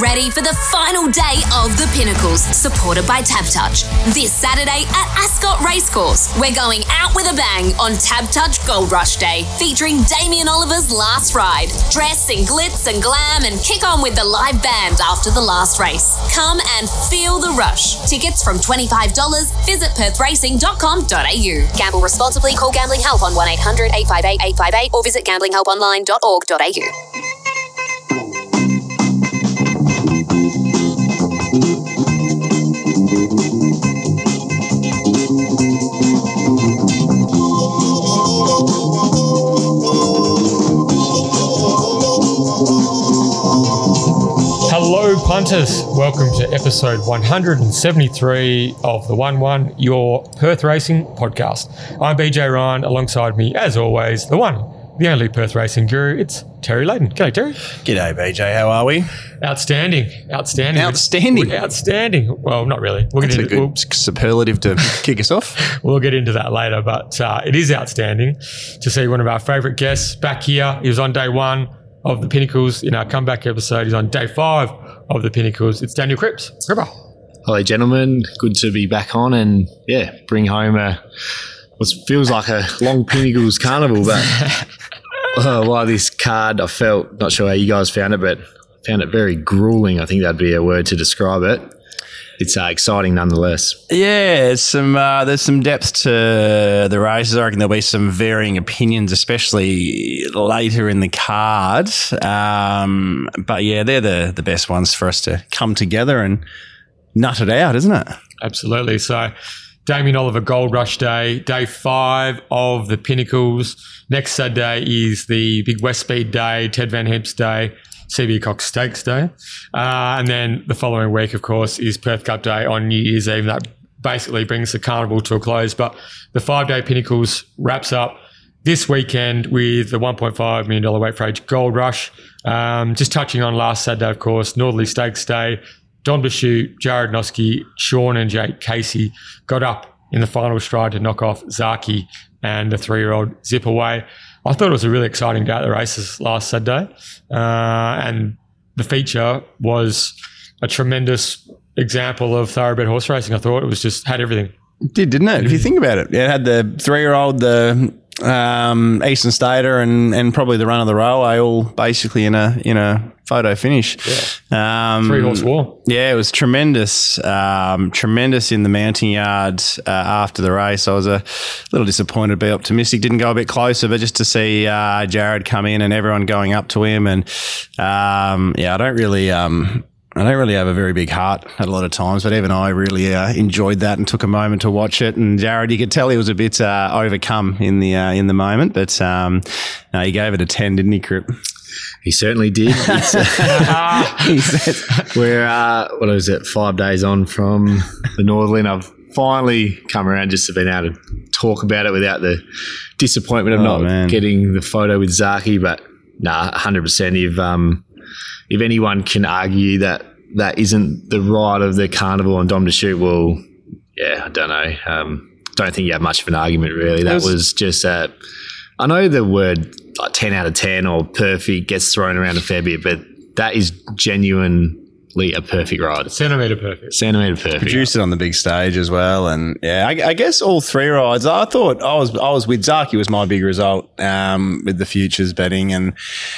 ready for the final day of the Pinnacles, supported by Tab Touch. This Saturday at Ascot Racecourse, we're going out with a bang on Tab Touch Gold Rush Day, featuring Damien Oliver's last ride. Dress in glitz and glam and kick on with the live band after the last race. Come and feel the rush. Tickets from $25. Visit perthracing.com.au. Gamble responsibly. Call Gambling Help on 1 800 858 858 or visit gamblinghelponline.org.au. punters. Welcome to episode 173 of the 1 1, your Perth Racing podcast. I'm BJ Ryan. Alongside me, as always, the one, the only Perth Racing guru. It's Terry Leighton. G'day, Terry. G'day, BJ. How are we? Outstanding. Outstanding. Outstanding. Outstanding. Well, not really. We'll get, That's a good we'll, superlative to kick us off. we'll get into that later, but uh, it is outstanding to see one of our favourite guests back here. He was on day one of the Pinnacles in our comeback episode. He's on day five of the Pinnacles. It's Daniel Cripps. Cripper. Hello, gentlemen. Good to be back on and yeah, bring home a what feels like a long Pinnacles carnival. But uh, while this card, I felt not sure how you guys found it, but found it very grueling. I think that'd be a word to describe it. It's uh, exciting nonetheless. Yeah, it's some uh, there's some depth to the races. I reckon there'll be some varying opinions, especially later in the card. Um, but yeah, they're the the best ones for us to come together and nut it out, isn't it? Absolutely. So, Damien Oliver Gold Rush Day, day five of the Pinnacles. Next Saturday is the Big West Speed Day, Ted Van Heemst's Day, CB Cox Stakes Day. Uh, and then the following week, of course, is Perth Cup Day on New Year's Eve. That basically brings the carnival to a close. But the five day Pinnacles wraps up this weekend with the $1.5 million weight for age Gold Rush. Um, just touching on last Saturday, of course, Northerly Stakes Day. Don Bashute, Jarrad Noske, Sean and Jake Casey got up in the final stride to knock off Zaki and the three-year-old Zip Away. I thought it was a really exciting day at the races last Saturday. Uh, and the feature was a tremendous example of thoroughbred horse racing. I thought it was just had everything. It did, didn't it? If you think about it, it had the three year old, the um, Eastern Stater, and and probably the run of the railway, all basically in a in a photo finish. Um, Three horse war. Yeah, it was tremendous, um, tremendous in the mounting yard uh, after the race. I was a little disappointed, be optimistic. Didn't go a bit closer, but just to see uh, Jared come in and everyone going up to him, and um, yeah, I don't really. Um, I don't really have a very big heart at a lot of times, but even I really uh, enjoyed that and took a moment to watch it. And Jared, you could tell he was a bit uh, overcome in the uh, in the moment, but um, no, he gave it a ten, didn't he, Crip? He certainly did. He said, we're uh, what is it? Five days on from the Northern. I've finally come around just to being able to talk about it without the disappointment of Oh, not man. getting the photo with Zaki. But nah, hundred percent. If um, if anyone can argue that that isn't the right of the carnival and Dom to shoot, well, yeah, I don't know. Um, don't think you have much of an argument really. That was- was, just uh, I know the word like ten out of ten or perfect gets thrown around a fair bit, but that is genuinely a perfect ride. Centimetre perfect. Centimeter perfect. produced it on the big stage as well, and yeah, I, I guess all three rides. I thought I was I was with Zaki was my big result um, with the futures betting, and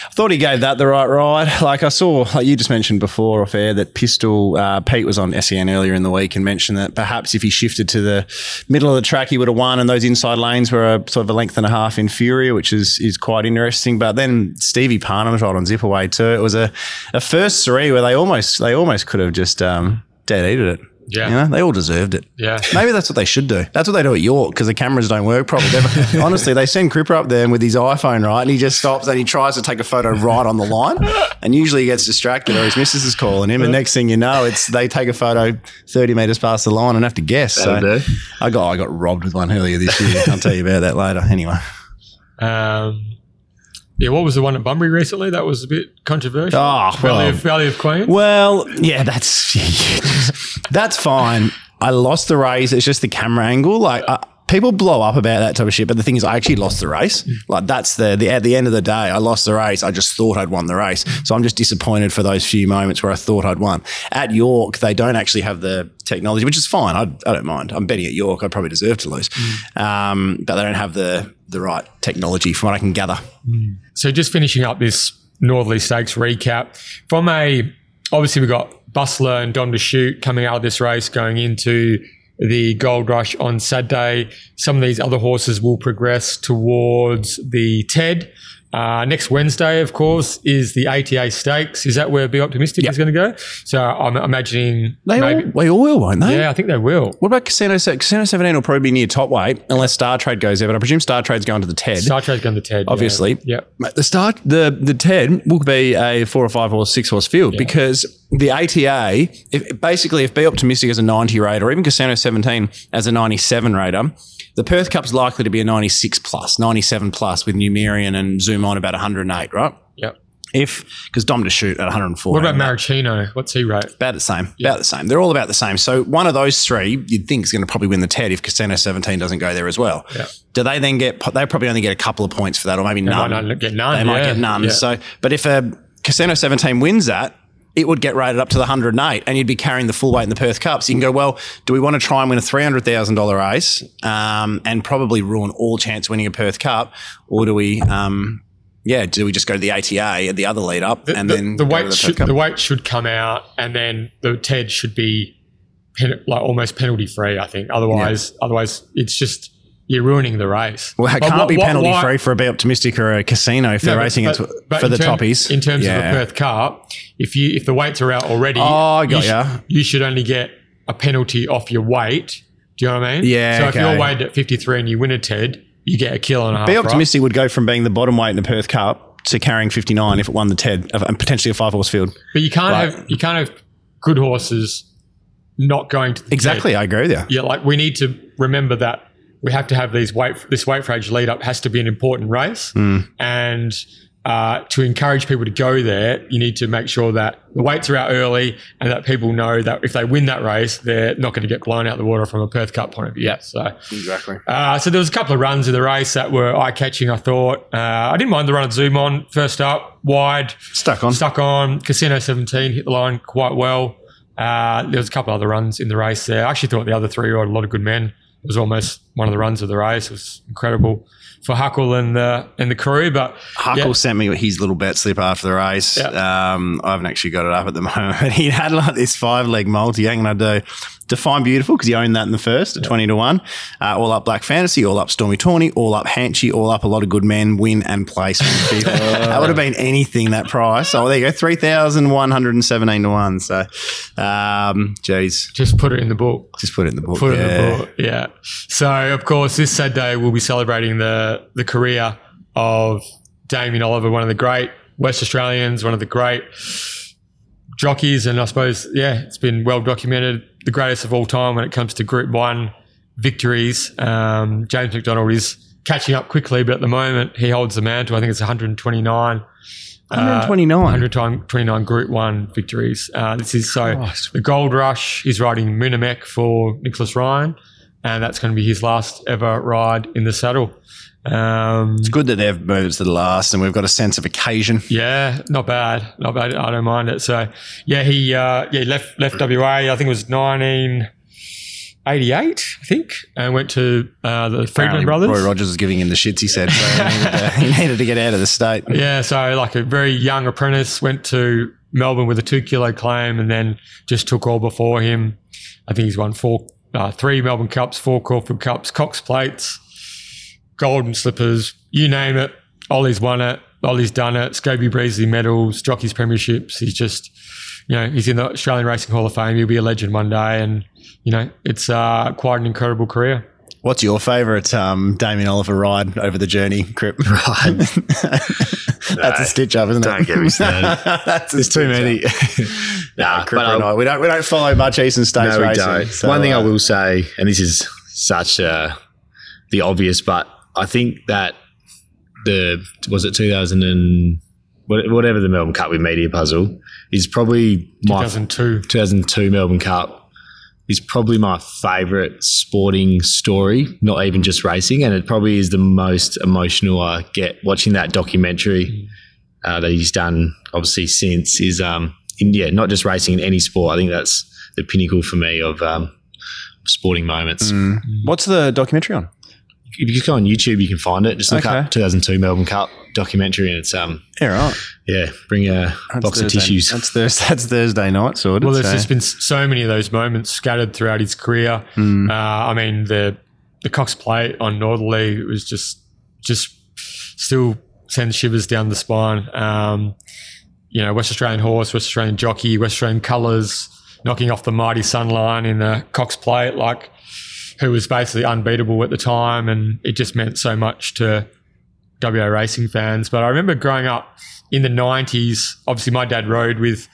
I thought he gave that the right ride. Like I saw, like you just mentioned before off air, that Pistol uh, Pete was on SEN earlier in the week and mentioned that perhaps if he shifted to the middle of the track, he would have won, and those inside lanes were a, sort of a length and a half inferior, which is is quite interesting. But then Stevie Parnham was right on zip away too. It was a, a first three where they almost they almost could have just um, dead eated it. Yeah. You know, they all deserved it. Yeah. Maybe that's what they should do. That's what they do at York because the cameras don't work properly. Honestly, they send Cripper up there with his iPhone, right? And he just stops and he tries to take a photo right on the line. And usually he gets distracted or his missus is calling him. And next thing you know, it's they take a photo 30 metres past the line and have to guess. That'll so do. I got I got robbed with one earlier this year. I'll tell you about that later. Anyway. Um, yeah, what was the one at Bunbury recently? That was a bit controversial. Oh, Valley, well. of, Valley of Queens. Well, yeah, that's that's fine. I lost the race. It's just the camera angle. Like, I, people blow up about that type of shit. But the thing is, I actually lost the race. Like that's the, the at the end of the day, I lost the race. I just thought I'd won the race, so I'm just disappointed for those few moments where I thought I'd won. At York, they don't actually have the technology, which is fine. I, I don't mind. I'm betting at York. I probably deserve to lose, mm. um, but they don't have the the right technology, from what I can gather. So just finishing up this Northerly Stakes recap from a obviously we've got Bustler and to shoot coming out of this race going into the Gold Rush on Saturday. Some of these other horses will progress towards the TED. Uh, next Wednesday, of course, is the ATA Stakes. Is that where Be Optimistic is going to go? So I'm imagining They maybe. all, they all will, won't they? yeah, I think they will. What about Casino? Se- Casino 17 will probably be near top weight unless Star Trade goes there, but I presume Star Trade's going to the TED. Star Trade's going to the TED. yeah. obviously. Yep. The Star the the TED will be a four or five or six horse field because the ATA, if, basically, if Be Optimistic as a ninety rate or even Casino seventeen as a ninety seven rater, the Perth Cup's likely to be a ninety six plus, ninety seven plus with Numerian and Zoom on about one hundred and eight, right? Yep. If because Dom to shoot at one hundred and four. What about Maricino? What's he rate? About the same. About the same. They're all about the same. So one of those three, you'd think is going to probably win the TED if Casino 17 doesn't go there as well. Yeah. Do they then get? They probably only get a couple of points for that, or maybe They none. might not get none. They might get none. Yeah. So, but if uh, a Casino 17 wins that, it would get rated up to the 108 and you'd be carrying the full weight in the Perth Cup. So you can go, well, do we want to try and win a $300,000 race um, and probably ruin all chance winning a Perth Cup? Or do we, um, yeah, do we just go to the ATA at the other lead up the, and the- then the go to weight Perth should, Cup? the weight should come out, and then the TED should be pen, like almost penalty free. I think. Otherwise, otherwise it's just you're ruining the race. Well, it can't what- be what- penalty why- free for a Be Optimistic or a casino if No, they're but- racing but- but for the term- toppies. In terms Yeah. of a Perth Cup, if you if the weights are out already, Oh, you, sh- you should only get a penalty off your weight. Do you know what I mean? Yeah, So if you're weighed at 53 and you win a TED, you get a kill and a half. Be right? Optimistic would go from being the bottom weight in the Perth Cup to carrying 59 if it won the TED uh, and potentially a five horse field. But you can't Right. have you can't have good horses not going to the TED. Exactly, I agree with you. yeah, like we need to remember that we have to have these weight this weight for age lead up has to be an important race, and uh, to encourage people to go there, you need to make sure that the weights are out early and that people know that if they win that race, they're not going to get blown out the water from a Perth Cup point of view. Yeah, So, Exactly. uh, so there was a couple of runs in the race that were eye catching. I thought uh, I didn't mind the run of Zoom on first up wide Stuck on. stuck on. Casino 17 hit the line quite well. Uh, there was a couple of other runs in the race there. I actually thought the other three were a lot of good men. It was almost one of the runs of the race. It was incredible for Huckle and the and the crew. But Huckle yeah. sent me his little bet slip after the race. Yeah. Um, I haven't actually got it up at the moment, he had like this five leg multi. Hang on, I do. Define Beautiful because he owned that in the first at 20 to 1. Uh, all up Black Fantasy, all up Stormy Tawny, all up Hanchy, all up a lot of good men, win and place that would have been anything, that price. Oh, there you go, 3,117 to 1. So, um, geez, just put it in the book. just put it in the book. Put it in yeah. the book. Yeah. So of course, this Saturday we'll be celebrating the the career of Damien Oliver, one of the great West Australians, one of the great jockeys, and I suppose yeah, it's been well documented, the greatest of all time when it comes to Group One victories. Um, James McDonald is catching up quickly, but at the moment he holds the mantle. I think it's 129. 129. 129 Group One victories. Uh, this is so Christ. the Gold Rush. He's riding Munhamek for Nicholas Ryan, and that's going to be his last ever ride in the saddle. Um, It's good that they've moved to the last and we've got a sense of occasion. yeah, not bad, not bad. I don't mind it. So yeah, he uh, yeah left left WA. I think it was 1988, I think, and went to uh, the Freedman Brothers. Roy Rogers was giving him the shits, he said. So he, needed to, he needed to get out of the state. Yeah, so like a very young apprentice went to Melbourne with a two kilo claim and then just took all before him. I think he's won four, uh, three Melbourne Cups, four Caulfield Cups, Cox Plates, Golden Slippers, you name it. Ollie's won it. Ollie's done it. Scobie Breasley medals, Jockeys Premierships. He's just, you know, he's in the Australian Racing Hall of Fame. He'll be a legend one day. And, you know, it's uh, quite an incredible career. What's your favourite um, Damien Oliver ride over the journey, Crip? Right. That's a stitch up, isn't it? Don't get me started. That's There's too many. up. nah, Crip but and I'll- we don't we don't follow much Eastern States no, we racing. don't. so, One thing I uh, will say, and this is such uh, the obvious, but I think that the was it 2000 and whatever the Melbourne Cup with Media Puzzle is probably my 2002. 2002 Melbourne Cup is probably my favourite sporting story, not even just racing, and it probably is the most emotional I get watching that documentary uh, that he's done. Obviously, since is um, in, yeah, not just racing in any sport. I think that's the pinnacle for me of um, sporting moments. What's the documentary on? If you go on YouTube, you can find it. Just look Okay. up 2002 Melbourne Cup documentary, and it's um, Yeah, right. yeah, bring a That's box of tissues. That's Thursday, that's Thursday night sorted. Well, there's so- just been so many of those moments scattered throughout his career. Mm. Uh, I mean, the the Cox Plate on Northerly was just just still sends shivers down the spine. Um, you know, West Australian horse, West Australian jockey, West Australian colours, knocking off the mighty Sunline in the Cox Plate, like who was basically unbeatable at the time, and it just meant so much to WA racing fans. But I remember growing up in the '90s. Obviously, my dad rode with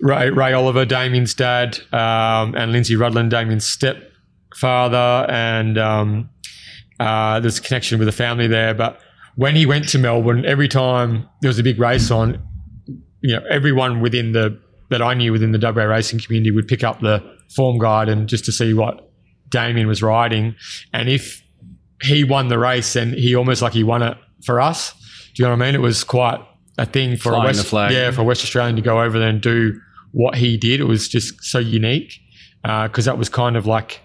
Ray, Ray Oliver, Damien's dad, um, and Lindsay Rudland, Damien's stepfather, and um, uh, there's a connection with the family there. But when he went to Melbourne, every time there was a big race on, you know, everyone within the that I knew within the WA racing community would pick up the form guide and just to see what Damien was riding, and if he won the race, then he almost like he won it for us. Do you know what I mean? It was quite a thing for a West, yeah, for a West Australian to go over there and do what he did. It was just so unique because that was kind of like,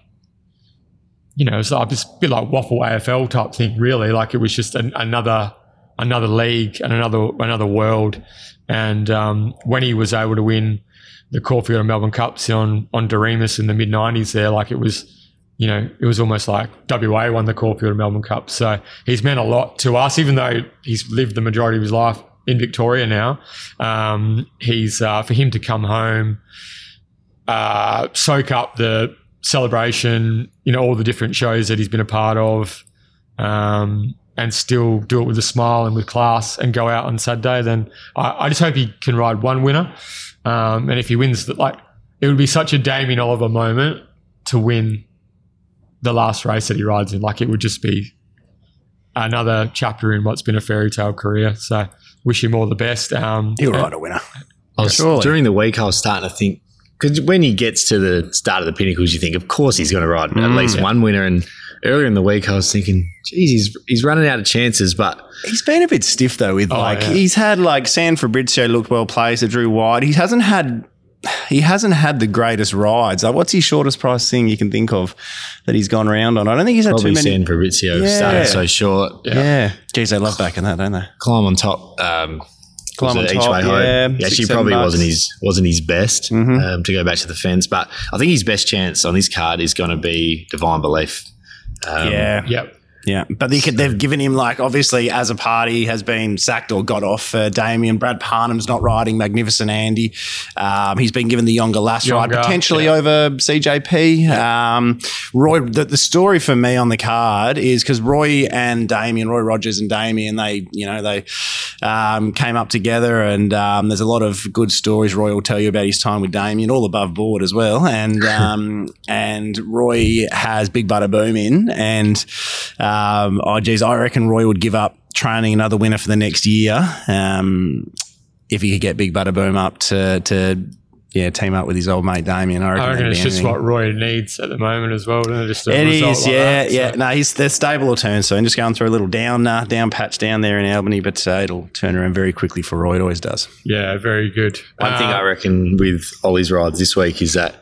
you know, it's like, a bit like WAFL AFL type thing, really. Like it was just an, another another league and another another world. And um, when he was able to win the Caulfield and Melbourne Cups on on Doriemus in the mid '90s, there, like it was you know, it was almost like WA won the Caulfield Melbourne Cup. So he's meant a lot to us, even though he's lived the majority of his life in Victoria now. Um, he's uh, for him to come home, uh, soak up the celebration, you know, all the different shows that he's been a part of, um, and still do it with a smile and with class and go out on Saturday. Then I, I just hope he can ride one winner. Um, and if he wins, that like it would be such a Damien Oliver moment to win the last race that he rides in. Like it would just be another chapter in what's been a fairy tale career. So wish him all the best. Um, He'll ride a winner. I was, Surely. during the week, I was starting to think because when he gets to the start of the pinnacles, you think, of course, he's going to ride at least one winner. And earlier in the week, I was thinking, geez, he's he's running out of chances. But He's been a bit stiff though. With like yeah. he's had like San Fabrizio looked well placed. It drew wide. He hasn't had. He hasn't had the greatest rides. Like, what's his shortest price thing you can think of that he's gone around on? I don't think he's had probably too many. San Fabrizio Yeah. started so short. yeah. Geez, they love backing that, don't they? Climb on top. Um, Climb on top, Way Home? yeah, He six, probably bucks. wasn't his wasn't his best Mhm. um, to go back to the fence. But I think his best chance on this card is going to be Divine Belief. Um, yeah. Yep. Yeah, but they could, they've given him like obviously as a party has been sacked or got off uh, Damien. Brad Parnham's not riding. Magnificent Andy. Um, he's been given the Younger Lass ride potentially yeah. over CJP. Um, Roy, the, the story for me on the card is because Roy and Damien, Roy Rogers and Damien, they you know they um, came up together, and um, there's a lot of good stories. Roy will tell you about his time with Damien, all above board as well, and um, and Roy has Big Butter Boom in, and um, oh geez, I reckon Roy would give up training another winner for the next year um, if he could get Big Butter Boom up to to yeah team up with his old mate Damien. I reckon, I reckon it's just anything. what Roy needs at the moment as well. Isn't it? Just a It result is, like yeah, that, yeah. so- No, he's they're stable or turn soon. Just going through a little down uh, down patch down there in Albany, but uh, it'll turn around very quickly for Roy. It always does. yeah, very good. One thing Uh, I reckon with Ollie's rides this week is that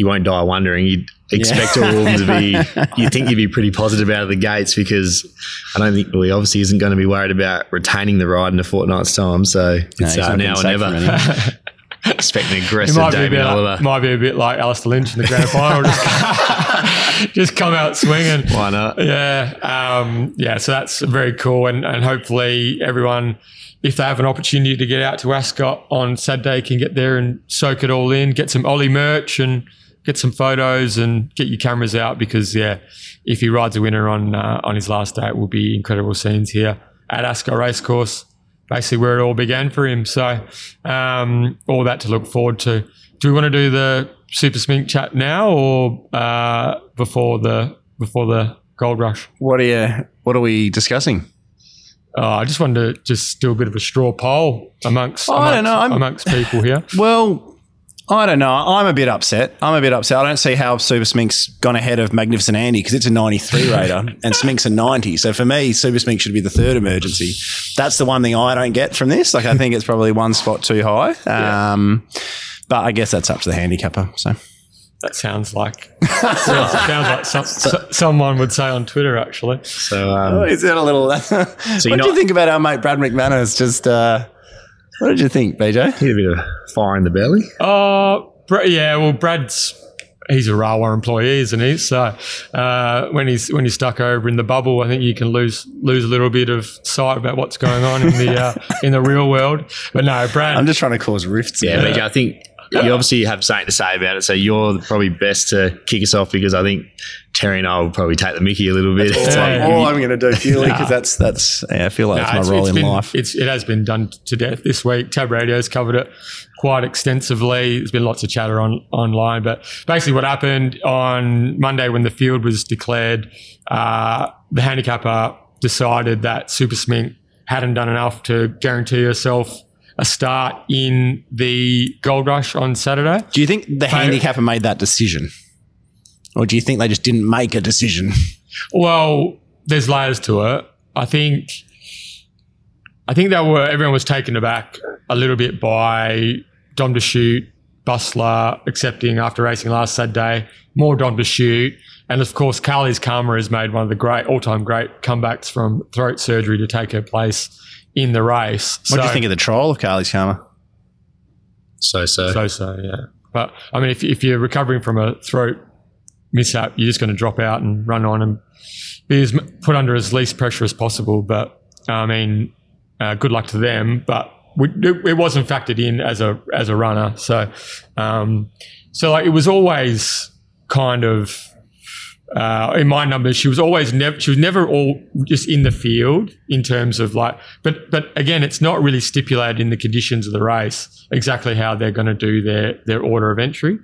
he won't die wondering. You'd expect all of them to be, you'd think he'd be pretty positive out of the gates because I don't think, well, he obviously isn't going to be worried about retaining the ride in a fortnight's time. So No, it's he's uh, now or getting sacked from never. anything. Expect an It aggressive might be, a bit, Damien Oliver. might be a bit like Alistair Lynch in the grand final. Just, just come out swinging. Why not? Yeah, um, yeah. So that's very cool, and, and hopefully everyone, if they have an opportunity to get out to Ascot on Saturday, can get there and soak it all in, get some Ollie merch, and get some photos, and get your cameras out because yeah, if he rides a winner on uh, on his last day, it will be incredible scenes here at Ascot Racecourse. Basically, where it all began for him. So, um, all that to look forward to. Do we want to do the Super Smink chat now or uh, before the before the Gold Rush? What are you? What are we discussing? Uh, I just wanted to just do a bit of a straw poll amongst, Oh, I don't amongst, know, amongst people here. Well, I don't know. I'm a bit upset. I'm a bit upset. I don't see how Super Smink's gone ahead of Magnificent Andy because it's a 93 rater and Smink's a 90. So for me, Super Smink should be the third emergency. That's the one thing I don't get from this. Like I think it's probably one spot too high. Um, But I guess that's up to the handicapper. So That sounds like sounds, sounds like some, so, someone would say on Twitter. Actually, So um, Oh, is that a little? what you're did you think about our mate Brad McManus? Just uh, what did you think, BJ? hit a bit of fire in the belly. oh Bra- yeah. Well, Brad's he's a RWWA employee, isn't he? So uh, when he's when he's stuck over in the bubble, I think you can lose lose a little bit of sight about what's going on in the uh, in the real world. But no, Brad. I'm just trying to cause rifts. Yeah, here. BJ, I think you obviously have something to say about it, so you're probably best to kick us off because I think Terry and I will probably take the Mickey a little bit. It's all- like, all I'm going to do purely because that's that's yeah, I feel like Nah, that's my role in been, life. It's, it has been done to death this week. Tab Radio's covered it quite extensively. There's been lots of chatter on online, but basically what happened on Monday when the field was declared, uh, the handicapper decided that Super Smink hadn't done enough to guarantee herself a start in the Gold Rush on Saturday. Do you think the handicapper made that decision, or do you think they just didn't make a decision? Well, there's layers to it. I think I think that were everyone was taken aback a little bit by Dom shoot, Bustler accepting after racing last Saturday, more Dom shoot. And of course, Carly's Karma has made one of the great all-time great comebacks from throat surgery to take her place in the race. What do you think of the trial of Carly's Karma? so so. So so, yeah. But I mean, if, if you're recovering from a throat mishap, you're just going to drop out and run on and be as, put under as least pressure as possible. But I mean, uh, good luck to them. But we, it, it wasn't factored in as a as a runner. So um, so like it was always kind of. Uh, in my numbers, she was always never. She was never all just in the field in terms of like. But but again, it's not really stipulated in the conditions of the race exactly how they're going to do their their order of entry.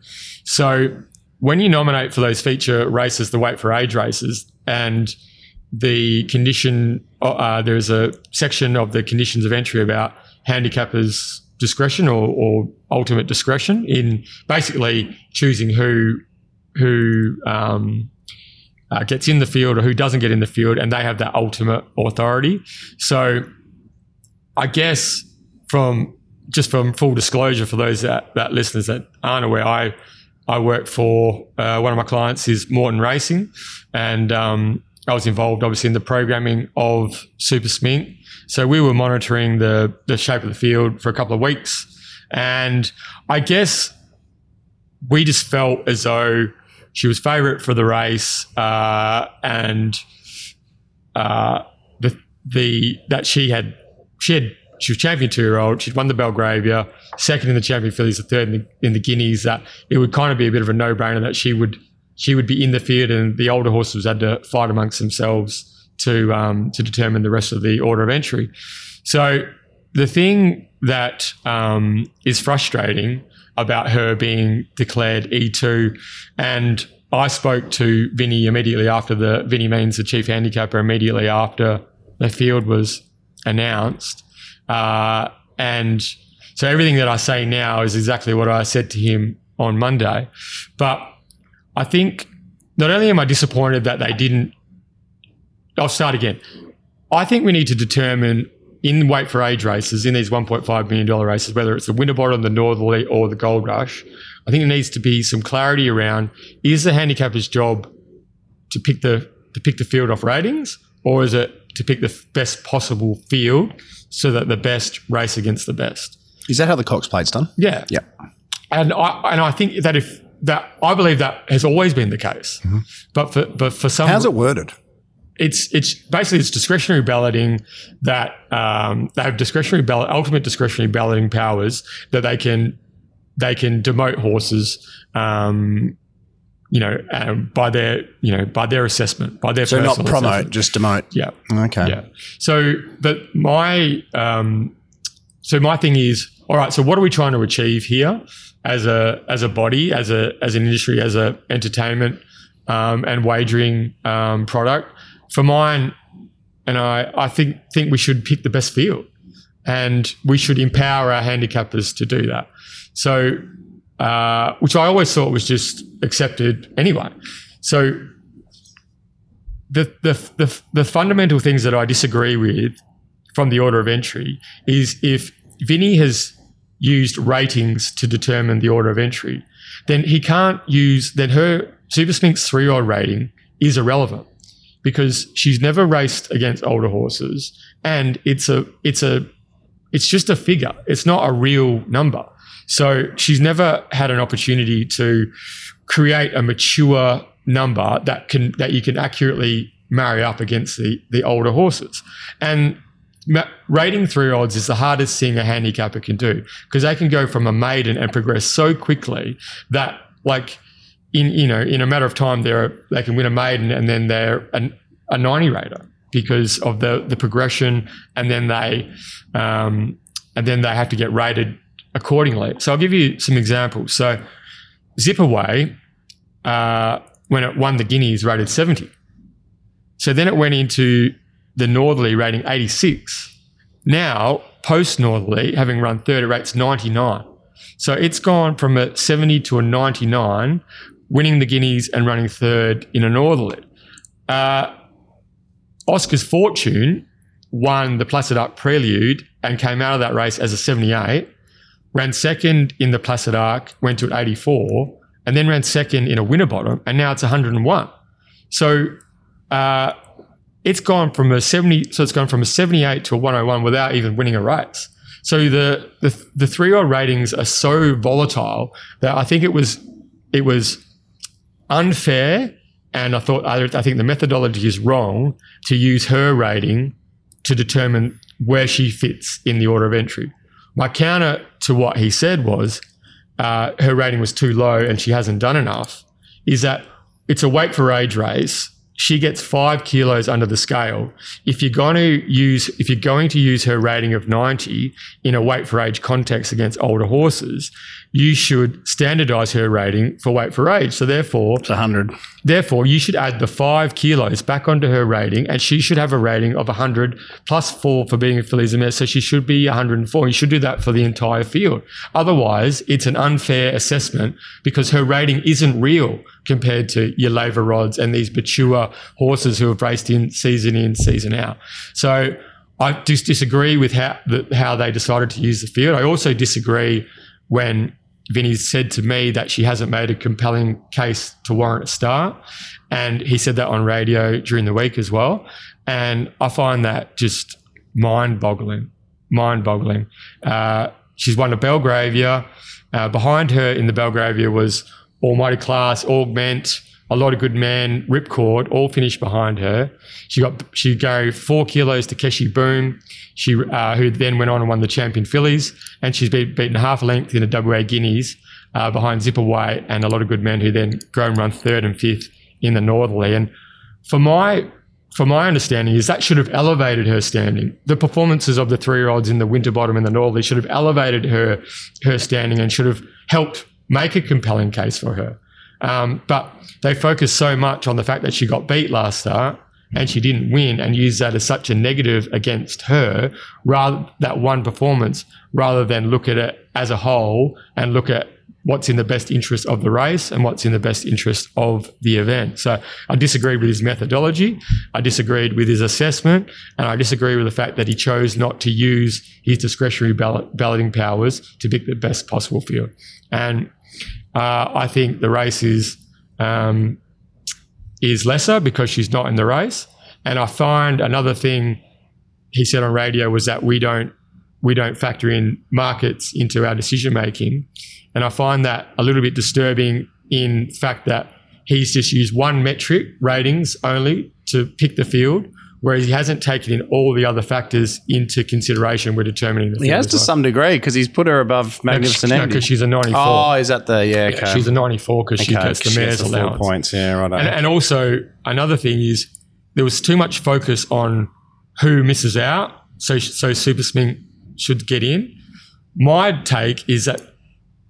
So when you nominate for those feature races, the weight for age races, and the condition, uh, there's a section of the conditions of entry about handicappers' discretion or, or ultimate discretion in basically choosing who who um, uh, gets in the field or who doesn't get in the field, and they have that ultimate authority. So, I guess from just from full disclosure for those that, that listeners that aren't aware, I I work for uh, one of my clients is Morton Racing, and um, I was involved obviously in the programming of Super Smink. So we were monitoring the the shape of the field for a couple of weeks, and I guess we just felt as though she was favourite for the race, uh, and uh, the the that she had she had she was champion two year old. She'd won the Belgravia, second in the champion fillies, the third in the, in the Guineas. That it would kind of be a bit of a no brainer that she would she would be in the field, and the older horses had to fight amongst themselves to um, to determine the rest of the order of entry. So the thing that um, is frustrating about her being declared E2, and I spoke to Vinny immediately after the Vinny means the chief handicapper immediately after the field was announced, uh, and so everything that I say now is exactly what I said to him on Monday, but I think not only am I disappointed that they didn't. I'll start again. I think we need to determine in weight for age races, in these $1.5 million races, whether it's the Winterbottom, the Northerly, or the Gold Rush, I think there needs to be some clarity around is the handicapper's job to pick the to pick the field off ratings, or is it to pick the best possible field so that the best race against the best? Is that how the Cox plate's done? Yeah. Yeah. And I and I think that if that I believe that has always been the case. Mm-hmm. But for but for some How's it worded? It's it's basically it's discretionary balloting that um, they have discretionary ballot ultimate discretionary balloting powers that they can they can demote horses um, you know um, by their you know by their assessment by their So not promote, assessment. just demote. yeah Okay. yeah. So, but my um, so my thing is, all right. So, what are we trying to achieve here as a as a body, as a as an industry, as a entertainment um, and wagering um, product? For mine, and I, I think think we should pick the best field, and we should empower our handicappers to do that. So, uh, which I always thought was just accepted anyway. So the, the, the, the fundamental things that I disagree with from the order of entry is if Vinny has used ratings to determine the order of entry, then he can't use, then her Super Smink's three old rating is irrelevant because she's never raced against older horses and it's a, it's a, it's just a figure. It's not a real number. So she's never had an opportunity to create a mature number that can that you can accurately marry up against the the older horses. And rating three olds is the hardest thing a handicapper can do because they can go from a maiden and progress so quickly that like in you know in a matter of time they're they can win a maiden and then they're an, a 90 rater because of the the progression and then they um, and then they have to get rated accordingly. So I'll give you some examples. So Zip Away, uh, when it won the Guineas, rated 70. So then it went into the Northerly rating 86. Now, post Northerly, having run third, it rates 99. So it's gone from a 70 to a 99, winning the Guineas and running third in an Northerly. Uh, Oscar's Fortune won the Placid Ark Prelude and came out of that race as a 78 ran second in the Placid Ark, went to an 84, and then ran second in a winner bottom, and now it's 101. So uh, it's gone from a 70, so it's gone from a 78 to a 101 without even winning a race. So the the, the three-year ratings are so volatile that I think it was it was unfair, and I thought I, I think the methodology is wrong to use her rating to determine where she fits in the order of entry. My counter to what he said was uh, her rating was too low and she hasn't done enough. Is that it's a weight for age race. She gets five kilos under the scale. If you're going to use, if you're going to use her rating of 90 in a weight for age context against older horses, you should standardize her rating for weight for age. So therefore, It's 100. Therefore, you should add the five kilos back onto her rating, and she should have a rating of 100 plus four for being a fillies and mares. So she should be 104. You should do that for the entire field. Otherwise, it's an unfair assessment because her rating isn't real compared to your laver rods and these mature horses who have raced in season in, season out. So I just disagree with how the, how they decided to use the field. I also disagree when Vinny said to me that she hasn't made a compelling case to warrant a start. And he said that on radio during the week as well. And I find that just mind boggling, mind boggling. Uh, she's won a Belgravia. Uh, behind her in the Belgravia was Almighty Class, Augment, a lot of good men, Ripcord, all finished behind her. She got she gave four kilos to Keshi Boom, she uh, who then went on and won the champion fillies, and she's been beaten half length in the WA Guineas uh, behind Zip Away and a lot of good men who then go and run third and fifth in the Northerly. And for my for my understanding is that should have elevated her standing. The performances of the three year olds in the Winterbottom and the Northerly should have elevated her her standing and should have helped make a compelling case for her. Um, but they focus so much on the fact that she got beat last start and she didn't win and use that as such a negative against her rather that one performance rather than look at it as a whole and look at what's in the best interest of the race and what's in the best interest of the event. So I disagreed with his methodology. I disagreed with his assessment and I disagree with the fact that he chose not to use his discretionary ballot, balloting powers to pick the best possible field. And uh, I think the race is um, is lesser because she's not in the race. And I find another thing he said on radio was that we don't we don't factor in markets into our decision making. And I find that a little bit disturbing in fact that he's just used one metric, ratings only, to pick the field, whereas he hasn't taken in all the other factors into consideration when determining the He has to well. some degree because he's put her above Magnificent Andy. because she's a 94. Oh, is that the yeah? Okay. She's a 94 because she Okay, gets the she mayor's the four allowance. points. Yeah, right. And, and also another thing is there was too much focus on who misses out, so so Super Smink should get in. My take is that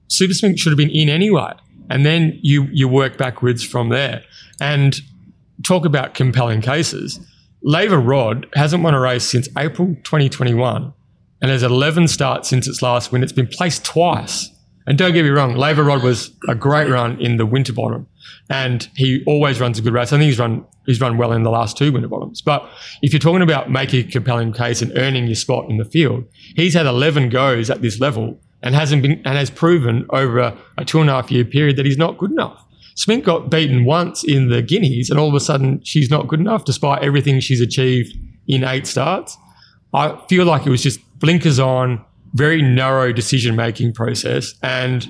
Super Smink should have been in anyway, and then you you work backwards from there. And talk about compelling cases. Laver Rod hasn't won a race since April 2021, and has 11 starts since its last win. It's been placed twice. And don't get me wrong, Labour Rod was a great run in the winter bottom, and he always runs a good race. I think he's run he's run well in the last two winter bottoms. But if you're talking about making a compelling case and earning your spot in the field, he's had 11 goes at this level and hasn't been and has proven over a, a two and a half year period that he's not good enough. Smink got beaten once in the Guineas, and all of a sudden she's not good enough despite everything she's achieved in eight starts. I feel like it was just blinkers on, very narrow decision making process, and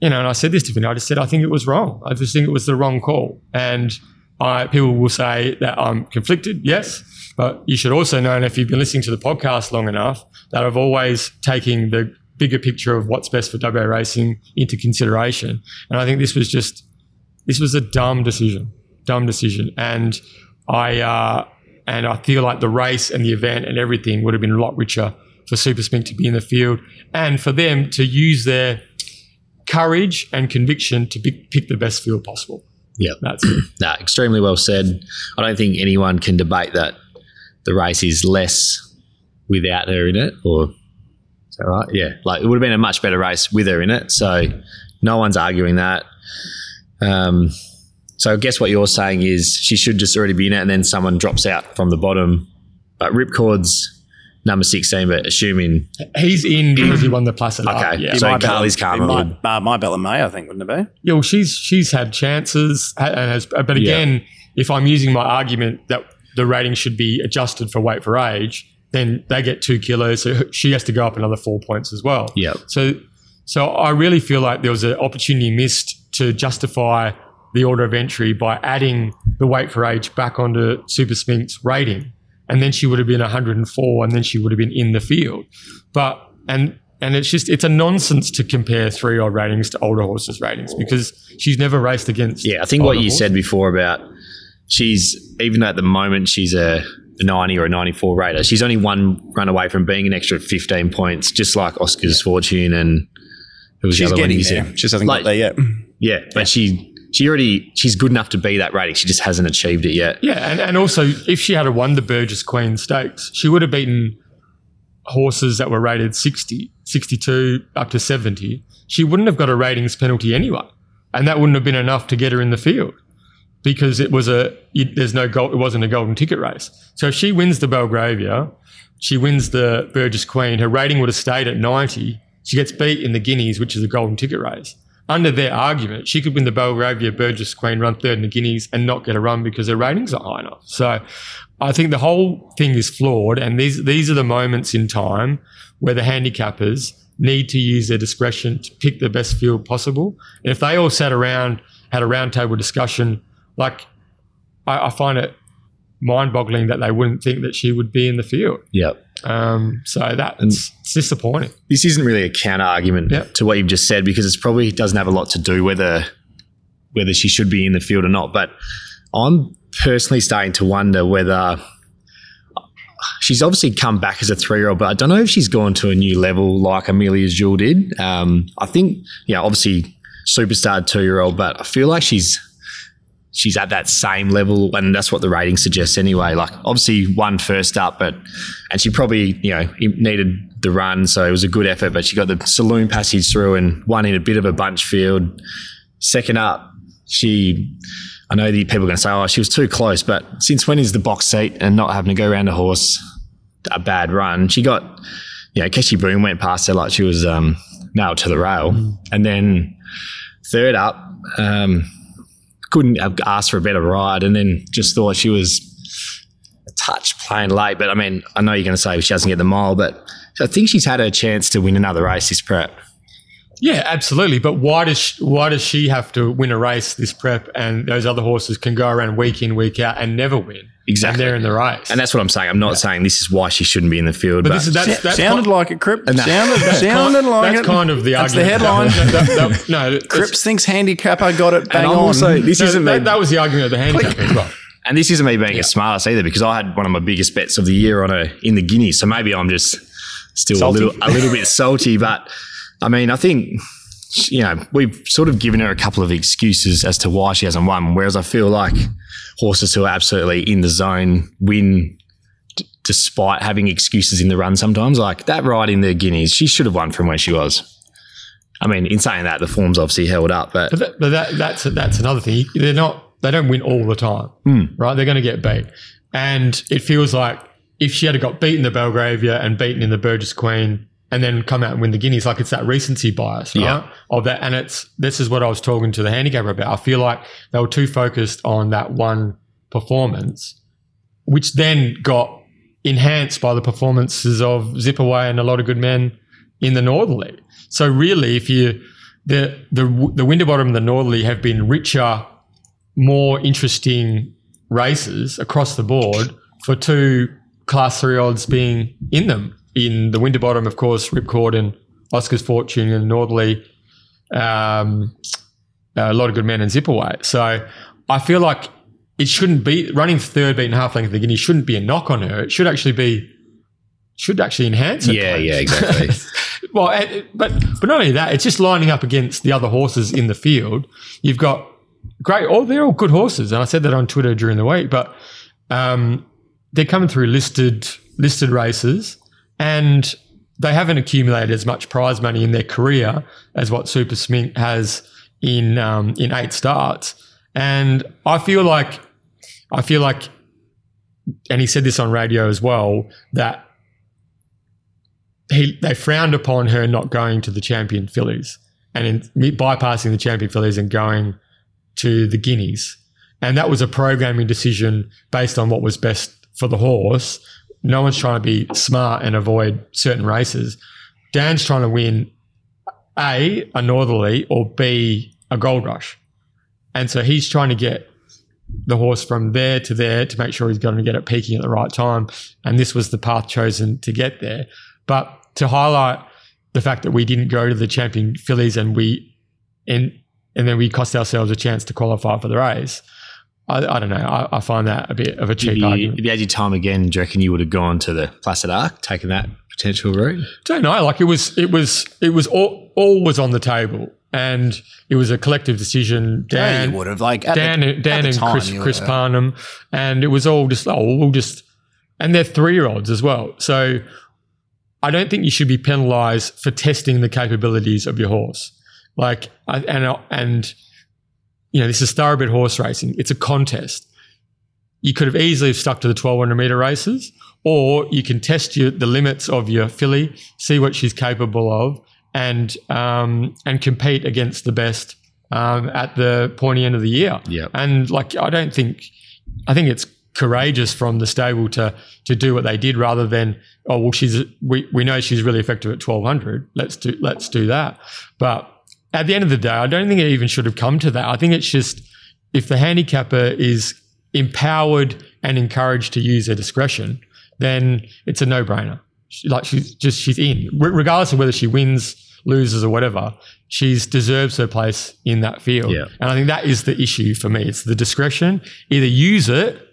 you know, and I said this to Vinny. I just said I think it was wrong. I just think it was the wrong call, and I, people will say that I'm conflicted. Yes, but you should also know, and if you've been listening to the podcast long enough, that I've always taken the bigger picture of what's best for WA racing into consideration. And I think this was just this was a dumb decision, dumb decision, and I uh, and I feel like the race and the event and everything would have been a lot richer for Super Smink to be in the field and for them to use their courage and conviction to pick, pick the best field possible. Yeah, That's it. nah, extremely well said. I don't think anyone can debate that the race is less without her in it, or that right? Yeah, like it would have been a much better race with her in it. So no one's arguing that. Um, so I guess what you're saying is she should just already be in it, and then someone drops out from the bottom. But Ripcord's number sixteen, but assuming He's in because he won the Placid okay, Art, Yeah. so My Bella- Carly's Karma. My, uh, my Bella May, I think, wouldn't it be? Yeah, well, she's she's had chances, and has, but again, if I'm using my argument that the rating should be adjusted for weight for age, then they get two kilos, so she has to go up another four points as well. Yep. So, so I really feel like there was an opportunity missed to justify the order of entry by adding the weight for age back onto Super Smink's rating, and then she would have been 104, and then she would have been in the field. But and and it's just it's a nonsense to compare three old ratings to older horses' ratings because she's never raced against. Yeah, I think what you horses. said before about she's even at the moment she's a, a 90 or a 94 rater. She's only one run away from being an extra 15 points, just like Oscar's fortune and who was She's the other one getting you there. She just hasn't Like- got there yet. Yeah, but she she already she's good enough to be that rating. She just hasn't achieved it yet. Yeah, and, and also if she had a won the Burgess Queen Stakes, she would have beaten horses that were rated 60, 62 up to 70. She wouldn't have got a ratings penalty anyway. And that wouldn't have been enough to get her in the field because it was a it, there's no gold, it wasn't a golden ticket race. So if she wins the Belgravia, she wins the Burgess Queen, her rating would have stayed at 90. She gets beat in the Guineas, which is a golden ticket race. Under their argument, she could win the Belgravia Burgess Queen, run third in the Guineas, and not get a run because her ratings are high enough. So I think the whole thing is flawed, and these these are the moments in time where the handicappers need to use their discretion to pick the best field possible. And if they all sat around, had a roundtable discussion, like I, I find it mind-boggling that they wouldn't think that she would be in the field. Yep. Um, so that's it's disappointing. This isn't really a counter argument Yeah. to what you've just said because it's probably doesn't have a lot to do whether whether she should be in the field or not. But I'm personally starting to wonder whether she's obviously come back as a three year old, but I don't know if she's gone to a new level like Amelia Jewel did. Um, I think, yeah, obviously superstar two year old, but I feel like she's she's at that same level, and that's what the rating suggests anyway. Like obviously won first up, but and she probably you know needed the run, so it was a good effort. But she got the saloon passage through and won in a bit of a bunch field. Second up, she. I know the people are going to say, "Oh, she was too close," but since when is the box seat and not having to go around a horse a bad run? She got, you know, Keshi Boom went past her like she was um, nailed to the rail, and then third up, um, couldn't have asked for a better ride, and then just thought she was a touch playing late. But I mean, I know you're going to say she doesn't get the mile, but I think she's had a chance to win another race this prep. Yeah, absolutely. But why does she, why does she have to win a race this prep, and those other horses can go around week in week out and never win? Exactly. And they're in the race. And that's what I'm saying. I'm not saying this is why she shouldn't be in the field, but but, this is that's, that's sounded ki- like it, Crip. And that- sounded that's sounded ki- like that's it. kind of the That's the headline. That- that- that- no, it's- Cripps thinks handicapper got it bang I'm on. also- this no, isn't me. that, that was the argument of the handicap as well. and this isn't me being a smartass either because I had one of my biggest bets of the year on her in the Guineas. So maybe I'm just still Salty. a little a little bit salty. But I mean, I think you know we've sort of given her a couple of excuses as to why she hasn't won. Whereas I feel like horses who are absolutely in the zone win. d- Despite having excuses in the run, sometimes like that ride in the Guineas, she should have won from where she was. I mean, in saying that, the form's obviously held up, but But, that, but that, that's that's another thing. They're not. They don't win all the time, hmm. right? They're going to get beat, and it feels like if she had got beaten the Belgravia and beaten in the Burgess Queen, and then come out and win the Guineas, like it's that recency bias, right? Yeah. Of that, and it's this is what I was talking to the handicapper about. I feel like they were too focused on that one performance, which then got enhanced by the performances of Zip Away and a lot of good men in the Northerly. So really, if you the the the Winterbottom and the Northerly have been richer, more interesting races across the board for two class three odds being in them. In the Winterbottom, of course, Ripcord and Oscar's Fortune and Northerly, um, a lot of good men and Zip Away. So I feel like it shouldn't be running third beating half length of the Guinea shouldn't be a knock on her. It should actually be should actually enhance her. yeah, yeah, exactly. Well, and, but but not only that, it's just lining up against the other horses in the field. You've got great, all they're all good horses, and I said that on Twitter during the week. But um, they're coming through listed listed races, and they haven't accumulated as much prize money in their career as what Super Smink has in um, in eight starts. And I feel like I feel like, and he said this on radio as well that he they frowned upon her not going to the champion fillies and in bypassing the champion fillies and going to the guineas. And that was a programming decision based on what was best for the horse. No one's trying to be smart and avoid certain races. Dan's trying to win A, a Northerly, or B, a Gold Rush. And so he's trying to get the horse from there to there to make sure he's going to get it peaking at the right time. And this was the path chosen to get there. But to highlight the fact that we didn't go to the champion fillies and we and and then we cost ourselves a chance to qualify for the race. I, I don't know. I, I find that a bit of a cheap if, you, argument. if you had your time again, do you reckon you would have gone to the Placid Ark, taken that potential route? don't know. Like it was, it was, it was all, all was on the table, and it was a collective decision. Yeah, Dan, you would have like Dan, the, Dan and time, Chris, Chris. Parnham, and it was all just oh we'll just, and they're three year olds as well. So I don't think you should be penalised for testing the capabilities of your horse. Like I, and and you know this is thoroughbred horse racing. It's a contest. You could have easily stuck to the twelve hundred meter races, or you can test your, the limits of your filly, see what she's capable of, and um, and compete against the best um, at the pointy end of the year. Yep. And like, I don't think, I think it's courageous from the stable to to do what they did rather than oh well she's we, we know she's really effective at 1200 let's do let's do that but at the end of the day i don't think it even should have come to that i think it's just if the handicapper is empowered and encouraged to use their discretion then it's a no-brainer like she's just she's in Re- regardless of whether she wins loses or whatever she's deserves her place in that field Yeah. and i think that is the issue for me it's the discretion either use it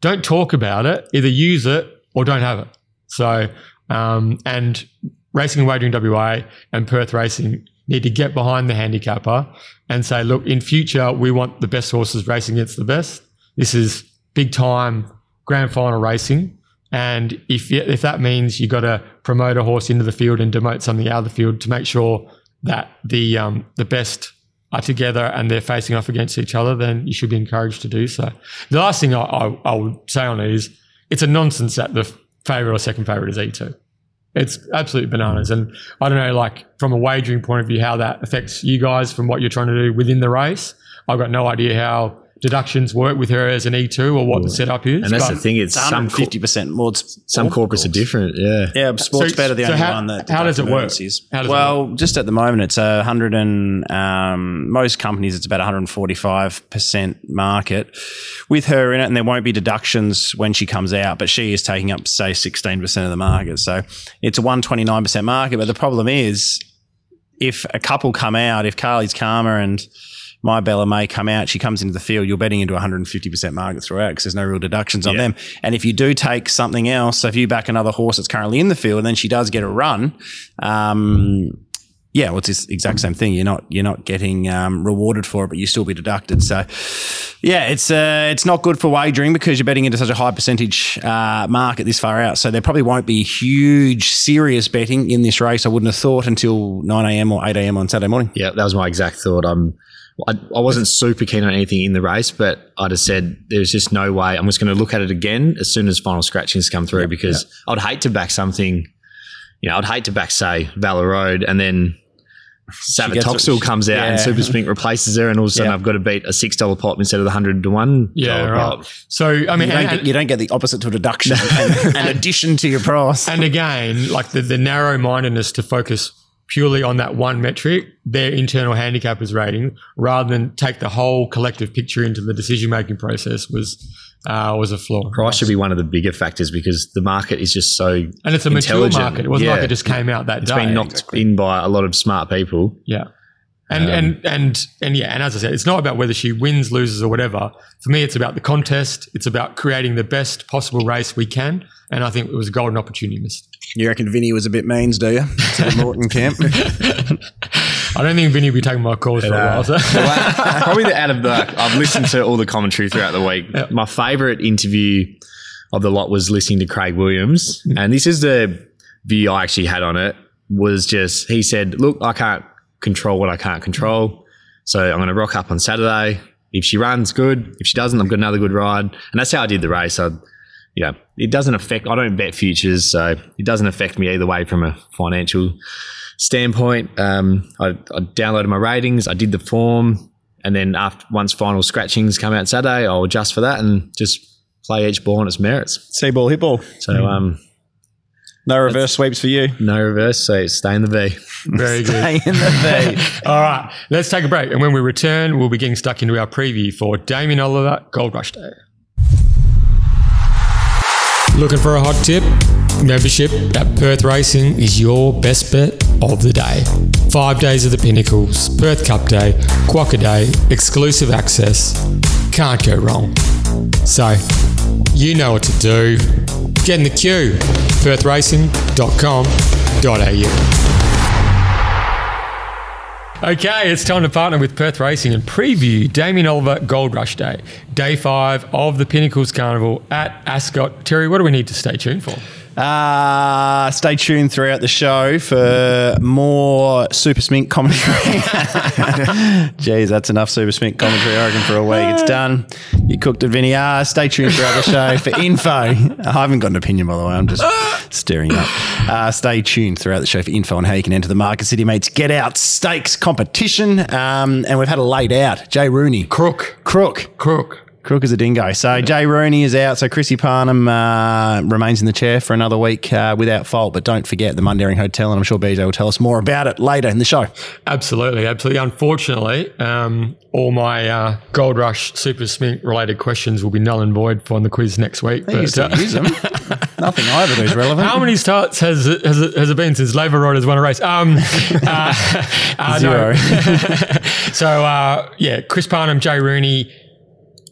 don't talk about it. Either use it or don't have it. So, um, and Racing and Wagering WA and Perth Racing need to get behind the handicapper and say, look, in future, we want the best horses racing against the best. This is big time grand final racing. And if, if that means you've got to promote a horse into the field and demote something out of the field to make sure that the, um, the best are together and they're facing off against each other, then you should be encouraged to do so. The last thing I, I, I would say on it is it's a nonsense that the favourite or second favourite is E2. It's absolute bananas. And I don't know, like from a wagering point of view, how that affects you guys from what you're trying to do within the race. I've got no idea how deductions work with her as an E2 or what the setup is. And that's but- the thing; it's It's some cor- 150% more. Some all corporates are different. Yeah, Yeah, sports So- bet are the so only how- one that. how does it work? deductibility How does it well, just at the moment, it's a hundred and um, most companies, it's about 145 percent market with her in it, and there won't be deductions when she comes out, but she is taking up say 16 percent of the market, so it's a 129 percent market. But the problem is, if a couple come out, if Carly's Karma and my Bella May come out, she comes into the field, you're betting into 150% market throughout because there's no real deductions on Yeah. them. And if you do take something else, so if you back another horse that's currently in the field and then she does get a run, um, yeah, well, it's this exact same thing. You're not you're not getting um, rewarded for it, but you still be deducted. So, yeah, it's uh, it's not good for wagering because you're betting into such a high percentage uh, market this far out. So there probably won't be huge serious betting in this race. I wouldn't have thought until nine a.m. or eight a.m. on Saturday morning. Yeah, that was my exact thought. I'm. I, I wasn't super keen on anything in the race, but I just said there's just no way. I'm just going to look at it again as soon as final scratchings come through because I'd hate to back something. You know, I'd hate to back say Valor Road and then gets Savatoxl comes out and Super Smink replaces her, and all of a sudden Yeah. I've got to beat a six dollar pop instead of the hundred to one. Yeah, right. pop. So I mean, You don't, and, get, you don't get the opposite to a deduction and, and addition to your price. and again, like the, the narrow mindedness to focus purely on that one metric, their internal handicappers rating, rather than take the whole collective picture into the decision making process was uh, was a flaw. Price should be one of the bigger factors because the market is just so and it's a mature market. It wasn't like it just came out that it's day. It's been knocked in by a lot of smart people. Yeah. And, Um, and and and yeah, and as I said, it's not about whether she wins, loses, or whatever. For me, it's about the contest. It's about creating the best possible race we can. And I think it was a golden opportunity missed. You reckon Vinny was a bit means, do you? To the Morton camp. I don't think Vinny will be taking my calls for a while. So. Probably the out of the. I've listened to all the commentary throughout the week. My favourite interview of the lot was listening to Craig Williams, and this is the view I actually had on it. Was just he said, "Look, I can't control what I can't control, so I'm going to rock up on Saturday. If she runs, good. If she doesn't, I've got another good ride." And that's how I did the race. I, you know, it doesn't affect. I don't bet futures, so it doesn't affect me either way from a financial standpoint. Um, I, I downloaded my ratings. I did the form, and then after once final scratchings come out Saturday, I'll adjust for that and just play each ball on its merits. See ball, hit ball. So um, No reverse sweeps for you. no reverse. So stay in the V. Very good. Stay in the V. All right, let's take a break. And when we return, we'll be getting stuck into our preview for Damien Oliver Gold Rush Day. Looking for a hot tip? Membership at Perth Racing is your best bet of the day. Five days of the Pinnacles, Perth Cup Day, Quokka Day, exclusive access. Can't go wrong. So, you know what to do. Get in the queue. perthracing.com.au. Okay, it's time to partner with Perth Racing and preview Damien Oliver Gold Rush Day, day five of the Pinnacles Carnival at Ascot. Terry, what do we need to stay tuned for? Uh, stay tuned throughout the show for more Super Smink commentary. Jeez, that's enough Super Smink commentary, I reckon, for a week. It's done. You cooked it, Vinny. Uh, stay tuned throughout the show for info. I haven't got an opinion, by the way. I'm just staring up. Uh, stay tuned throughout the show for info on how you can enter the Market City Mates Get Out Stakes competition. Um, and we've had a laid out. Jay Rooney. Crook. Crook. Crook. Crook is a dingo. So Jay Rooney is out. So Chrissy Parnham uh, remains in the chair for another week uh, without fault. But don't forget the Mundaring Hotel, and I'm sure BJ will tell us more about it later in the show. Absolutely, absolutely. Unfortunately, um, all my uh, Gold Rush Super Smink related questions will be null and void for on the quiz next week. You still uh, use them. Nothing I ever do is relevant. How many starts has it, has it, has it been since Labour Riders won a race? Um, uh, uh, no. Zero. so uh, yeah, Chris Parnham, Jay Rooney,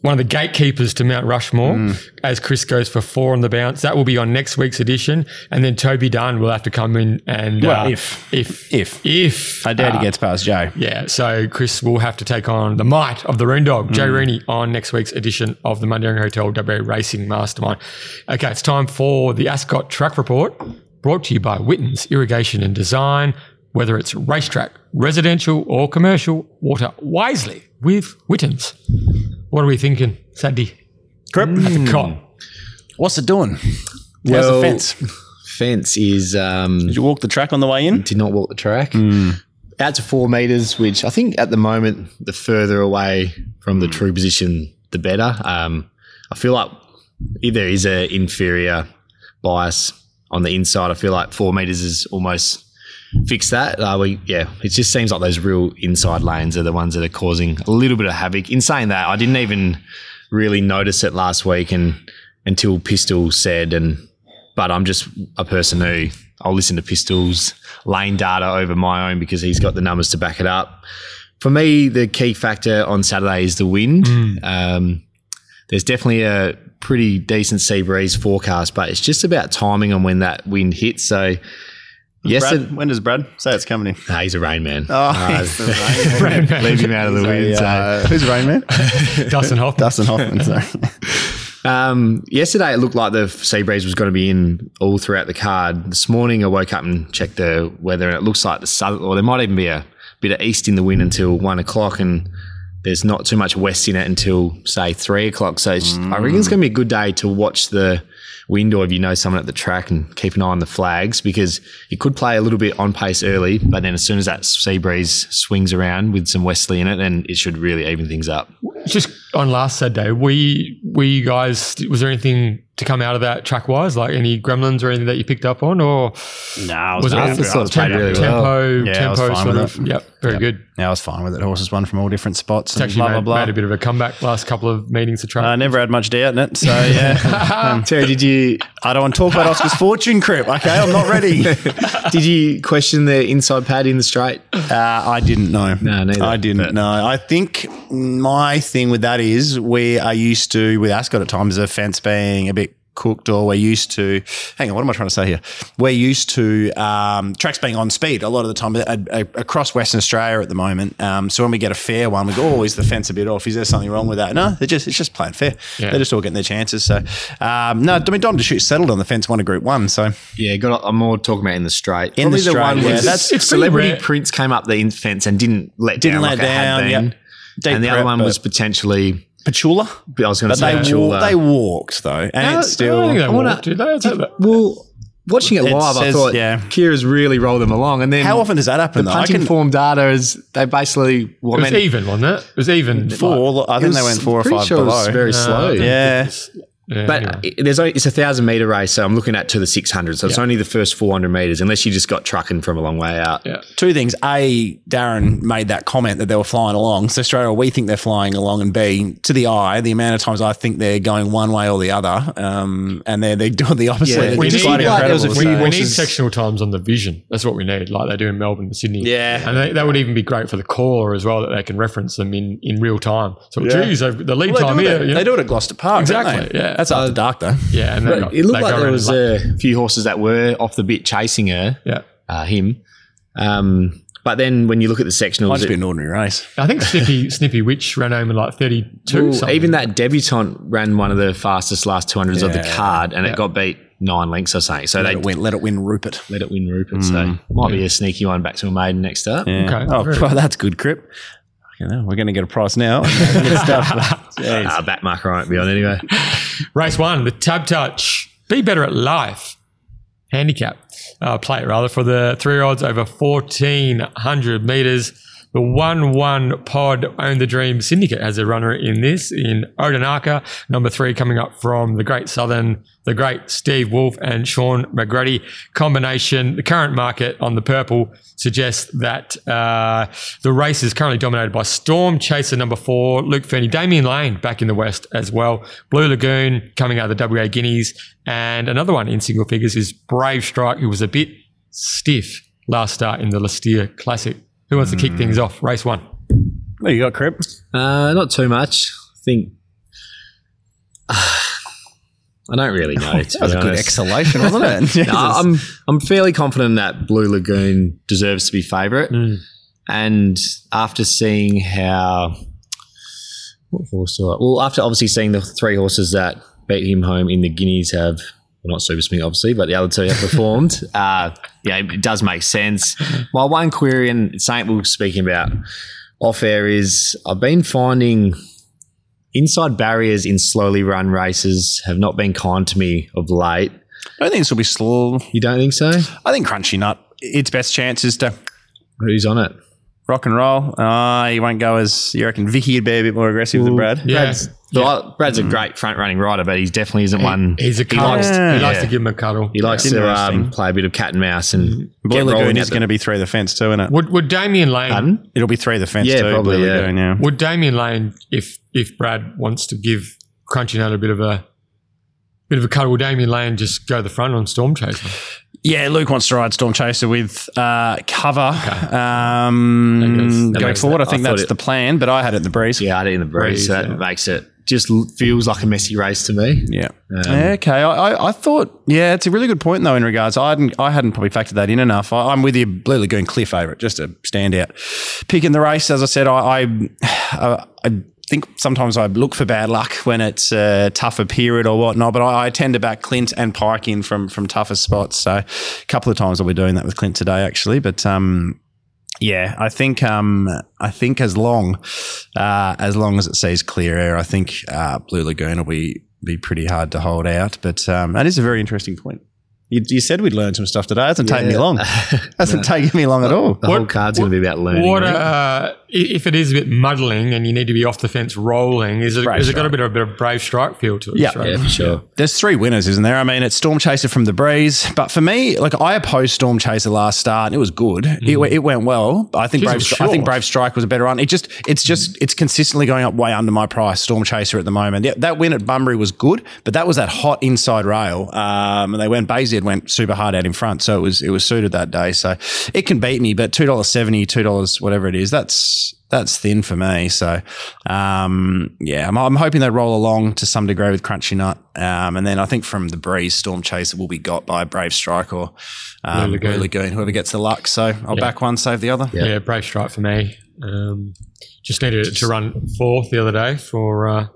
one of the gatekeepers to Mount Rushmore, Mm. as Chris goes for four on the bounce. That will be on next week's edition, and then Toby Dunn will have to come in and Well, uh, if. if If. if I doubt uh, he gets past Joe. yeah, so Chris will have to take on the might of the Roon Dog, Jay Rooney, on next week's edition of the Mundaring Hotel WA Racing Mastermind. Okay, it's time for the Ascot Track Report, brought to you by Witten's Irrigation and Design. Whether it's racetrack, residential, or commercial, water wisely with Witten's. What are we thinking, Sandy? Crip. At the cop. What's it doing? How's Well- the fence? Fence is um, Did you walk the track on the way in? did not walk the track. Out to four meters, which I think at the moment the further away from the true position, the better. Um, I feel like if there is an inferior bias on the inside, I feel like four meters is almost fix that. Uh, we yeah, it just seems like those real inside lanes are the ones that are causing a little bit of havoc. In saying that, I didn't even really notice it last week and until Pistol said and but I'm just a person who I'll listen to Pistol's lane data over my own because he's got the numbers to back it up. For me, the key factor on Saturday is the wind. Um, there's definitely a pretty decent sea breeze forecast, but it's just about timing on when that wind hits. So Yes, it- Brad, when does Brad say it's coming in? Nah, he's a rain man. Oh, Uh, he's the Rain Man. leave him out of the wind. so. Uh, who's Rain Man? Dustin Hoffman. Dustin Hoffman. Sorry. Um, yesterday, it looked like the sea breeze was going to be in all throughout the card. This morning, I woke up and checked the weather, and it looks like the southern, or there might even be a bit of east in the wind until one o'clock, and there's not too much west in it until say three o'clock. So it's, I reckon it's mm. going to be a good day to watch the wind, or if you know someone at the track, and keep an eye on the flags because it could play a little bit on pace early, but then as soon as that sea breeze swings around with some westerly in it, then it should really even things up. Just on last Saturday, we we you guys was there anything to come out of that track wise, like any gremlins or anything that you picked up on, or No, I was it was- I was played tempo, really tempo, Yeah, I was tempo fine sort with of? Yep, very good. Yeah, I was fine with it. Horses won from all different spots. It's and actually blah, made, blah, blah. made a bit of a comeback last couple of meetings to track. I never had much doubt in it. So, yeah. Terry, did you I don't want to talk about Oscar's fortune crip. Okay, I'm not ready. did you question the inside pad in the straight? Uh, I didn't know. No, neither. I didn't But- know. I think my thing with that is we are used to, with Ascot at times, the fence being a bit cooked or we're used to, hang on, what am I trying to say here? We're used to um, tracks being on speed a lot of the time across Western Australia at the moment. Um, so when we get a fair one, we go, oh, is the fence a bit off? Is there something wrong with that? No, they're just, it's just playing fair. Yeah. They're just all getting their chances. So, um, no, I mean, Dom to shoot settled on the fence, won a group one. So, Yeah, got. I'm more talking about in the straight. In the Probably straight, one yeah, that's- it's celebrity rare. prince came up the fence and didn't let Didn't down let like it had down, been. yep. Deep and the prep, other one was potentially. Pachula. I was going to say they, Chula. wa- they walked though, and No, it's still. I don't think they wanna- walked, did they? I'd that. well, watching it It live, I thought yeah. Kira's really rolled them along, and then How often does that happen? the though? I punching can- form data is they basically. Well, It was even, wasn't it? It was even. Four. I think they went four or five sure it below. was very Uh, slow. yeah. Yeah, But anyway. it- there's only, it's a thousand meter race, so I'm looking at to the 600. So it's only the first 400 meters, unless you just got trucking from a long way out. yeah. Two things. A, Darren made that comment that they were flying along. So straight away, we think they're flying along. And B, to the eye, the amount of times I think they're going one way or the other, um, and they're, they're doing the opposite. Yeah, we need- like, there was a incredible. few We need sectional times on the vision. That's what we need, like they do in Melbourne and Sydney. Yeah. and they, that would even be great for the caller as well, that they can reference them in, in real time. So, Yeah. geez, they've- the lead Well, time they, do here, it, you they do it at Gloucester Park. don't Exactly, they? Yeah. That's after dark though. yeah, and they But go- it looked like there was and lap. a few horses that were off the bit chasing her, yeah. uh, him. Um, but then when you look at the sectionals, Might just be an ordinary race. I think Snippy Snippy Witch ran home in like thirty two. well, even that debutant ran one of the fastest last 200s of the card, and Yeah. it got beat nine lengths or something. So Let they it win. Let it win Rupert. let it win Rupert. So might be a sneaky one back to a maiden next up. Yeah. Okay. Oh, well, that's good, Crip. You know, we're going to get a price now. Good stuff. Jeez. Uh, back marker won't be on anyway. Race one, the TABtouch. Be better at life. Handicap. Uh, play it rather for the three year olds over 1400 meters. The 1 1 pod Own the Dream Syndicate has a runner in this in Odinaka. Number three coming up from the Great Southern, the great Steve Wolf and Sean McGrady combination. The current market on the purple suggests that uh, the race is currently dominated by Storm Chaser number four, Luke Fernie, Damian Lane back in the West as well, Blue Lagoon coming out of the WA Guineas, and another one in single figures is Brave Strike, who was a bit stiff last start in the Lastia Classic. Who wants to kick things off? Race one. What you got, Crip? Uh, not too much. I think. I don't really know. To That was be a good honest. exhalation, wasn't it? Jesus. No, I'm I'm fairly confident that Blue Lagoon deserves to be favourite. Mm. And after seeing how what horse do I, well, after obviously seeing the three horses that beat him home in the Guineas have well, not Super Smink obviously, but the other two have performed. uh, yeah, it does make sense. My one query and something we were speaking about off air is I've been finding inside barriers in slowly run races have not been kind to me of late. I don't think this will be slow. You don't think so? I think Crunchy Nut, its best chance is to Who's on it? rock and roll. Ah, he won't go as, you reckon Vicky would be a bit more aggressive than Brad? Yeah. Brad's, Well, Brad's a great front running rider, but he definitely isn't one. He's a he cuddle. likes, He likes yeah. to give him a cuddle. he likes to um, play a bit of cat and mouse and Blue get Lagoon rolling is going to be through the fence too, isn't it? Would would Damian Lane Pardon? It'll be through the fence Yeah, too. probably, Blue yeah. Lagoon, yeah. would Damian Lane if if Brad wants to give Crunchy Nut a bit of a bit of a cuddle, will Damian Lane just go to the front on Storm Chaser? Yeah, Luke wants to ride Storm Chaser with uh, cover That um, goes- that going makes forward. I think I that's it- the plan, but I had it in the breeze. Yeah, I did it in the breeze, so that yeah. makes it just feels like a messy race to me. Yeah. Yeah, okay. I, I, I thought, yeah, it's a really good point though. In regards, I hadn't, I hadn't probably factored that in enough. I, I'm with you, Blue Lagoon, clear favourite, just a standout pick in the race. As I said, I, I, I think sometimes I look for bad luck when it's a tougher period or whatnot, but I, I tend to back Clint and Pike in from from tougher spots. So a couple of times I'll be doing that with Clint today, actually. But um, yeah, I think um, I think as long uh, as long as it sees clear air, I think uh, Blue Lagoon will be be pretty hard to hold out. But um, that is a very interesting point. You, you said we'd learn some stuff today. It hasn't taken me long. It hasn't taken me long at all. The whole What- card's going to be about learning. What right? uh, i- if it is a bit muddling and you need to be off the fence rolling? Is it has it got a bit of a bit of brave strike feel to it? Yeah. Right? yeah, for sure. There's three winners, isn't there? I mean, it's Storm Chaser from the Breeze, but for me, like I opposed Storm Chaser last start, and it was good. It, it went well. I think Jeez, Brave, Stri- I think. Brave Strike was a better run. It just, it's just, it's consistently going up way under my price. Storm Chaser at the moment. Yeah, that win at Bunbury was good, but that was that hot inside rail, um, and they went Bayesian went super hard out in front, so it was it was suited that day. So it can beat me, but two dollars seventy, two dollars whatever it is, that's that's thin for me. So, um, yeah, I'm, I'm hoping they roll along to some degree with Crunchy Nut. Um, and then I think from the breeze, Storm Chaser will be got by Brave Strike or um, Blue Blue Lagoon. Lagoon. whoever gets the luck. So I'll back one, save the other. Yeah, brave strike for me. Um, just needed it to run fourth the other day for uh,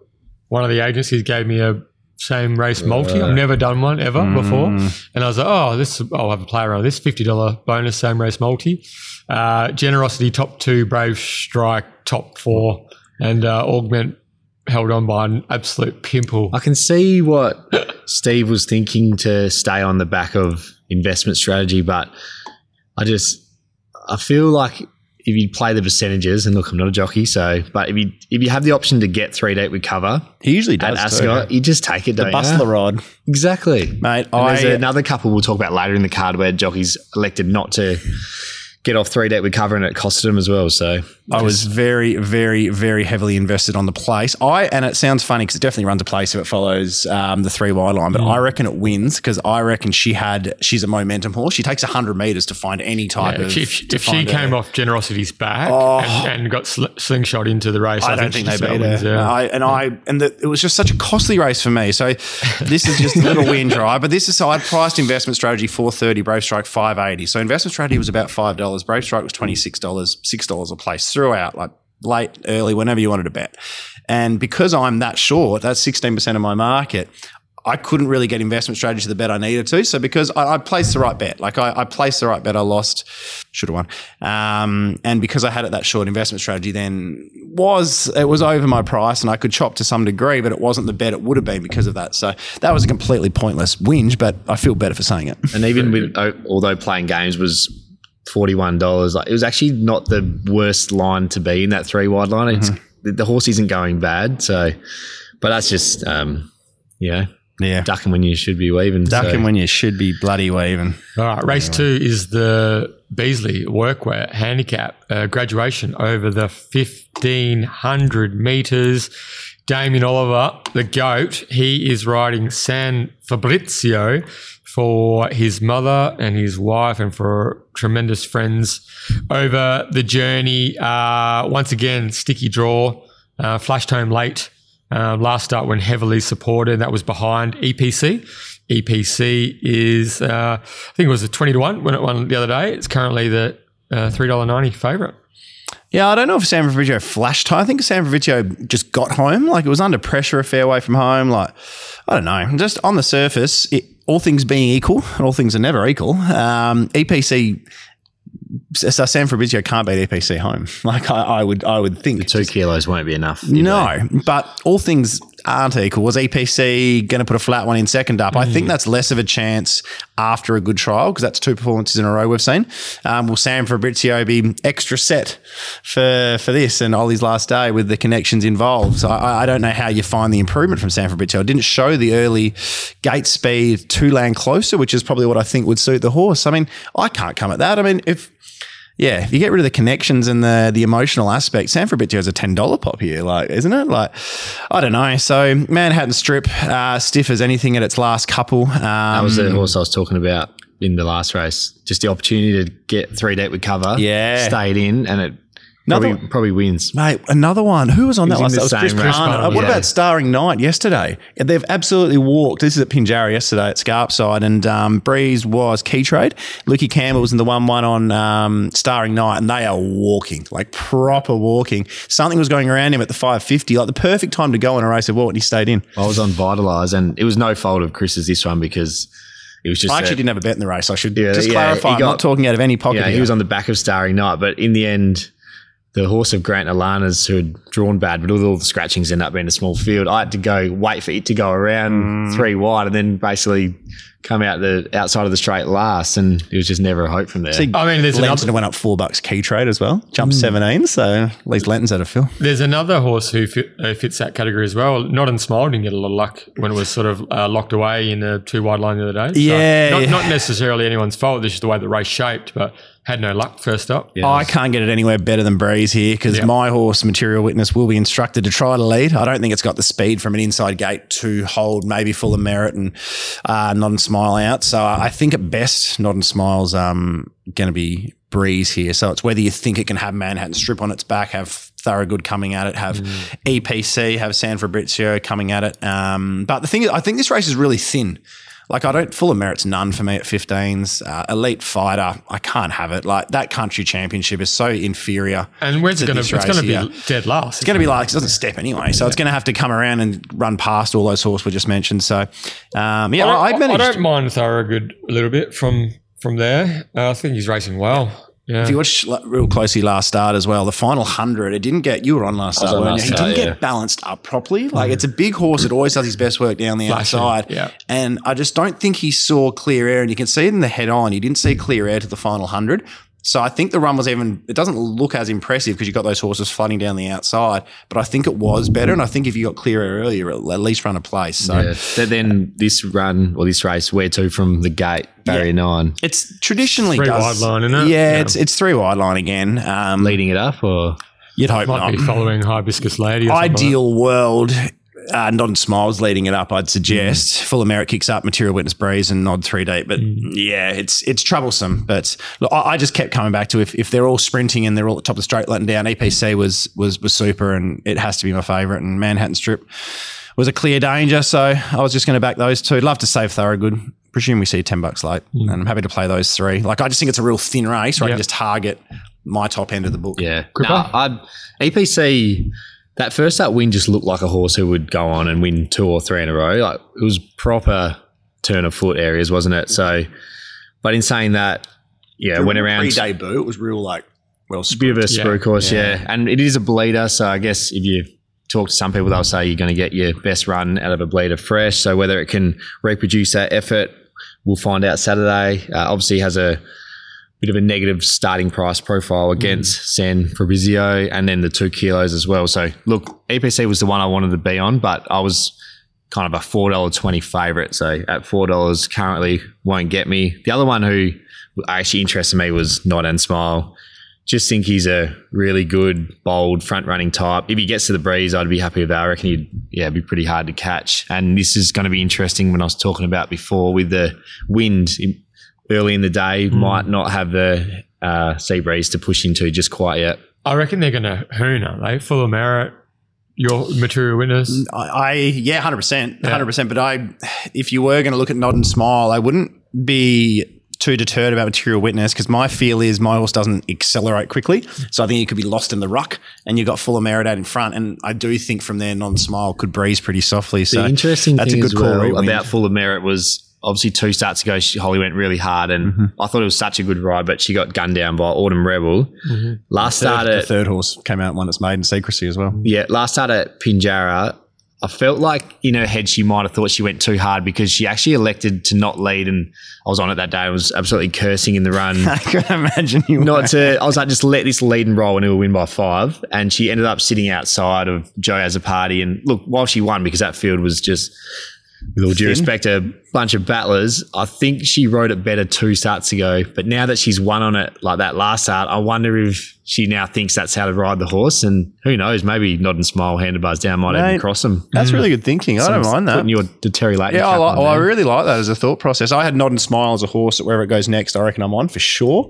one of the agencies gave me a same race multi. I've never done one ever before, and I was like, oh, this I'll have a play around with this fifty dollar bonus same race multi. Uh, generosity top two, brave strike top four, and uh, augment held on by an absolute pimple. I can see what Steve was thinking to stay on the back of investment strategy, but I just I feel like if you play the percentages, and look, I'm not a jockey, so but if you if you have the option to get three deep with cover He usually at does. too. Ascot, you just take it. The bustler you? rod. exactly, Mate, And there's another couple we'll talk about later in the card where jockeys elected not to get off three deep with cover, and it costed them as well. So I was very, very, very heavily invested on the place. I and it sounds funny because it definitely runs a place if it follows um, the three wide line, but Mm. I reckon it wins because I reckon she had she's a momentum horse. She takes hundred meters to find any type Yeah, of. if she, if she came a- off Generosity's back Oh. and, and got sl- slingshot into the race, I don't think she they beat her. yeah. I, and I and the, it was just such a costly race for me. So this is just a little win try, but this is so I priced investment strategy four thirty, Brave Strike five eighty. So investment strategy was about five dollars. Brave Strike was twenty six dollars, six dollars a place throughout, like late, early, whenever you wanted to bet. And because I'm that short, that's sixteen percent of my market. I couldn't really get investment strategy to the bet I needed to. So because I, I placed the right bet, like I, I placed the right bet, I lost, should have won. Um, and because I had it that short investment strategy, then was it was over my price, and I could chop to some degree, but it wasn't the bet it would have been because of that. So that was a completely pointless whinge, but I feel better for saying it. And even with, although playing games was forty-one dollars, like it was actually not the worst line to be in that three wide line. It's the, the horse isn't going bad, so but that's just um, you know Yeah, ducking when you should be weaving. ducking so. when you should be bloody waving. All right, race two is the Beasley Workwear Handicap uh, graduation over the 1500 meters. Damien Oliver, the GOAT, he is riding San Fabrizio for his mother and his wife and for tremendous friends over the journey. Uh, once again, sticky draw, uh, flashed home late. Uh, last start when heavily supported, that was behind EPC. EPC is, uh, I think it was a 20 to 1 when it won the other day. It's currently the uh, $3.90 favourite. Yeah, I don't know if San Fabrizio flashed home. I think San Fabrizio just got home. Like it was under pressure a fair way from home. Like, I don't know. Just on the surface, it, all things being equal, and all things are never equal, um, EPC, so San Fabrizio can't beat EPC home. Like I, I would, I would think. two kilos won't be enough. know. No, but all things aren't equal. Was EPC going to put a flat one in second up? I think that's less of a chance after a good trial because that's two performances in a row we've seen. Um, will San Fabrizio be extra set for for this and Ollie's last day with the connections involved? So I, I don't know how you find the improvement from San Fabrizio. It didn't show the early gate speed to land closer, which is probably what I think would suit the horse. I mean, I can't come at that. I mean, if yeah, if you get rid of the connections and the the emotional aspect, San Fabrizio is a ten dollar pop here, like isn't it? Like I don't know. So Manhattan Strip, uh, stiff as anything at its last couple. Um, That was the horse I was talking about in the last race. Just the opportunity to get three deep with cover. Yeah. stayed in, and it Another Probably, probably wins. Mate, another one. Who was on that in last? That was Chris same race. Barner. Barner, What yeah. about Starring Night yesterday? They've absolutely walked. This is at Pinjarra yesterday at Scarpside, and um, Breeze was key trade. Lukey Campbell was in the one one on um, Starring Night, and they are walking like proper walking. Something was going around him at the five fifty, like the perfect time to go on a race of walk, and he stayed in. I was on Vitalize, and it was no fault of Chris's this one because it was just. I actually a- didn't have a bet in the race. I should Yeah, just yeah, clarify. he I'm not talking out of any pocket. Yeah, he was on the back of Starring Night, but in the end, the horse of Grant Alana's who had drawn bad, but with all the scratchings ended up being a small field. I had to go wait for it to go around three wide, and then basically come out the outside of the straight last, and it was just never a hope from there. See, I mean, there's Lenton another, went up four bucks key trade as well. Jumped seventeen, so at least Lenton's had a fill. there's another horse who fit, uh, fits that category as well. Nod and Smile didn't get a lot of luck when it was sort of uh, locked away in a two wide line the other day. So Yeah, not, yeah. not necessarily anyone's fault. This is the way the race shaped, but had no luck first up. I can't get it anywhere better than Breeze here because Yeah. my horse, Material Witness, will be instructed to try to lead. I don't think it's got the speed from an inside gate to hold maybe full of merit and uh, Nod and Smile out. So I think at best, Nod and Smile's um, going to be Breeze here. So it's whether you think it can have Manhattan Strip on its back, have Thorogood coming at it, have EPC, have San Fabrizio coming at it. Um, but the thing is, I think this race is really thin. Like I don't full of merits none for me at 15s. Uh, elite fighter, I can't have it. Like that country championship is so inferior. And where's it going to? It's going to be here. dead last. It's going to be like it doesn't step anyway, so it's going to have to come around and run past all those horses we just mentioned. So, um, yeah, I, I I, I don't mind Thorogood a little bit from from there. Uh, I think he's racing well. Yeah. if you watch real closely last start as well, the final hundred, it didn't get. You were on last start, on last you? He start, didn't yeah. get balanced up properly. Like it's a big horse. It mm. always does his best work down the Flashing, outside. yeah. And I just don't think he saw clear air, and you can see it in the head on. He didn't see clear air to the final hundred. So I think the run was even. It doesn't look as impressive because you got those horses flooding down the outside. But I think it was better, and I think if you got clear air earlier, at least run a place. So. Yeah. Then this run or this race, where to from the gate, barrier nine, It's traditionally Three does, wide line, isn't it? Yeah, Yeah. it's it's three wide line again. Um, leading it up, or you'd hope Might not. be following Hibiscus Lady. Or something like Ideal world, uh, Nod and Smiles leading it up. I'd suggest mm. Full of Merit kicks up, Material Witness Breeze, and Nod three deep. But mm. yeah, it's it's troublesome. But look, I, I just kept coming back to if, if they're all sprinting and they're all at the top of the straight, letting down. EPC mm. was was was super, and it has to be my favourite. And Manhattan Strip was a clear danger, so I was just going to back those two. Love to save Thorogood. Presume we see ten bucks late, and I'm happy to play those three. Like I just think it's a real thin race where I can just target my top end of the book. yeah, Gripper? no, I'd EPC. That first up win just looked like a horse who would go on and win two or three in a row. Like it was proper turn of foot areas, wasn't it? So, but in saying that, yeah, went around pre debut. It was real like well It's a bit of a Yeah. sprue course, yeah. And it is a bleeder, so I guess if you talk to some people, they'll say you're going to get your best run out of a bleeder fresh. So whether it can reproduce that effort, we'll find out Saturday. Uh, obviously, has a bit of a negative starting price profile against mm. San Fabrizio and then the two kilos as well. So look, EPC was the one I wanted to be on, but I was kind of a four dollar twenty favorite. So at four dollars currently won't get me. The other one who actually interested me was Nod and Smile. Just think he's a really good, bold, front running type. If he gets to the breeze, I'd be happy with that. I reckon he'd yeah, be pretty hard to catch. And this is going to be interesting when I was talking about before with the wind in- early in the day, hmm. might not have the uh, sea breeze to push into just quite yet. I reckon they're going to hoon, are they? Full of merit. Your material witness. Mm, I, I yeah, hundred percent, hundred percent. But I, if you were going to look at Nod and Smile, I wouldn't be too deterred about Material Witness because my feel is my horse doesn't accelerate quickly, so I think he could be lost in the ruck, and you've got full of merit out in front, and I do think from there Nod and Smile could breeze pretty softly. So the interesting that's thing a good as call. well about Full of Merit was obviously two starts ago, she, Holly went really hard, and mm-hmm. I thought it was such a good ride, but she got gunned down by Autumn Rebel. Mm-hmm. Last start the third horse came out and won its maiden secrecy as well. yeah, last start at Pinjarra, I felt like in her head she might have thought she went too hard because she actually elected to not lead, and I was on it that day. I was absolutely cursing in the run. I can imagine you. not to. I was like, just let this lead and roll, and it will win by five. And she ended up sitting outside of Joe as a party. And look, while she won, because that field was just, with all due Thin. respect to bunch of battlers. I think she rode it better two starts ago, but now that she's won on it like that last start, I wonder if she now thinks that's how to ride the horse. And who knows, maybe Nod and Smile handlebars down might even cross them. That's really good thinking. I don't mind that. Putting your the Terry Leighton. Yeah, I, cap like, well, I really like that as a thought process. I had Nod and Smile as a horse at wherever it goes next, I reckon I'm on for sure.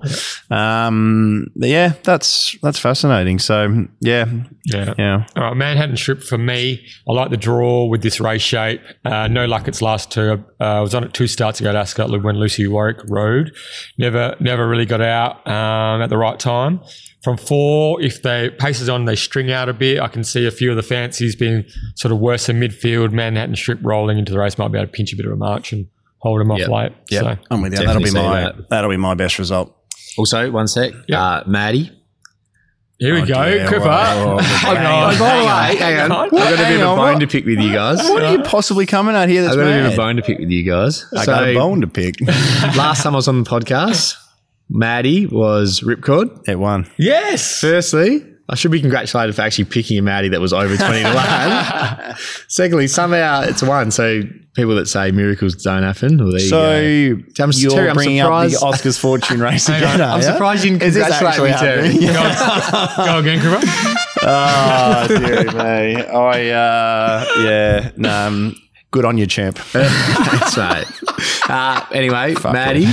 Um, but yeah, that's that's fascinating. So yeah, Yeah. yeah. All right, Manhattan Strip for me. I like the draw with this race shape. Uh, no luck its last two. Uh, I was on it two starts ago at Ascot when Lucy Warwick rode. Never, never really got out um, at the right time. From four, if they paces on, they string out a bit. I can see a few of the fancies being sort of worse in midfield. Manhattan Strip rolling into the race might be able to pinch a bit of a march and hold them off Yep. late. Yeah, So, I'm with you. Definitely That'll be my that. that'll be my best result. Also, one sec. Yeah. Uh, Maddie. Here we Oh, go, dear. Cooper. Oh, Hang hang on. on. by the way, hang on. I've got a bit of a bone what- to pick with you guys. What are you possibly coming at here? That's I've got a bit of a bone to pick with you guys. I got a bone to pick. last time I was on the podcast, Maddie was Ripcord. it won. Yes. Firstly, I should be congratulated for actually picking a Maddie that was over 20 to 1. Secondly, somehow it's one. So people that say miracles don't happen, well, there you So go. I'm- you're Terry, bringing up the Oscars fortune race again. I'm are ya? surprised you didn't congratulate actually me, Terry. happening? Go again, Cooper. oh, dearie me. I, uh, yeah, no, um, good on you, champ. That's right. Uh, anyway, Fuck Maddie,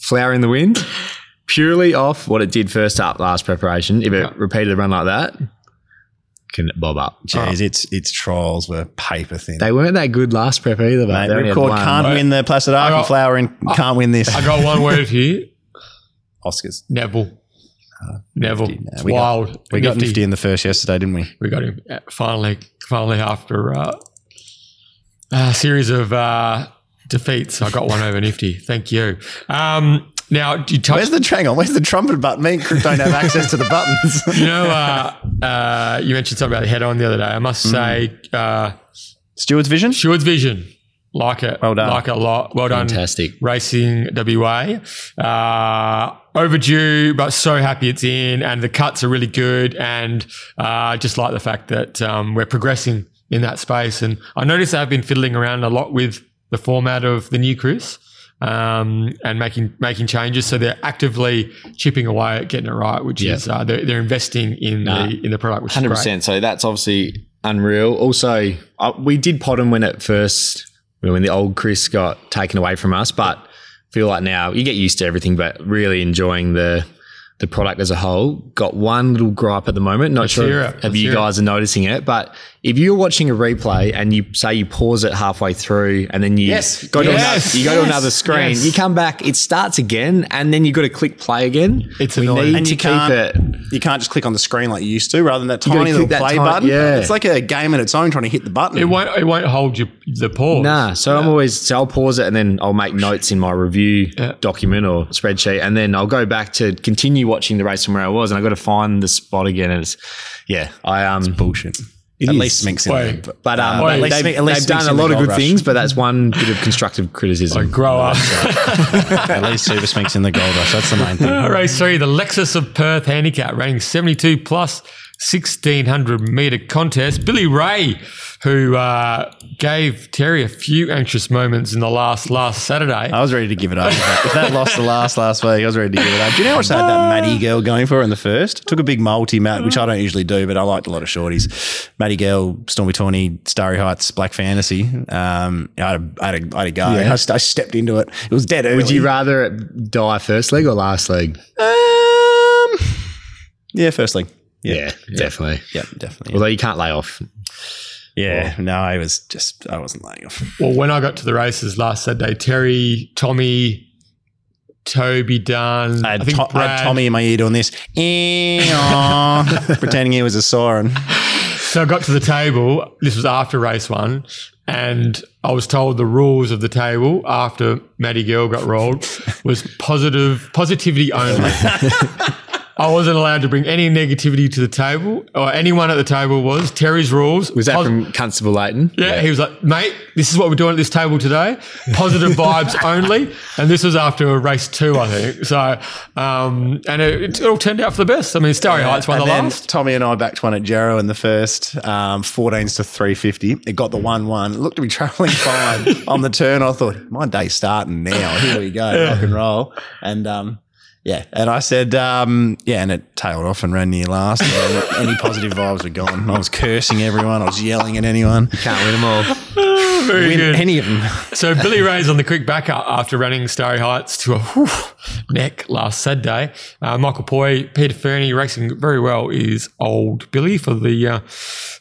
flower in the wind, purely off what it did first up last preparation. If it repeated a run like that, can bob up. Jeez, its its trials were paper thin. They weren't that good last prep either, but Mate, they only had Ripcord one. can't win the Placid I Ark got- and Flower and can't win this. I got one word here. Oscars. Neville. Neville. Nifty. It's We got- wild. We got nifty in the first yesterday, didn't we? We got him uh, finally. Finally, after uh, a series of uh, defeats, I got one over Nifty. Thank you. Um, now, you Where's the hang on? Where's the trumpet button? Me and Crick don't have access to the buttons. You know, uh, uh, you mentioned something about the head on the other day. I must Mm. say, uh, Stewart's vision. Stewart's vision. Like it. Well done. Like it a lot. Well done. Fantastic. Racing WA. Uh, overdue, but so happy it's in, and the cuts are really good. And uh, just like the fact that um, we're progressing in that space. And I noticed I've been fiddling around a lot with the format of the new cruise. Um, and making making changes, so they're actively chipping away at getting it right, which Yeah. is uh, they're, they're investing in Nah. the in the product, which Hundred percent. So that's obviously unreal. Also, uh, we did pot him when it first, when the old Chris got taken away from us. But feel like now you get used to everything, but really enjoying the the product as a whole. Got one little gripe at the moment. Not Let's sure if, if you hear it. guys are noticing it, but if you're watching a replay and you say you pause it halfway through and then you Yes. go to Yes. another, you go to another screen, Yes. you come back, it starts again, and then you've got to click play again. It's we annoying. need And to you keep can't- it. You can't just click on the screen like you used to, rather than that gotta tiny little play ti- button. yeah. It's like a game in its own trying to hit the button. It won't it won't hold you the pause. Nah, so I'm always so I'll pause it and then I'll make notes in my review Yeah. document or spreadsheet, and then I'll go back to continue watching the race from where I was, and I got to find the spot again. And it's yeah, I um bullshit. it At is. least Sminks in Wait. there. but um, Wait, they've, at least- they've done a lot of good Rush. things, but that's one bit of constructive criticism. Like grow up. At least Super Sminks in the gold rush. That's the main thing. Uh, race three, the Lexus of Perth handicap, rating 72 plus 1600 meter contest. Billy Ray, who uh, gave Terry a few anxious moments in the last last Saturday. I was ready to give it up. if that lost the last last week, I was ready to give it up. Do you know how much they had that Maddie girl going for in the first? Took a big multi, Matt, which I don't usually do, but I liked a lot of shorties. Maddie girl, Stormy Tawny, Starry Heights, Black Fantasy. Um, I, had a, I, had a, I had a go. Yeah. I, st- I stepped into it. It was dead early. Would you rather die first leg or last leg? Um, yeah, first leg. Yeah, definitely. Yeah, definitely. Although you can't lay off. yeah, no, I was just, I wasn't laying off. well, when I got to the races last Saturday, Terry, Tommy, Toby Dunn, I I, think To- I Brad. had Tommy in my ear doing this, pretending he was a siren. So I got to the table. This was after race one, and I was told the rules of the table after Maddie Gill got rolled was positive positivity only. I wasn't allowed to bring any negativity to the table, or anyone at the table was. Terry's rules. Was that Pos- from Constable Leighton? Yeah, he was like, mate, this is what we're doing at this table today. Positive vibes only. And this was after a race two, I think. So, um, and it, it all turned out for the best. I mean, Starry Heights won and the then last. Tommy and I backed one at Jarrow in the first, um, 14s to 350. It got the 1 1. It looked to be travelling fine on the turn. I thought, my day's starting now. Here we go, rock and roll. And, um, yeah, and I said, um, yeah, and it tailed off and ran near last. And any positive vibes were gone. I was cursing everyone. I was yelling at anyone. Can't win them all. Very Win good. any of them. So Billy Ray's on the quick back up after running Starry Heights to a whew, neck last Saturday. Uh, Michael Poy, Peter Fernie racing very well is old Billy for the uh,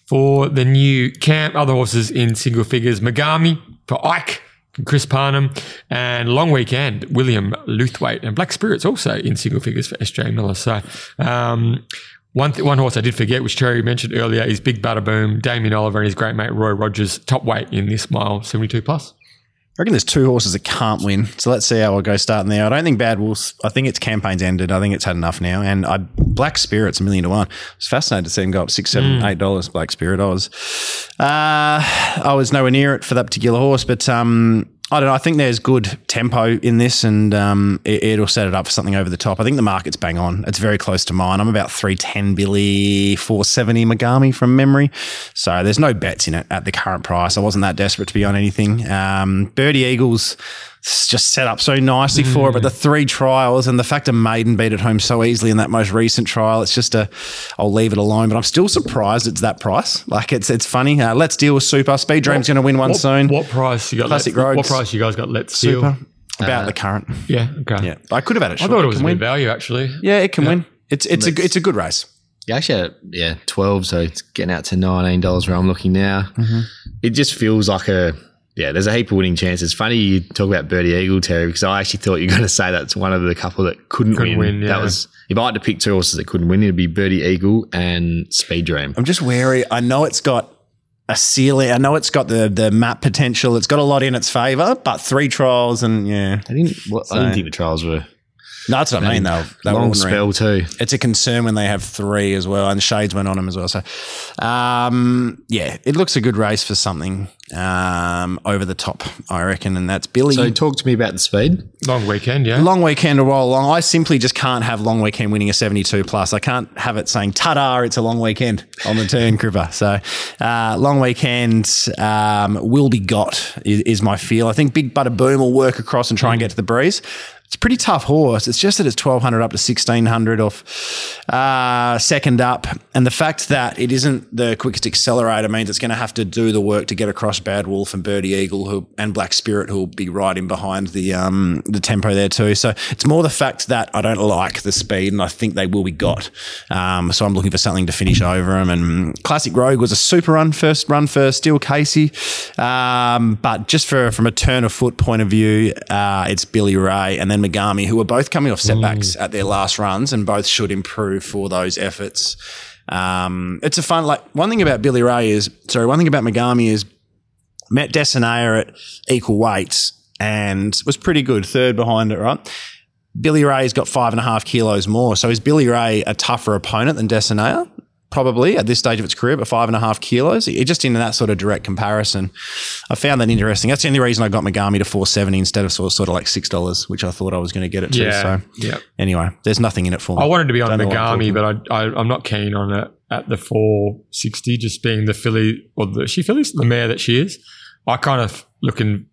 for the new camp. Other horses in single figures: Megami for Ike. Chris Parnham and long weekend William Luthwaite and Black Spirits also in single figures for SJ Miller. So um, one th- one horse I did forget, which Terry mentioned earlier, is Big Butter Boom, Damien Oliver and his great mate Roy Rogers, top weight in this mile, seventy two plus. I reckon there's two horses that can't win. So let's see how I go starting there. I don't think Bad Wolves, I think its campaign's ended. I think it's had enough now. And I, Black Spirit's a million to one. I was fascinated to see him go up six, seven, eight dollars. Black Spirit. I was, uh, I was nowhere near it for that particular horse, but um, I don't know. I think there's good tempo in this, and um, it, it'll set it up for something over the top. I think the market's bang on. It's very close to mine. I'm about three ten Billy, four seventy Megami from memory. So there's no bets in it at the current price. I wasn't that desperate to be on anything. Um, Birdie Eagles it's just set up so nicely for it, but the three trials and the fact that Maiden beat it home so easily in that most recent trial, it's just a. I'll leave it alone. But I'm still surprised it's that price. Like it's it's funny. Uh, Let's deal with Super. Speed Dream's going to win one What, soon. what price you got? Classic let, Roads. What price you guys got? Let's Steal. Super about the current. Yeah. Okay. Yeah, I could have had it. I thought it was a good win. value actually. Yeah, it can win. It's it's a Let's- it's a good race. You actually had, yeah, 12, so it's getting out to $19 where I'm looking now. Mm-hmm. It just feels like a, yeah, there's a heap of winning chances. Funny you talk about Birdie Eagle, Terry, because I actually thought you were going to say that's one of the couple that couldn't, Couldn't win. win, yeah. That was, if I had to pick two horses that couldn't win, it'd be Birdie Eagle and Speed Dream. I'm just wary. I know it's got a ceiling. I know it's got the the map potential. It's got a lot in its favour, but three trials and yeah, I didn't, well, I didn't think the trials were no, that's what I mean. Though they were long ordinary. spell too. It's a concern when they have three as well, and Shades went on them as well. So, um, yeah, it looks a good race for something um, over the top, I reckon, and that's Billy. So talk to me about the speed. Long weekend. Yeah. long weekend to roll along. I simply just can't have long weekend winning a 72 plus. I can't have it saying, ta-da, it's a long weekend on the turn, Cripper. So uh, long weekend um, will be got is, is my feel. I think Big Butter Boom will work across and try and get to the breeze. It's a pretty tough horse. It's just that it's 1200 up to 1600 off uh, second up. And the fact that it isn't the quickest accelerator means it's going to have to do the work to get across Bad Wolf and Birdie Eagle who, and Black Spirit, who will be right in behind the um, the tempo there too. So it's more the fact that I don't like the speed and I think they will be got. Um, so I'm looking for something to finish over them. And Classic Rogue was a super run, first run for Steel Casey. Um, but just for from a turn of foot point of view, uh, it's Billy Ray and then Megami, who are both coming off setbacks at their last runs and both should improve for those efforts. Um, it's a fun, like one thing about Billy Ray is, sorry, one thing about Megami is met Desanea at equal weights and was pretty good, third behind it, right? Billy Ray's got five and a half kilos more. So is Billy Ray a tougher opponent than Desanea? Probably at this stage of its career, but five and a half kilos. It just in that sort of direct comparison. I found that interesting. That's the only reason I got Megami to 470 instead of sort of, sort of like $6, which I thought I was going to get it to. Yeah. So Yeah. anyway, there's nothing in it for me. I wanted to be on Don't know what I'm Megami, but I, I I'm not keen on it at the 460. Just being the filly or the she filly's the mare that she is. I kind of looking.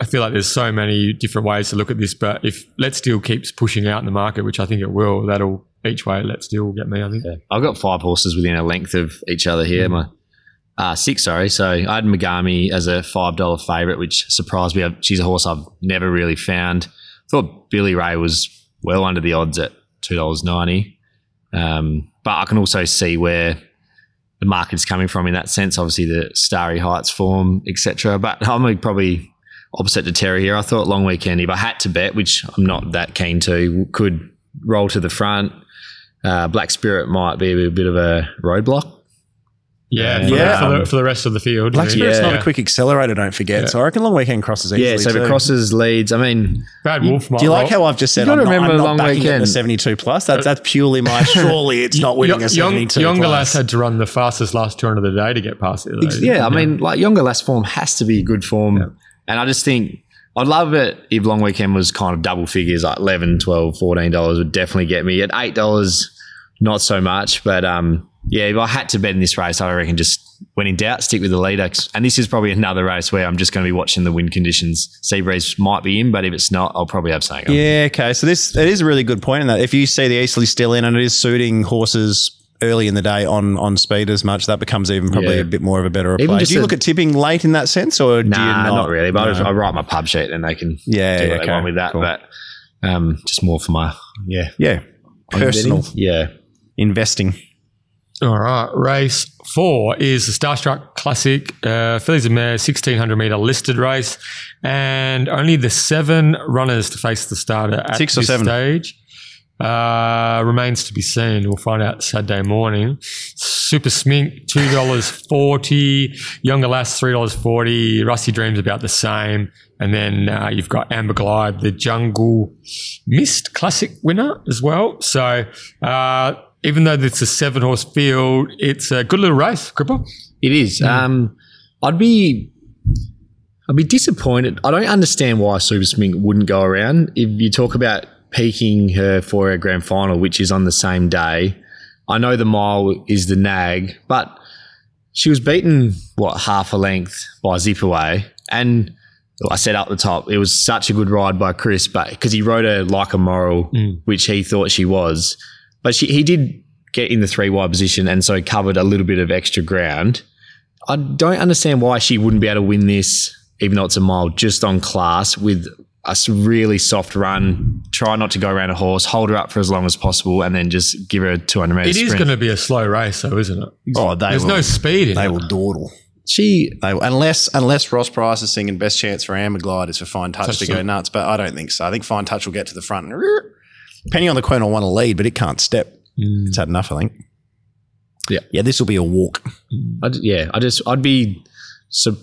I feel like there's so many different ways to look at this, but if Let's Deal keeps pushing out in the market, which I think it will, that'll each way Let's Deal get me. I think. I've got five horses within a length of each other here. My uh, six, sorry. So I had Megami as a five dollar favorite, which surprised me. She's a horse I've never really found. Thought Billy Ray was well under the odds at two dollars ninety, um, but I can also see where the market's coming from in that sense. Obviously, the Starry Heights form, etc. But I'm probably opposite to Terry here. I thought long weekend, if I had to bet, which I'm not that keen to, could roll to the front. Uh, Black Spirit might be a bit of a roadblock. Yeah, for, Yeah. The, for, the, for the rest of the field. Black Spirit's Yeah. not a quick accelerator, don't forget. So I reckon long weekend crosses easily. Yeah, so if it crosses leads, I mean, Bad Wolf might Do you like roll. how I've just said You I'm gotta not, remember I'm not long backing it weekend. the 72 plus? That's, that's purely my, surely it's not winning a 72 Younger plus. lass had to run the fastest last 200 of the day to get past it. though. yeah, I mean, like younger less form has to be good form. And I just think I'd love it if long weekend was kind of double figures, like 11 12 $14 would definitely get me. At $8, not so much. But um, yeah, if I had to bet in this race, I reckon just when in doubt, stick with the leader. And this is probably another race where I'm just going to be watching the wind conditions. Seabreeze might be in, but if it's not, I'll probably have something. Yeah, okay. So this it is a really good point in that if you see the Easterly still in and it is suiting horses early in the day on on speed as much, that becomes even probably Yeah. a bit more of a better Even play. Do you a- look at tipping late in that sense, or do you Nah, not? not, really. But I, No. I write my pub sheet and they can Yeah, do yeah, what they okay, want with that. cool. But um, just more for my, yeah. yeah, personal Yeah. investing. All right. Race four is the Starstruck Classic uh, Fillies and Mare 1600 meter listed race. And only the seven runners to face the starter at Six or this seven? stage uh, remains to be seen. We'll find out Saturday morning. Super Smink, $2.40. Younger Lass, $3.40. Rusty Dreams about the same. And then uh, you've got Amber Glide, the Jungle Mist Classic winner as well. So uh, even though it's a seven horse field, it's a good little race, Cripper. It is. Um, I'd be, I'd be disappointed. I don't understand why Super Smink wouldn't go around. If you talk about peaking her for her grand final, which is on the same day, I know the mile is the nag, but she was beaten what half a length by Zip Away, and I said up the top, it was such a good ride by Chris, but because he rode her like a moral, mm. which he thought she was, but she, he did get in the three wide position and so covered a little bit of extra ground. I don't understand why she wouldn't be able to win this, even though it's a mile, just on class with a s- really soft run. Try not to go around a horse, hold her up for as long as possible, and then just give her a 200 meter It sprint. is going to be a slow race, though, isn't it? Oh, they There's will, no speed in they it. will dawdle. she, They will, unless unless Ross Price is singing best chance for Amber Glide is for Fine Touch Touch to to- go nuts, but I don't think so. I think Fine Touch will get to the front. and Depending on the Queen, will want to lead, but it can't step. Mm. It's had enough, I think. Yeah. yeah. This will be a walk. I d yeah, I just, I'd be, so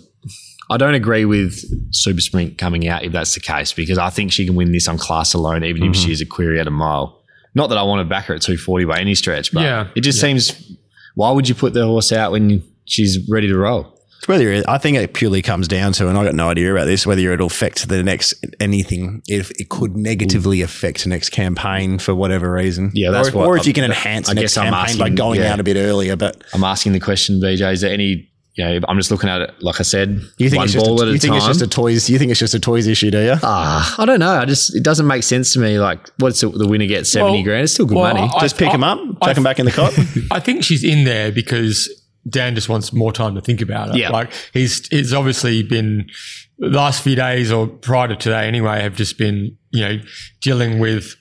I don't agree with Super Sprint coming out if that's the case because I think she can win this on class alone, even if she mm-hmm. is a query at a mile. Not that I want to back her at 240 by any stretch, but Yeah. it just seems, why would you put the horse out when she's ready to roll? It's whether it, I think it purely comes down to, and I got no idea about this, whether it'll affect the next anything. If it could negatively affect the next campaign for whatever reason, Yeah, that's or, if- what or if you I'm- can enhance I next guess I'm campaign by going yeah. out a bit earlier. But I'm asking the question, BJ, is there any, you know, I'm just looking at it, like I said, you think one it's just ball a, at a you think time. it's just a toys? You think it's just a toys issue, do you? Ah, I don't know. I just it doesn't make sense to me. Like, what's the, the winner gets seventy Well- grand? It's still good well, money. I- just pick him up, I- chuck him back in the cot. I think she's in there because Dan just wants more time to think about it. Yeah. Like he's he's obviously been the last few days or prior to today anyway have just been, you know, dealing with m-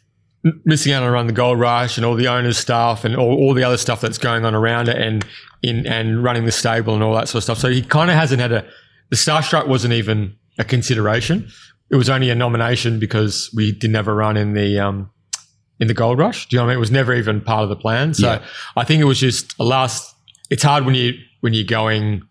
missing out on run the gold rush and all the owner's stuff and all, all the other stuff that's going on around it and in and running the stable and all that sort of stuff. So he kind of hasn't had a the starstruck wasn't even a consideration. It was only a nomination because we didn't have a run in the um in the gold rush. Do you know what I mean? It was never even part of the plan. So Yeah. I think it was just a last. It's hard when you when you're going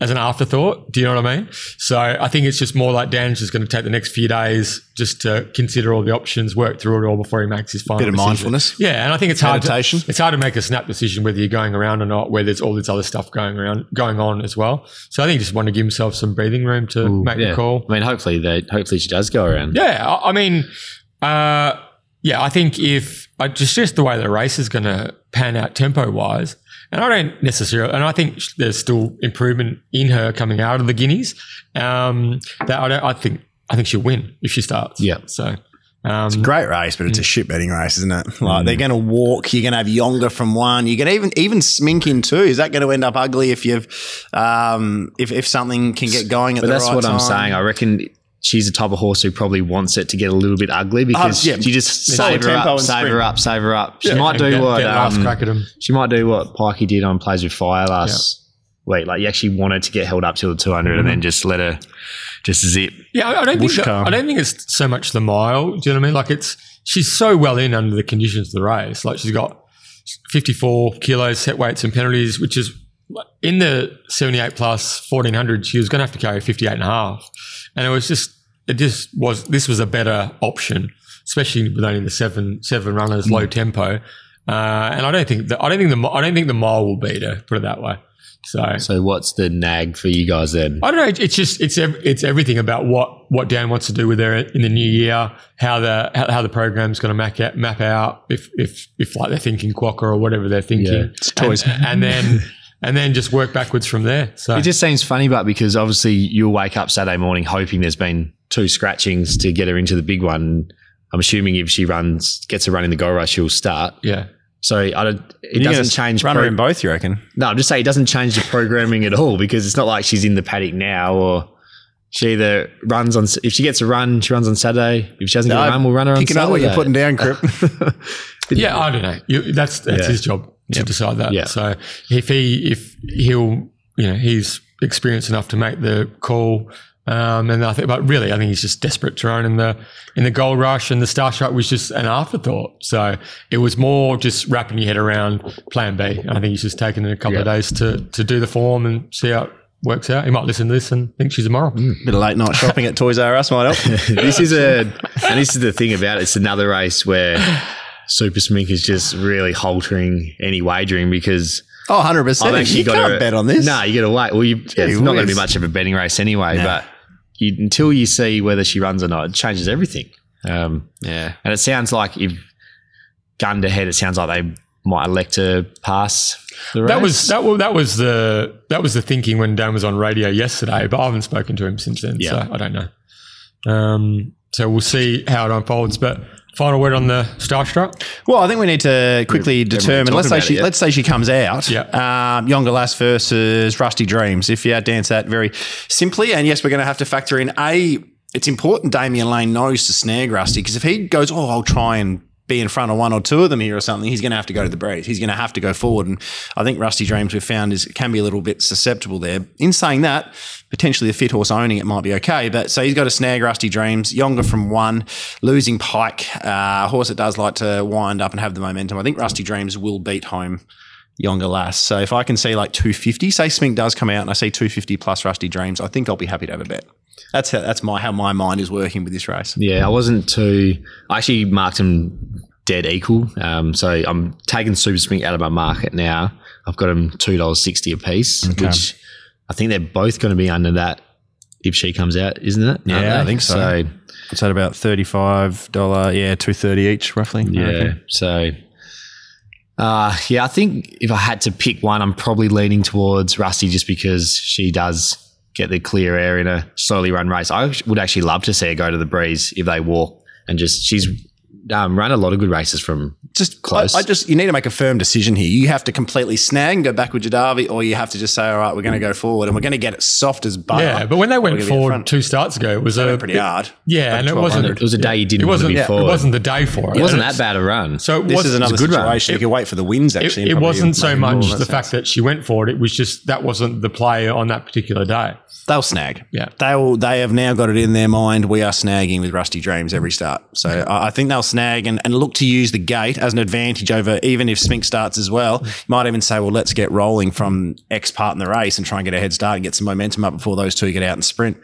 as an afterthought. Do you know what I mean? So I think it's just more like Dan's just going to take the next few days just to consider all the options, work through it all before he makes his final Bit of decision. mindfulness. Yeah, and I think it's hard. To, Meditation. it's hard to make a snap decision whether you're going around or not, where there's all this other stuff going around, going on as well. So I think he just want to give himself some breathing room to make yeah. the call. I mean, hopefully they hopefully she does go around. Yeah, I, I mean, uh, yeah, I think if I just just the way the race is going to pan out tempo wise, and I don't necessarily, and I think there's still improvement in her coming out of the Guineas. Um, that I don't, I think I think she'll win if she starts. Yeah. So. Um, it's a Great race, but it's a shit betting race, isn't it? Like they're going to walk. You're going to have Yonga from one. You're going to even even Smink in two. Is that going to end up ugly if you've um, if if something can get going at But the day? But that's right what I'm saying. I reckon she's the type of horse who probably wants it to get a little bit ugly because Oh, yeah. you just Slower save her up, save her up, save her up. She yeah, might do get, what get um, crack at him. she might do what Pikey did on Plays with Fire last week. Like you actually wanted to get held up till the 200 and then just let her just zip. Yeah, I, I don't think Whoosh that. I don't think it's so much the mile. Do you know what I mean? Like it's she's so well in under the conditions of the race. Like she's got 54 kilos set weights and penalties, which is in the 78 plus 1400, she was going to have to carry 58 and a half. And it was just, it just was, this was a better option, especially with only the seven, seven runners, low tempo. Uh, and I don't think that, I don't think the, I don't think the mile will beat her, put it that way. So, So what's the nag for you guys then? I don't know. It's just it's ev- it's everything about what what Dan wants to do with her in the new year, how the how, how the program's going to map out, map out if if if like they're thinking quokka or whatever they're thinking, Yeah. it's toys, and, and then and then just work backwards from there. So It just seems funny, but because obviously you'll wake up Saturday morning hoping there's been two scratchings to get her into the big one. I'm assuming if she runs, gets a run in the goal rush, she'll start. yeah, So I don't, it You're doesn't change. Run her pro- in both, you reckon? no, I'm just saying it doesn't change the programming at all because it's not like she's in the paddock now or she either runs on, if she gets a run, she runs on Saturday. If she doesn't get a run, we'll run her on Saturday. Picking up what you're putting down, Crip. yeah. I don't know. You, that's that's Yeah. his job to decide that. Yeah. So if he if he'll you know he's experienced enough to make the call. Um, and I think, but really, I think he's just desperate to run in the in the gold rush, and the starstruck was just an afterthought. So it was more just wrapping your head around Plan B. And I think he's just taken a couple of days to to do the form and see how it works out. He might listen to this and think she's a moral. Bit of late night shopping at Toys R Us might help. this is a, and this is the thing about it. It's another race where Super Smink is just really haltering any wagering because Oh, 100%. I've actually you got can't to bet on this. No, you got to wait. Well, you, yeah, it's not going to be much of a betting race anyway. No. But you, until you see whether she runs or not, it changes everything. Um, Yeah. and it sounds like if gunned ahead, it sounds like they might elect to pass the race. That was that was that was the that was the thinking when Dan was on radio yesterday, but I haven't spoken to him since then, Yeah. so I don't know. Um, so we'll see how it unfolds. But final word on the starstruck. Well, I think we need to quickly determine. Let's say she let's say she comes out. Yeah. Um, Younger Lass versus Rusty Dreams. If you dance that very simply, and yes, we're going to have to factor in a. It's important Damian Lane knows to snag Rusty because if he goes, oh, I'll try and be in front of one or two of them here or something, he's going to have to go to the breeze. He's going to have to go forward, and I think Rusty Dreams we've found is can be a little bit susceptible there. In saying that, potentially a fit horse owning it might be okay, but so he's got to snag Rusty Dreams. Younger from one, losing Pike, uh, a horse that does like to wind up and have the momentum. I think Rusty Dreams will beat home. Younger lass. So if I can see like 250, say Smink does come out and I see 250 plus Rusty Dreams, I think I'll be happy to have a bet. That's how, that's my how my mind is working with this race. Yeah, I wasn't too. I actually marked them dead equal. Um, so I'm taking Super Smink out of my market now. I've got them two dollars sixty a piece, which I think they're both going to be under that if she comes out, isn't it? Aren't Yeah, I think so. So It's at about $35, yeah, 230 each roughly. yeah, so. Uh, yeah, I think if I had to pick one, I'm probably leaning towards Rusty just because she does get the clear air in a slowly run race. I would actually love to see her go to the breeze if they walk and just she's um, run a lot of good races from just Close. I, I just you need to make a firm decision here. You have to completely snag and go back with Jadavi, or you have to just say, all right, we're going to go forward and we're going to get it soft as butter. Yeah, but when they went gonna be in forward two starts ago, it was a pretty hard. Yeah, and it wasn't. It was a day you didn't It want to wasn't. be It wasn't the day for it. It wasn't that bad a run. So it This was, is another a good run. you can wait for the wins actually. It, it wasn't so much the that fact that she went for it. It was just that wasn't the play on that particular day. they'll snag. Yeah. they will. They have now got it in their mind. We are snagging with Rusty Dreams every start. So I I think they'll snag and, and look to use the gate as an advantage over even if Smink starts as well. You might even say, well, let's get rolling from X part in the race and try and get a head start and get some momentum up before those two get out and sprint.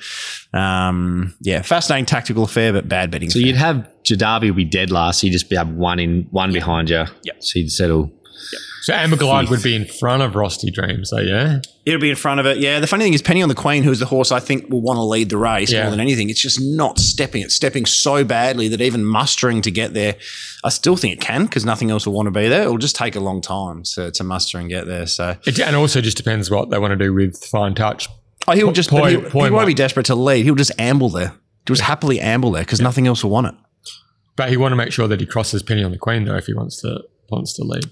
Um, yeah, fascinating tactical affair, but bad betting. So affair. you'd have Jadavi be dead last. So you'd just be have one in one behind you. Yep. So you'd settle. So Amber Glide would be in front of Rusty Dreams. So yeah, It'll be in front of it. Yeah. The funny thing is, Penny on the Queen, who's the horse I think will want to lead the race Yeah. more than anything. It's just not stepping. It's stepping so badly that even mustering to get there, I still think it can because nothing else will want to be there. It'll just take a long time to, to muster and get there. So it, and also just depends what they want to do with fine touch. oh, he'll just but he'll, Poi he won't be desperate to lead. He'll just amble there. He'll just happily amble there because nothing else will want it. But he want to make sure that he crosses Penny on the Queen though if he wants to wants to lead.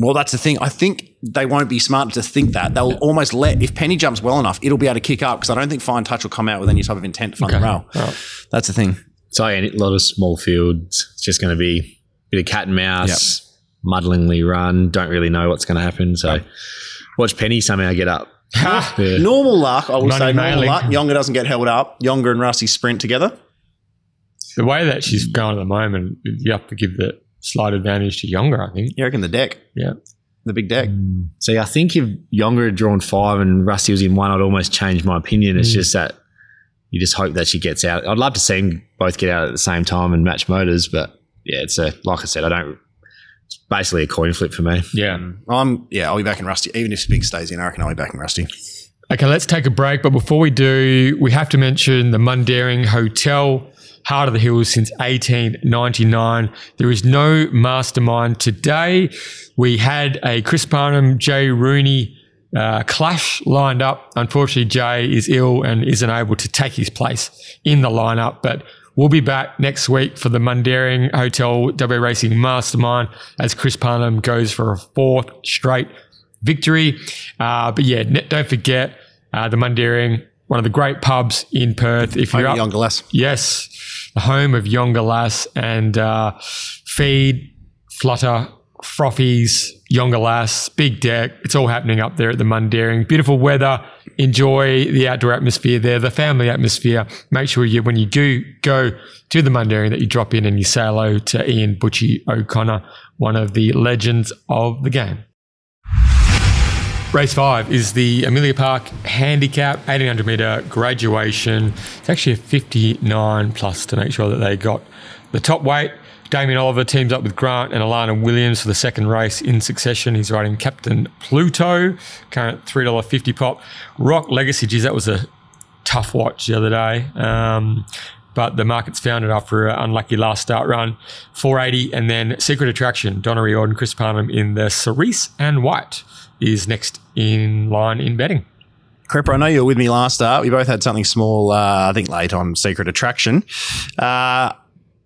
Well, that's the thing. I think they won't be smart to think that. They'll almost let, if Penny jumps well enough, it'll be able to kick up because I don't think Fine Touch will come out with any type of intent to front the Okay. rail. All right. That's the thing. So yeah, a lot of small fields. It's just going to be a bit of cat and mouse, muddlingly run. Don't really know what's going to happen. So watch Penny somehow get up. Yeah. Normal luck, I will Money say normal mailing. luck. Younger doesn't get held up. Younger and Rusty sprint together. The way that she's going at the moment, you have to give the slight advantage to Younger. I think. You reckon the deck? Yeah. the big deck. Mm. See, I think if Younger had drawn five and Rusty was in one, I'd almost change my opinion. It's mm. just that you just hope that she gets out. I'd love to see them both get out at the same time and match motors, but yeah, it's a like I said, I don't. It's basically a coin flip for me. Yeah. Mm. I'm yeah, I'll be backing Rusty. Even if Big stays in, I reckon I'll be backing Rusty. Okay, let's take a break. But before we do, we have to mention the Mundaring Hotel, Heart of the Hills since 1899. There is no mastermind today. We had a Chris Parnham, Jay Rooney uh, clash lined up. Unfortunately, Jay is ill and isn't able to take his place in the lineup, but We'll be back next week for the Mundaring Hotel W Racing Mastermind as Chris Parnham goes for a fourth straight victory. Uh, but yeah, don't forget uh, the Mundaring, one of the great pubs in Perth. If you're up, yes, the home of Yonga Lass and uh, feed, flutter, frothies, Yonga Lass, big deck. It's all happening up there at the Mundaring. Beautiful weather. Enjoy the outdoor atmosphere there, the family atmosphere. Make sure you, when you do go to the Mundaring, that you drop in and you say hello to Ian Butchie O'Connor, one of the legends of the game. Race five is the Amelia Park Handicap 1800 meter graduation. It's actually a 59 plus to make sure that they got the top weight. Damien Oliver teams up with Grant and Alana Williams for the second race in succession. He's riding Captain Pluto, current $3.50 pop. Rock Legacy, geez, that was a tough watch the other day. Um, but the market's found it after an unlucky last start run. 480 and then Secret Attraction, Donna Riord and Chris Parnham in the Cerise and White is next in line in betting. Cripper, I know you were with me last start. We both had something small, uh, I think late on Secret Attraction. Uh,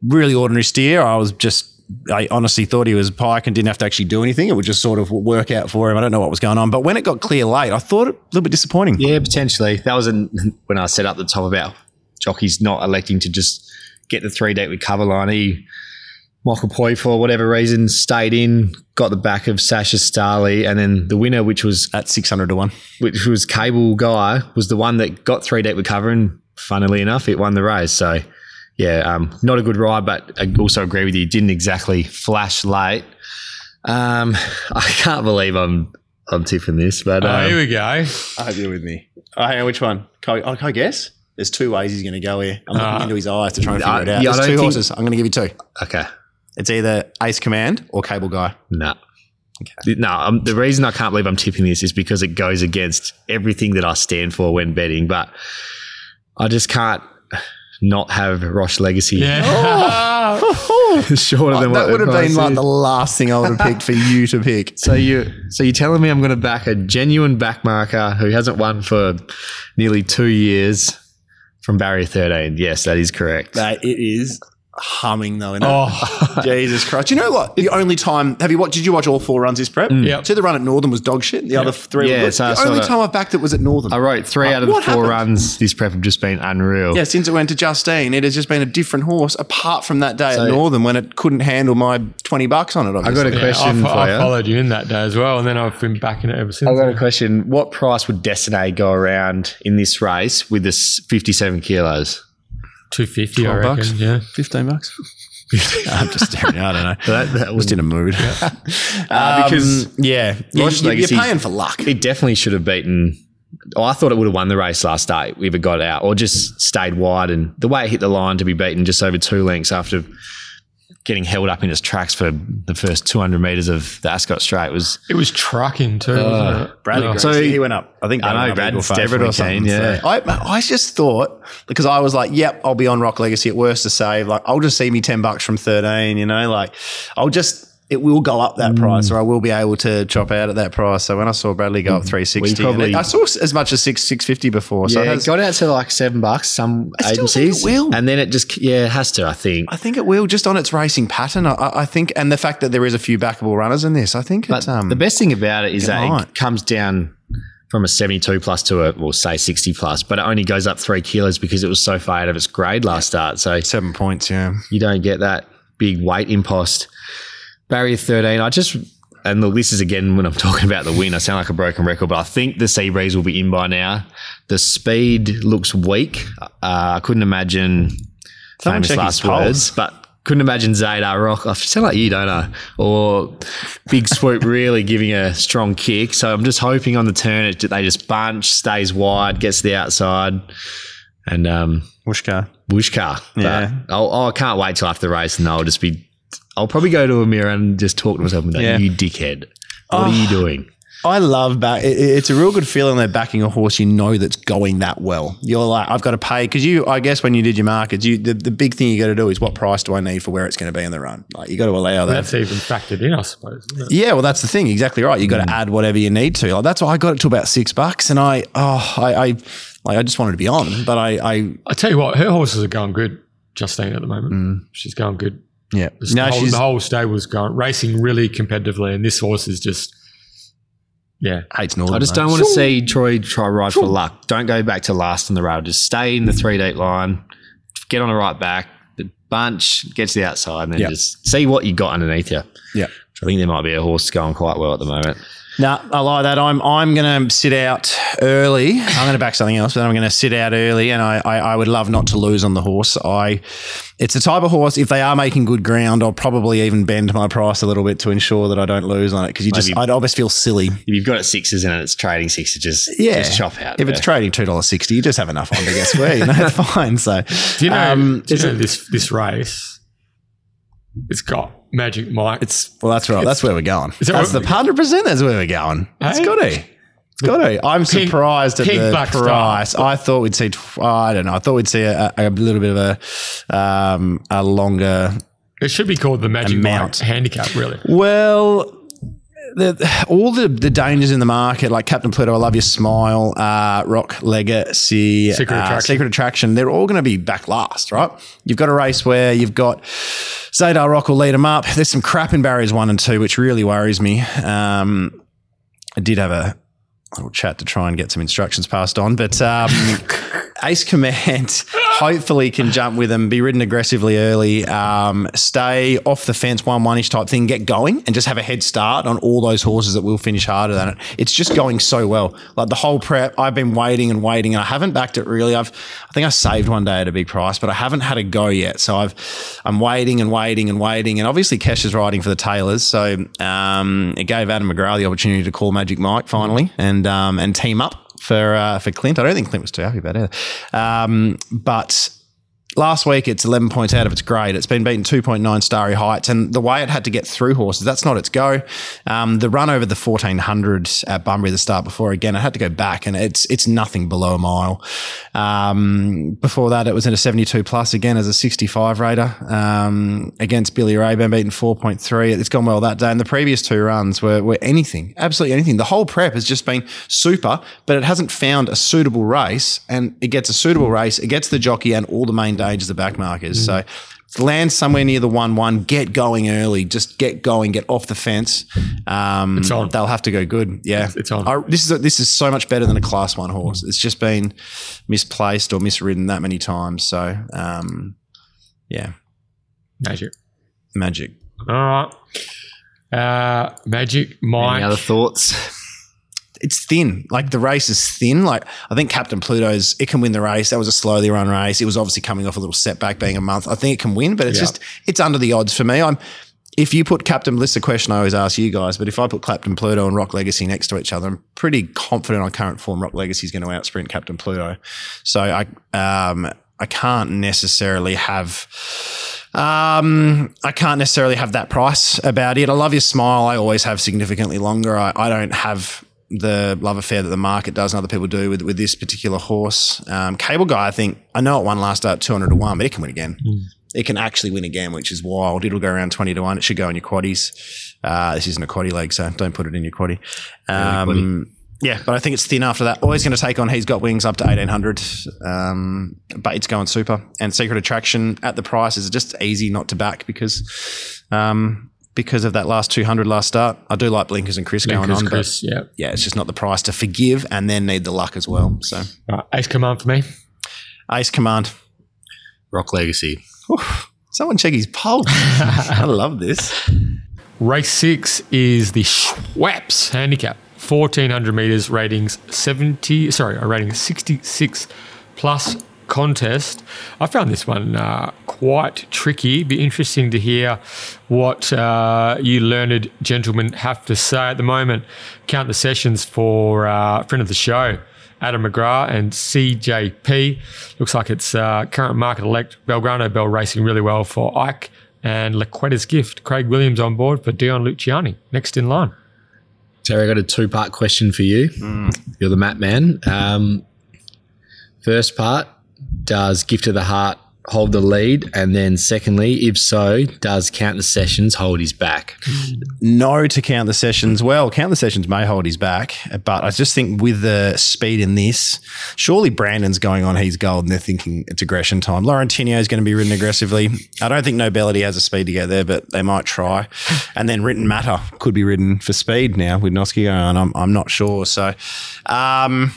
really ordinary steer. I was just, I honestly thought he was pike and didn't have to actually do anything. It would just sort of work out for him. I don't know what was going on. But when it got clear late, I thought it a little bit disappointing. Yeah, potentially. That was an, when I set up the top about jockeys not electing to just get the three date with cover line. He, Michael Poy, for whatever reason, stayed in, got the back of Sasha Starley, and then the winner, which was At 600 to 1. which was Cable Guy, was the one that got three deep with cover, and funnily enough, it won the race. So, yeah, um, not a good ride, but I also agree with you. Didn't exactly flash late. Um, I can't believe I'm I'm tipping this, but Oh, um, here we go. I hope you're with me. Oh, hang on, which one? Can I, can I guess? There's two ways he's going to go here. I'm looking Uh, into his eyes to try and figure I- it out. yeah, There's don't two think- horses. I'm going to give you two. okay, It's either Ace Command or Cable Guy. no. No, um, the reason I can't believe I'm tipping this is because it goes against everything that I stand for when betting. But I just can't not have Rock Legacy Yeah. shorter than what that the would have price been like the last thing I would have picked for you to pick. So you, so you're telling me I'm going to back a genuine backmarker who hasn't won for nearly two years from barrier 13? Yes, that is correct. That it is humming though. Isn't it? oh, Jesus Christ! You know what? The only time have you watched? Did you watch all four runs this prep? Mm. Yep. So the run at Northern was dog shit. The other three Yeah, were good. so the only time I've backed it was at Northern. I wrote three out of the four happened? runs this prep have just been unreal. yeah, since it went to Justine, it has just been a different horse. Apart from that day So- at Northern when it couldn't handle my twenty bucks on it. I Obviously. got a yeah, question I, fo- for I you. followed you in that day as well, and then I've been backing it ever since. I've got a question. What price would Destiny go around in this race with this 57 kilos? 250, I reckon. bucks? Yeah. Fifteen bucks. I'm just staring. I don't know. That, that Just in a mood. Uh, because Um, yeah, you, Roche you're paying for luck. It definitely should have beaten. Oh, I thought it would have won the race last day if it got out, or just stayed wide. And the way it hit the line to be beaten just over two lengths after getting held up in its tracks for the first 200 meters of the Ascot Straight was. It was trucking too, wasn't uh, it? Bradley Oh. So- he went up. I think I they know, went up Brad equal favourite or or something. Kane, yeah. I, I just thought because I was like, yep, I'll be on Rock Legacy at worst to save. Like, I'll just see me ten bucks from thirteen. You know, like I'll just. It will go up Mm. that price, or I will be able to chop out at that price. So when I saw Bradley go up three sixty, Mm. I saw as much as six six fifty before. So it yeah, has- it got out to like seven bucks, some I still think agencies. it will. And then it just, yeah, it has to, I think. I think it will just on its racing pattern. I, I think, and the fact that there is a few backable runners in this, I think. But it's, um, the best thing about it is that might. it comes down from a 72 plus to a, well, say 60 plus, but it only goes up three kilos because it was so far out of its grade last start. So seven points. Yeah, you don't get that big weight impost. Barrier 13, I just, and look, this is again when I'm talking about the win, I sound like a broken record, but I think the Sea Breeze will be in by now. The speed looks weak. Uh, I couldn't imagine Someone famous last words, but couldn't imagine Zadar Rock. I sound like you, don't I? Or Big Swoop really giving a strong kick. So I'm just hoping on the turn it, they just bunch, stays wide, gets to the outside, and um, Whooshka. Wooshka. Yeah. I'll, I can't wait till after the race, and I'll just be. I'll probably go to a mirror and just talk to myself and go, Yeah. "You dickhead, what are you oh, doing?" I love back. it- It's a real good feeling they're backing a horse you know that's going that well. You're like, I've got to pay because you. I guess when you did your markets, you the, the big thing you got to do is what price do I need for where it's going to be in the run. Like you got to allow that. That's even factored in, I suppose. isn't it? Yeah, well, that's the thing. Exactly right. You got to hmm. add whatever you need to. Like that's why I got it to about six bucks, and I, oh, I, I, like I just wanted to be on, but I, I, I tell you what, her horses are going good, Justine, at the moment. Hmm. She's going good. Yeah. Just the, whole, the whole stable's going racing really competitively, and this horse is just, yeah. hates Northern. I just mate. don't want to see Troy try ride for luck. Don't go back to last on the rail. Just stay in the three deep line, get on the right back, the bunch, get to the outside, and then Yeah. just see what you got underneath you. Yeah. I think there might be a horse going quite well at the moment. No, I like that. I'm I'm going to sit out early. I'm going to back something else, but I'm going to sit out early, and I, I I would love not to lose on the horse. I it's a type of horse. If they are making good ground, I'll probably even bend my price a little bit to ensure that I don't lose on it because you just Maybe- I'd always feel silly. If you've got it sixes and it's trading sixes, just Yeah, just chop out. If it's trading two dollars sixty, you just have enough on to guess where. You know, it's fine. So Do you know, um, do you is know it- this, this race? It's got Magic Mike. It's well, that's right. That's where we're going. Is that That's the hundred percent. That's where we're going. It's Hey? got to. It's got to. I'm surprised at the black star. price. I thought we'd see. I don't know. I thought we'd see a, a little bit of a um, a longer. it should be called the Magic Amount. Mike handicap, really. Well. The, all the, the dangers in the market, like Captain Pluto, I love your smile, uh, Rock Legacy, Secret uh, Attraction. Secret Attraction, they're all going to be back last, right? You've got a race where you've got Zadar Rock will lead them up. There's some crap in barriers one and two, which really worries me. Um, I did have a little chat to try and get some instructions passed on, but um, Ace Command hopefully can jump with them, be ridden aggressively early, um, stay off the fence one one ish type thing, get going, and just have a head start on all those horses that will finish harder than it. It's just going so well. Like the whole prep, I've been waiting and waiting, and I haven't backed it really. I've I think I saved one day at a big price, but I haven't had a go yet. So I've I'm waiting and waiting and waiting, and obviously Kesh is riding for the Taylors, so um, it gave Adam McGrath the opportunity to call Magic Mike finally and um, and team up for uh, for Clint. I don't think Clint was too happy about it. Um, but last week it's 11 points out of its grade. It's been beaten 2.9 starry heights, and the way it had to get through horses, that's not its go. Um, the run over the 1400 at Bunbury, the start before, again, it had to go back, and it's it's nothing below a mile. Um, before that, it was in a 72 plus again as a 65 rater um, against Billy Ray, been beaten 4.3. It's gone well that day, and the previous two runs were, were anything, absolutely anything. The whole prep has just been super, but it hasn't found a suitable race, and it gets a suitable race, it gets the jockey and all the main dangers the back markers. So land somewhere near the one one, get going early, just get going, get off the fence. Um, It's on. They'll have to go good. Yeah, It's- it's on. I, this is a, this is so much better than a class one horse. It's just been misplaced or misridden that many times. So um, yeah, Magic. magic. All right. Uh, Magic Mike. Any other thoughts? It's thin. Like the race is thin. Like I think Captain Pluto's it can win the race. That was a slowly run race. It was obviously coming off a little setback being a month. I think it can win, but it's Yeah. just it's under the odds for me. I'm if you put Captain, this is a question I always ask you guys, but if I put Captain Pluto and Rock Legacy next to each other, I'm pretty confident on current form Rock Legacy is going to outsprint Captain Pluto. So I um I can't necessarily have um, I can't necessarily have that price about it. I love your smile. I always have significantly longer. I, I don't have the love affair that the market does and other people do with, with this particular horse. Um, Cable Guy, I think, I know it won last start 200 to 1, but it can win again. It can actually win again, which is wild. It'll go around 20 to 1. It should go in your quaddies. Uh, this isn't a quaddie leg, so don't put it in your quaddie. Um, yeah, but I think it's thin after that. Always going to take on He's Got Wings up to 1800. Um, but it's going super. And Secret Attraction at the price is just easy not to back because um, because of that last 200 last start. I do like Blinkers and Chris going on. Chris, yeah. But yeah, it's just not the price to forgive and then need the luck as well. So All right, Ace Command for me. Ace Command. Rock Legacy. Someone check his pulse. I love this. Race six is the Schweppes handicap. 1400 meters ratings 70 sorry a rating 66 plus contest. I found this one uh, quite tricky. Be interesting to hear what uh, you learned gentlemen have to say at the moment. Count the sessions for uh, friend of the show. Adam McGrath and CJP. Looks like it's uh, current market elect Belgrano Bell racing really well for Ike and Lequetta's gift. Craig Williams on board for Dion Luciani. Next in line. Terry, I got a two part question for you. You're the map man. Um, first part Does Gift of the Heart hold the lead? And then, secondly, if so, does Count the Sessions hold his back? no to count the sessions. Well, count the sessions may hold his back, but I just think with the speed in this, surely Brandon's going on he's gold and they're thinking it's aggression time. Laurentino is going to be ridden aggressively. I don't think Nobility has a speed to get there, but they might try. And then Written Matter could be ridden for speed now with Noske going on. I'm, I'm not sure. So, um,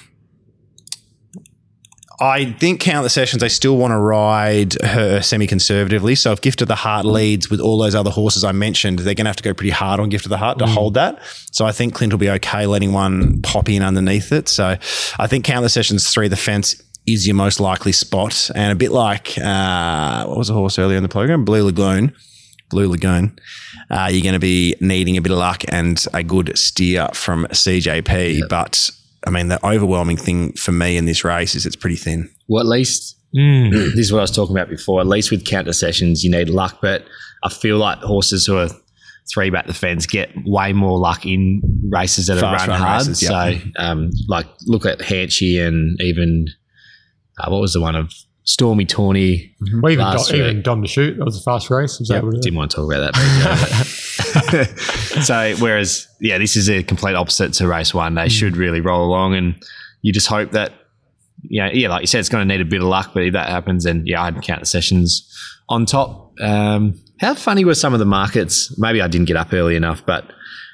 I think count the sessions. They still want to ride her semi-conservatively. So if Gift of the Heart leads with all those other horses I mentioned, they're going to have to go pretty hard on Gift of the Heart to hold that. So I think Clint will be okay letting one pop in underneath it. So I think count the sessions three. The fence is your most likely spot, and a bit like uh, what was the horse earlier in the program, Blue Lagoon. Blue Lagoon, uh, you're going to be needing a bit of luck and a good steer from CJP. But I mean, the overwhelming thing for me in this race is it's pretty thin. Well, at least this is what I was talking about before. At least with counter sessions, you need luck, but I feel like horses who are three back the fence get way more luck in races that are run run hard. races, so, um, like, look at Hanchy and even uh, what was the one of Stormy Tawny. Well, even, Last Dom, week. even Dom to shoot. That was a fast race. Was that what it was? Didn't want to talk about that. So, whereas, yeah, this is a complete opposite to race one. They should really roll along, and you just hope that, you know, yeah, like you said, it's going to need a bit of luck. But if that happens, then yeah, I'd count the sessions on top. Um, how funny were some of the markets? Maybe I didn't get up early enough, but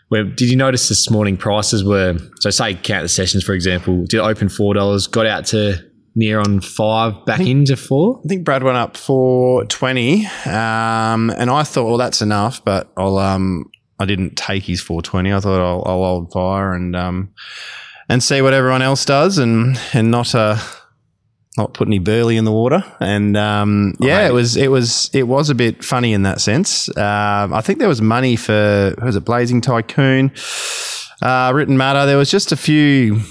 where did you notice this morning prices were? So, say count the sessions for example, did open four dollars, got out to near on five, back into four. I think Brad went up four twenty, Um, and I thought, well, that's enough, but I'll, um, I didn't take his 420. I thought I'll, I'll hold fire and, um, and see what everyone else does and, and not, uh, not put any burley in the water. And, um, yeah, it was, it was, it was a bit funny in that sense. Um, I think there was money for, was it, Blazing Tycoon, uh, written matter. There was just a few,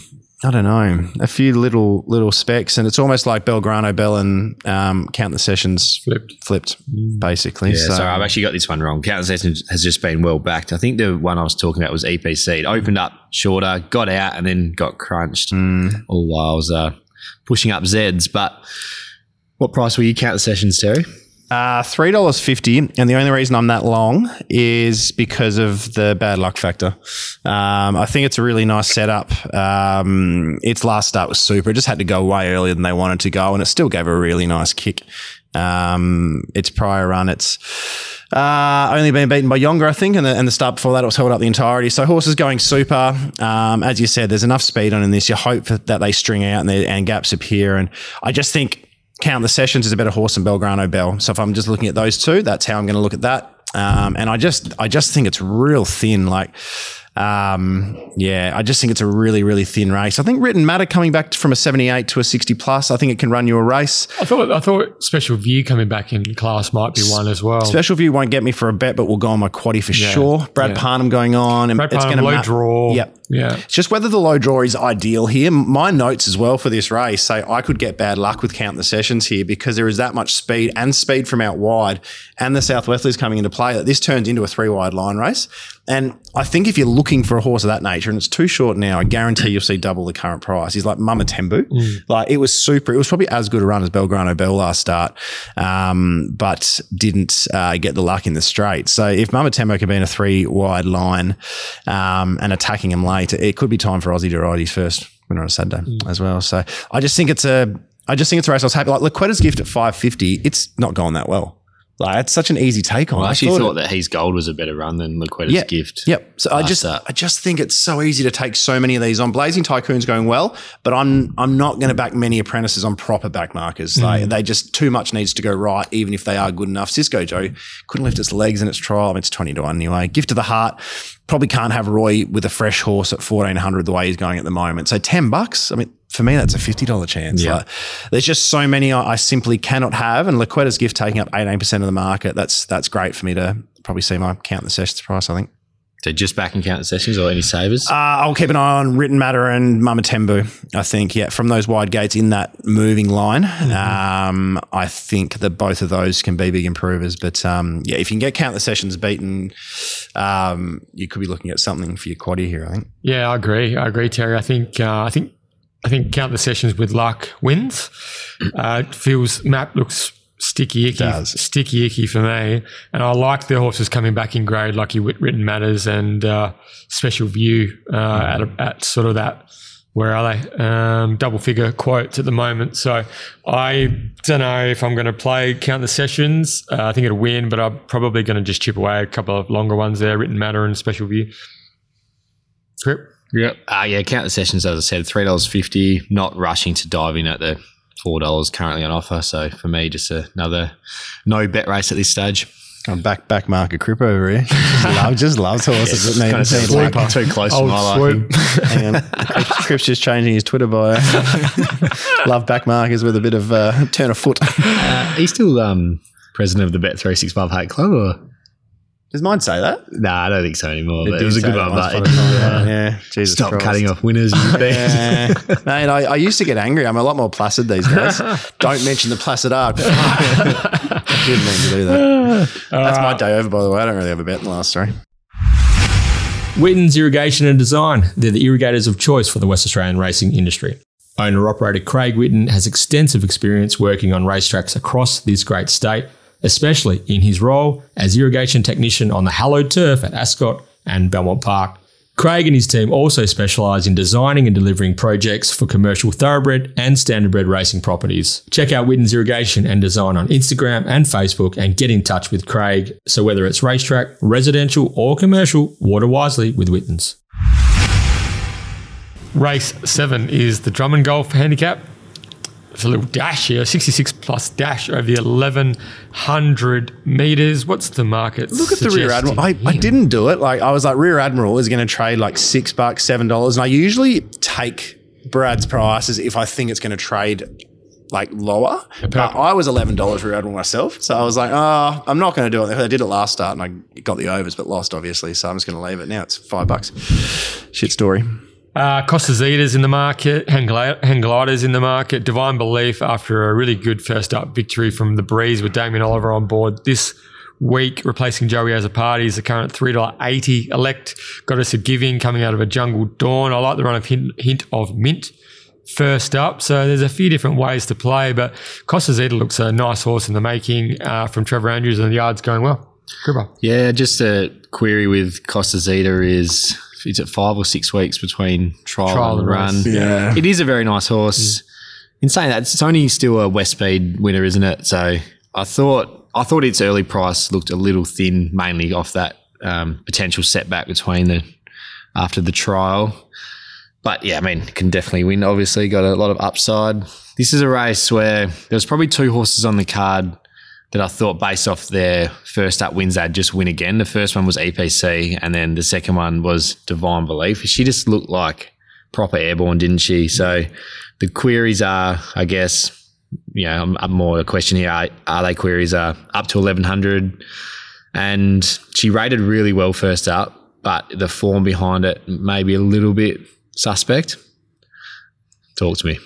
I don't know, a few little little specs, and it's almost like Belgrano Bell and um, Count the Sessions Flipped. flipped, basically. Yeah, so sorry, I've actually got this one wrong. Count the Sessions has just been well backed. I think the one I was talking about was EPC. It opened up shorter, got out, and then got crunched all while I was uh, pushing up Zeds. But what price were you Count the Sessions, Terry? Uh, three dollars fifty, and the only reason I'm that long is because of the bad luck factor. Um, I think it's a really nice setup. Um, its last start was super. It just had to go way earlier than they wanted to go, and it still gave a really nice kick. Um, its prior run, it's uh, only been beaten by Younger, I think, and the, and the start before that it was held up the entirety. So horses going super. Um, as you said, there's enough speed on in this. You hope that they string out and, and gaps appear. And I just think Count the Sessions is a better horse than Belgrano Bell. So if I'm just looking at those two, that's how I'm going to look at that. Um, and I just, I just think it's real thin. Like, um, yeah, I just think it's a really, really thin race. I think Written Matter coming back from a 78 to a 60 plus, I think it can run you a race. I thought I thought Special View coming back in class might be one as well. Special View won't get me for a bet, but we'll go on my quaddy for Yeah, sure. Brad yeah. Parnham going on, and Brad it's going to low draw. Yep. Yeah. It's just whether the low draw is ideal here. My notes as well for this race say I could get bad luck with count the sessions here because there is that much speed and speed from out wide, and the Southwesterlies coming into play that this turns into a three wide line race. And I think if you're looking for a horse of that nature and it's too short now, I guarantee you'll see double the current price. He's like Mama Tembu. Like it was super. It was probably as good a run as Belgrano Bell last start, um, but didn't uh, get the luck in the straight. So if Mama Tembo can be in a three wide line um, and attacking him late, it could be time for Aussie to ride his first winner on a Saturday hmm. as well. So I just think it's a. I just think it's a race I was happy. Like Laquetta's gift at 550, it's not going that well. Like it's such an easy take on. I I actually thought thought, that He's Gold was a better run than Liquetta's Yeah. gift. Yep. So I just start. I just think it's so easy to take so many of these on. Blazing Tycoon's going well, but I'm I'm not going to back many apprentices on proper back markers. Hmm. Like they just too much needs to go right, even if they are good enough. Cisco Joe couldn't lift its legs in its trial. I mean, it's twenty to one anyway. Gift of the heart probably can't have Roy with a fresh horse at fourteen hundred the way he's going at the moment. So ten bucks. I mean. For me, that's a fifty dollar chance. Yeah. Like, there's just so many I, I simply cannot have, and Laquetta's gift taking up eighteen percent of the market. That's that's great for me to probably see my count the sessions price. I think. So just back in count sessions or any savers? Uh, I'll keep an eye on Written Matter and Mama Tembu. I think, yeah, from those wide gates in that moving line, um, I think that both of those can be big improvers. But um, yeah, if you can get count the sessions beaten, um, you could be looking at something for your quaddy here. I think. Yeah, I agree. I agree, Terry. I think uh, I think I think count the sessions with luck wins. Uh, it feels map looks sticky icky, does. sticky icky for me, and I like the horses coming back in grade, like your written matters and uh, special view uh, at, a, at sort of that. Where are they? Um, double figure quotes at the moment. So I don't know if I'm going to play count the sessions. Uh, I think it'll win, but I'm probably going to just chip away a couple of longer ones there, written matter and special view. Trip. Yep. Uh, yeah, count the sessions, as I said, three dollars fifty. Not rushing to dive in at the four dollars currently on offer. So for me, just another no bet race at this stage. I'm back back market crip over here. Love, just loves horses that need Kind of seems like too close to Old my liking. swoop. Hang on. Crip's, Crip's just changing his Twitter bio. Love back markers with a bit of uh, turn of foot. Uh, are you still um, president of the Bet three six five Hate Club? Or? Does mine say that? Nah, I don't think so anymore. but It, was a good one, once but upon a yeah, Jesus stop Christ. cutting off winners. and. Yeah. Mate, I, I used to get angry. I'm a lot more placid these days. Don't mention the Placid Ark. Didn't mean to do that. That's my day over, by the way. I don't really have a bet in the last three. Witten's Irrigation and Design. They're the irrigators of choice for the West Australian racing industry. Owner operator Craig Witten has extensive experience working on racetracks across this great state, especially in his role as irrigation technician on the hallowed turf at Ascot and Belmont Park. Craig and his team also specialise in designing and delivering projects for commercial thoroughbred and standardbred racing properties. Check out Witten's Irrigation and Design on Instagram and Facebook and get in touch with Craig. So whether it's racetrack, residential or commercial, water wisely with Witten's. Race seven is the Drummond Golf Handicap. It's a little dash here, 66 plus dash over the 1100 meters. What's the market? Look at the rear admiral. I, I didn't do it. Like I was like, rear admiral is going to trade like six bucks, seven dollars, and I usually take Brad's prices if I think it's going to trade like lower. But I was eleven dollars rear admiral myself, so I was like, oh, I'm not going to do it. I did it last start and I got the overs, but lost obviously. So I'm just going to leave it. Now it's five bucks. Shit story. Uh, Costa Zeta's in the market, Hangglider's in the market, Divine Belief after a really good first up victory from the Breeze with Damien Oliver on board this week, replacing Joey Azzopardi is the current $3.80 elect. Goddess of Giving coming out of a Jungle Dawn. I like the run of Hint, hint of Mint first up. So there's a few different ways to play, but Costa Zeta looks a nice horse in the making uh, from Trevor Andrews and the yard's going well. Cribber. Yeah, just a query with Costa Zeta is is it five or six weeks between trial, Trial and and run? race. Yeah. It is a very nice horse. In saying that, it's only still a West Speed winner, isn't it? So I thought I thought its early price looked a little thin, mainly off that um, potential setback between the after the trial. But yeah, I mean, can definitely win. Obviously, got a lot of upside. This is a race where there's probably two horses on the card that I thought, based off their first up wins, they'd just win again. The first one was EPC, and then the second one was Divine Belief. She just looked like proper airborne, didn't she? So the queries are, I guess, you know, I'm, I'm more a question here. Are, are they queries are up to 1100? And she rated really well first up, but the form behind it maybe a little bit suspect. Talk to me.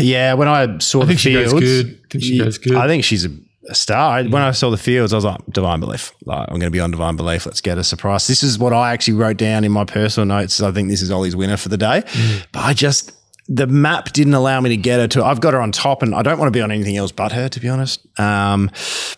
Yeah, when I saw I the think she goes good. I think she goes good. I think she's a, a star. When I saw the fields, I was like, Divine Belief. Like, I'm going to be on Divine Belief. Let's get a surprise. This is what I actually wrote down in my personal notes. I think this is Ollie's winner for the day. Mm. But I just, the map didn't allow me to get her to. I've got her on top, and I don't want to be on anything else but her, to be honest. Um,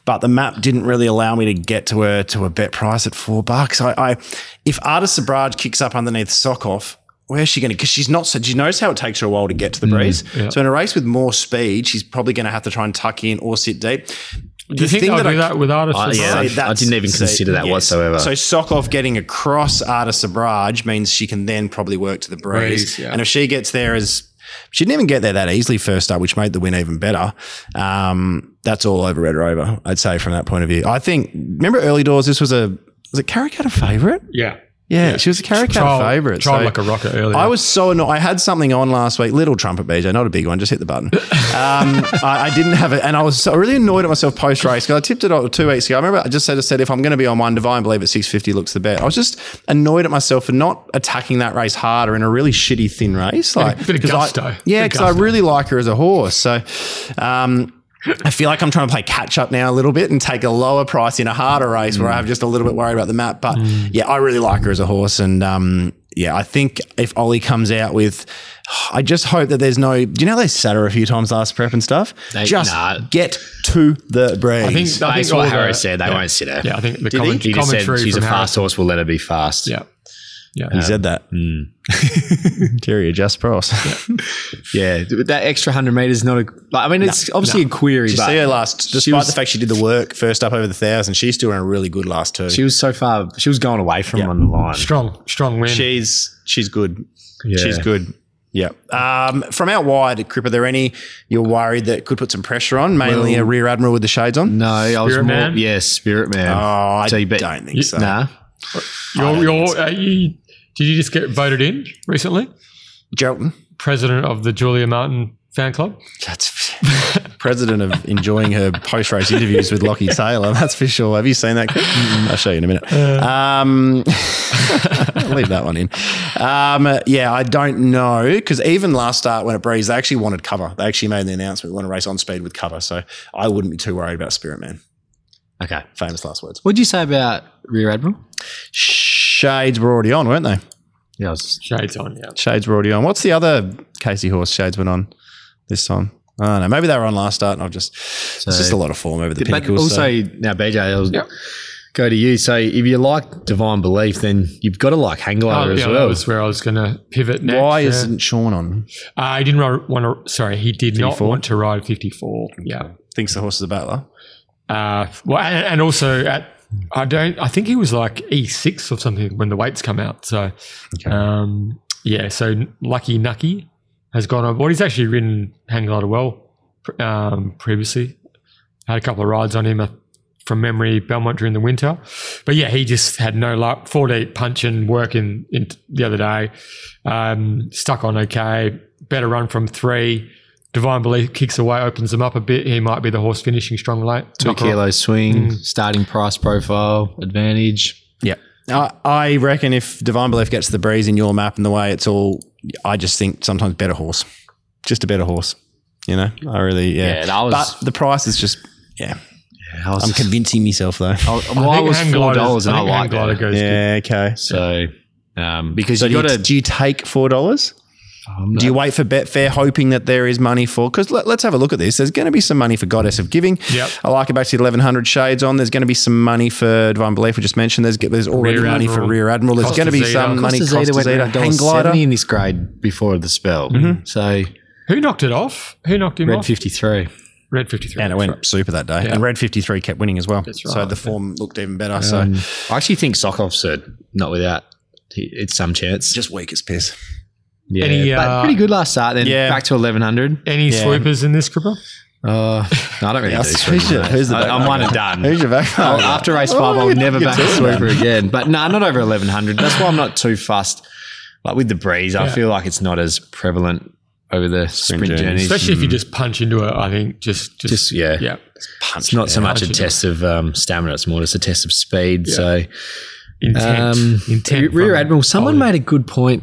but the map didn't really allow me to get to her to a bet price at four bucks. I, I if Artis Sabraj kicks up underneath Sokoff, where's she going to? Because she's not. So she knows how it takes her a while to get to the breeze. So in a race with more speed, she's probably going to have to try and tuck in or sit deep. Do you think they'll do that with artists? Uh, yeah. I- didn't even say- consider that yes. whatsoever. So Sokoff getting across Arta Sabraj means she can then probably work to the breeze. Breeze, yeah. And if she gets there as she didn't even get there that easily first up, which made the win even better. Um, that's all over Red Rover, I'd say from that point of view. I think remember early doors. This was a was it Karrakatta a favourite? Yeah. Yeah, she was a Karrakatta Trial- favourite. Tried so- like a rocket earlier. I was so annoyed. I had something on last week, little trumpet BJ, not a big one. Just hit the button. Um, I, I didn't have it, and I was so really annoyed at myself post race because I tipped it out two weeks ago. I remember I just said, I said if I'm going to be on one, Divine Belief at 650 looks the bet. I was just annoyed at myself for not attacking that race harder in a really shitty thin race. Like bit of 'cause I- gusto. yeah, because I really like her as a horse. So. Um, I feel like I'm trying to play catch up now a little bit and take a lower price in a harder race where I'm just a little bit worried about the map. But yeah, I really like her as a horse. And um, yeah, I think if Ollie comes out with, I just hope that there's no, do you know they sat her a few times last prep and stuff? They- just nah. get to the breeze. I think, I That's think what the- Harris said. They yeah. won't sit her. Yeah, I think the he? comment, He just said commentary she's a fast Harris- horse. We'll let her be fast. Yeah. Yeah. he said that. Terry, adjust price. Yeah, that extra hundred meters is not a. Like, I mean, it's obviously a query, Did you but see her last, despite was- the fact she did the work first up over the thousand, she's still in a really good last two. she was so far. She was going away from on the line. Strong, strong win. She's she's good. Yeah. She's good. Yeah. Um, from out wide, Crip, are there any you're worried that could put some pressure on? Mainly a rear admiral with the shades on. No, I was Spirit more. Man? Yeah, Spirit Man. Oh, I So you bet- don't think so. Nah, You're, you're, uh, you, did you just get voted in recently? Geraldton, President of the Julia Martin fan club? that's president of enjoying her post race interviews with Lockie Taylor. That's for sure. Have you seen that? I'll show you in a minute. Um, leave that one in. Um, yeah, I don't know because even last start when it breezed, they actually wanted cover. They actually made the announcement we want to race on speed with cover. So I wouldn't be too worried about Spirit Man. okay. Famous last words. What'd you say about Rear Admiral? Shades were already on, weren't they? Yeah, was, Shades on, yeah. Shades were already on. What's the other Casey horse Shades went on this time? I don't know. Maybe they were on last start and I've just, it's just a lot of form over the but pinnacles. also so- now BJ, I'll Yep. go to you. So if you like Divine Belief, then you've got to like Hang Glider Oh, as yeah, that well. was where I was going to pivot next. why yeah. isn't Sean on? Uh, he didn't ri- want to, sorry, he did not want to ride 54. Yeah. Thinks the horse is a battler. Uh, well, and, and also at, I don't, I think he was like E6 or something when the weights come out. So, um, yeah, so Lucky Nucky has gone on board. He's actually ridden Hang Glider well um, previously. Had a couple of rides on him uh, from memory, Belmont during the winter. But yeah, he just had no luck. Four deep punch and work in, in the other day. Um, stuck on okay. Better run from three. Divine Belief kicks away, opens them up a bit. He might be the horse finishing strong late. Two Knock her off. kilos swing, Mm. starting price profile, advantage. Yeah. I, I reckon if Divine Belief gets the breeze in your map and the way it's all, I just think sometimes better horse. Just a better horse. You know, I really, yeah. Yeah, that was- but the price is just, yeah. I was, I'm convincing myself though. I, well, I, think was Hang four dollars, and I, think Hang like Glider that. goes good. Yeah, okay. So, um, because So you got to do you take four dollars? Do you wait for Betfair hoping that there is money for? Because let, us have a look at this. There's going to be some money for Goddess of Giving. Yep. I like it back to the 1100 shades on. There's going to be some money for Divine Belief. We just mentioned there's there's already Rear money for Rear Admiral. There's Costa going to be Zeta. some money. Costa Zeta Costa went Zeta, Hang Glider. in this grade before the spell. So Who knocked it off? Who knocked him off? red fifty three. Red 53. And it that's went super that day. Yeah. And Red 53 kept winning as well. That's So the form looked even better. so Um, I actually think Sokov's a not without. It's some chance. just weak as piss. Yeah, Any, but uh, pretty good last start. Then Yeah. back to eleven hundred. Any Yeah. swoopers in this gripper? Uh, no, I don't really Yeah, do who's your- mate. who's the I- back I'm row one and guy? done. Who's your back? I'll- after race five, I'll never back a You're sweeper again. But no, not over eleven hundred. That's why I'm not too fussed. Like with the breeze, I feel like it's not as prevalent over the sprint, journeys. journeys. Especially if you just punch into it, I think just, just, Just yeah, yeah. It's not so much a test of um, stamina; it's more just a test of speed. So, Intent. um, Intent. Rear Admiral, someone made a good point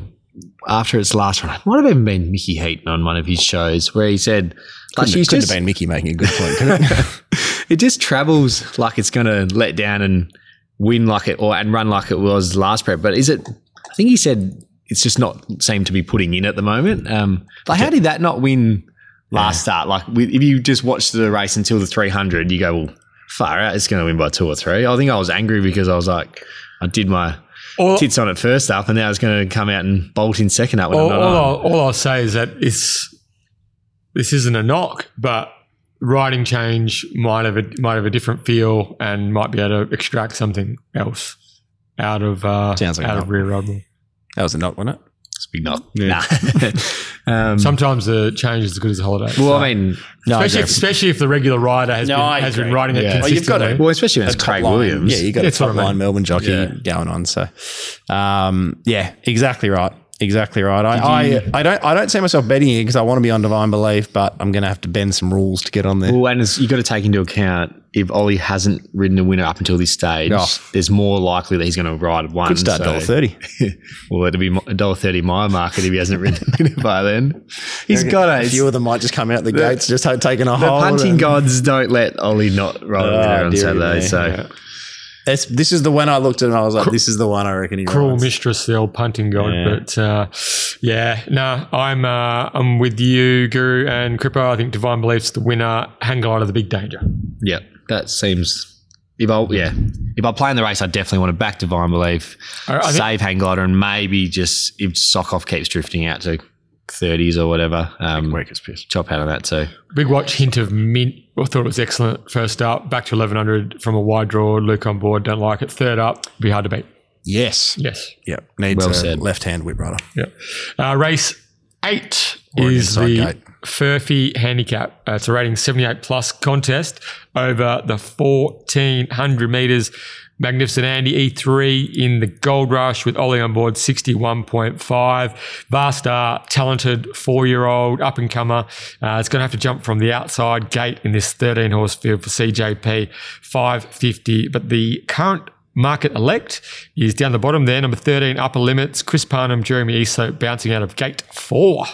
after its last run. It might have even been Mickey Heaton on one of his shows where he said, like, Couldn't, she's couldn't just, have been Mickey making a good point, could it? it just travels like it's going to let down and win like it or and run like it was last prep. But is it? I think he said it's just not seemed to be putting in at the moment. Um, like how did that not win last start? Like if you just watch the race until the 300, you go, well, far out, it's going to win by two or three. I think I was angry because I was like, I did my All, tits on it first up, and now it's going to come out and bolt in second up when all, I'm not all, on. I'll, all I'll say is that it's this isn't a knock, but riding change might have a might have a different feel and might be able to extract something else out of uh, Sounds like a out of knock. rear admiral. that was a knock, wasn't it? It's a big knock. Nah. Um, Sometimes the change is as good as a holiday. well, So- I mean, especially, if, especially if the regular rider has No, been, has been agree. riding it Yeah. Well, you've got consistently. to- well, especially when it's Craig line- Williams. Yeah, you've got That's a what top I mean. line Melbourne jockey Yeah. going on. So, um, yeah, exactly right. Exactly right. I, I, I don't I don't see myself betting here because I want to be on Divine Belief, but I'm going to have to bend some rules to get on there. Well, and you've got to take into account if Ollie hasn't ridden a winner up until this stage, Oh. there's more likely that he's going to ride one. Could start so- dollar thirty. Well, it'll be dollar thirty my market if he hasn't ridden a winner by then. He's got A it. few of them might just come out the, gates, just taking a The hold. punting and- gods don't let Ollie not ride a winner Oh, on Saturday. me. So Yeah. This is the one I looked at and I was like, this is the one I reckon he Cruel mistress, the old punting god. Yeah. But uh, yeah, no, nah, I'm uh, I'm with you, Guru and Kripa. I think Divine Belief's the winner. Hang on to the big danger. Yeah, that seems. If I yeah, if I play in the race, I definitely want to back Divine Belief, I, I save think- Hang Glider, and maybe just if Sokov keeps drifting out too. 30s or whatever. Um, Waker's piss. Chop out of that. too. big watch hint of mint. I thought it was excellent. First up, back to 1100 from a wide draw. Luke on board. Don't like it. Third up, be hard to beat. Yes. Yes. Yep. Needs well a said. left-hand whip rider. Yep. Uh, race eight or is the gate. Furphy handicap. Uh, it's a rating 78 plus contest over the 1400 meters. Magnificent Andy E3 in the Gold Rush with Ollie on board 61.5. Vastar, talented four year old up and comer. Uh, it's going to have to jump from the outside gate in this 13 horse field for CJP 550. But the current Market elect is down the bottom there. Number 13, upper limits. Chris Parnham, Jeremy Iso bouncing out of gate four.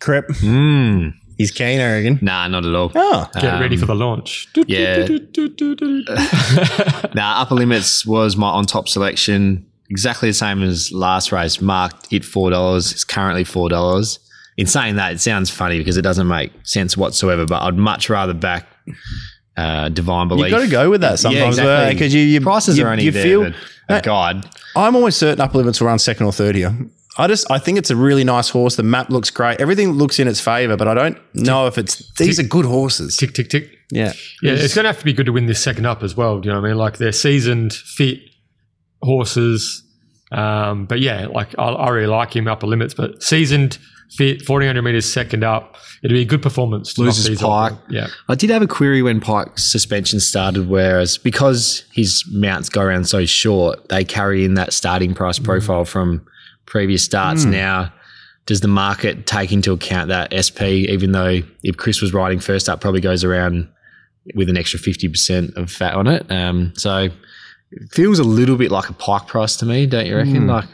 Crip. Mm. He's Kane, I reckon. Nah, not at all. Oh. Get Um, ready for the launch. yeah. Now, upper limits was my on top selection, exactly the same as last race. Marked it four dollars. It's currently four dollars. In saying that, it sounds funny because it doesn't make sense whatsoever. But I'd much rather back uh, Divine Belief. You've got to go with that sometimes exactly. because you, you prices you, are only you there, feel. but a guide. I'm almost certain upper limits will run second or third here. I just I think it's a really nice horse. The map looks great. Everything looks in its favour, but I don't know if it's these are good horses. tick, tick, tick. Yeah. Yeah, it's going to have to be good to win this second up as well. Do you know what I mean? Like they're seasoned, fit horses. Um, but yeah, like I, I really like him upper limits, but seasoned, fit, 1400 meters second up. It'd be a good performance. To Loses these off. Pike. Yeah. I did have a query when Pike's suspension started, whereas because his mounts go around so short, they carry in that starting price profile from previous starts. Now, does the market take into account that SP, even though if Chris was riding first up, probably goes around with an extra 50% of fat on it? Um, so it feels a little bit like a Pike price to me, don't you reckon? Like,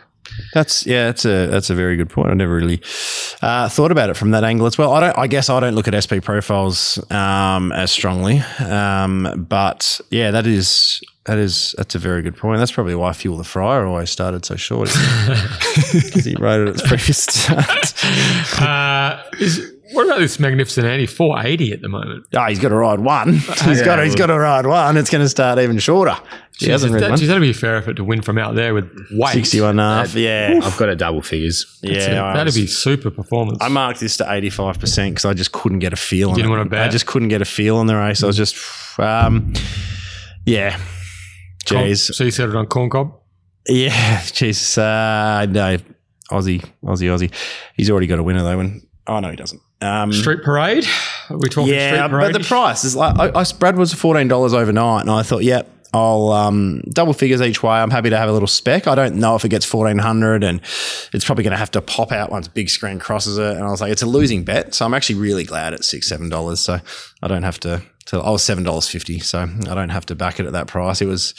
That's yeah, that's a that's a very good point. I never really uh, thought about it from that angle as well. I don't. I guess I don't look at SP profiles um, as strongly, um, but yeah, that is that is that's a very good point. That's probably why Fuel the Fryer always started so short because he wrote it at its previous start. Uh, is, what about this magnificent Andy? 480 at the moment. oh, he's got to ride one. He's got to, he's got to ride one. It's going to start even shorter. He hasn't ridden that, one. geez, that'd be a fair effort to win from out there with weight. 61 and a half. Yeah. I've got a double figures. Yeah. That'd was- be super performance. I marked this to 85% because I just couldn't get a feel on Didn't it. want to bet? I just couldn't get a feel on the race. I was just, um, yeah. Con- Jeez. So you said it on corn cob. Yeah. Jesus. Uh, no. Aussie, Aussie, Aussie. He's already got a winner though. And oh, no, he doesn't. Um, Street parade. Are we talking yeah, street but the price is like, I, I, Brad was $14 overnight. And I thought, yep. I'll um, double figures each way. I'm happy to have a little spec. I don't know if it gets 1400 and it's probably going to have to pop out once big screen crosses it. And I was like, it's a losing bet. So I'm actually really glad it's six, seven dollars. So I don't have to, to I was seven dollars fifty. So I don't have to back it at that price. It was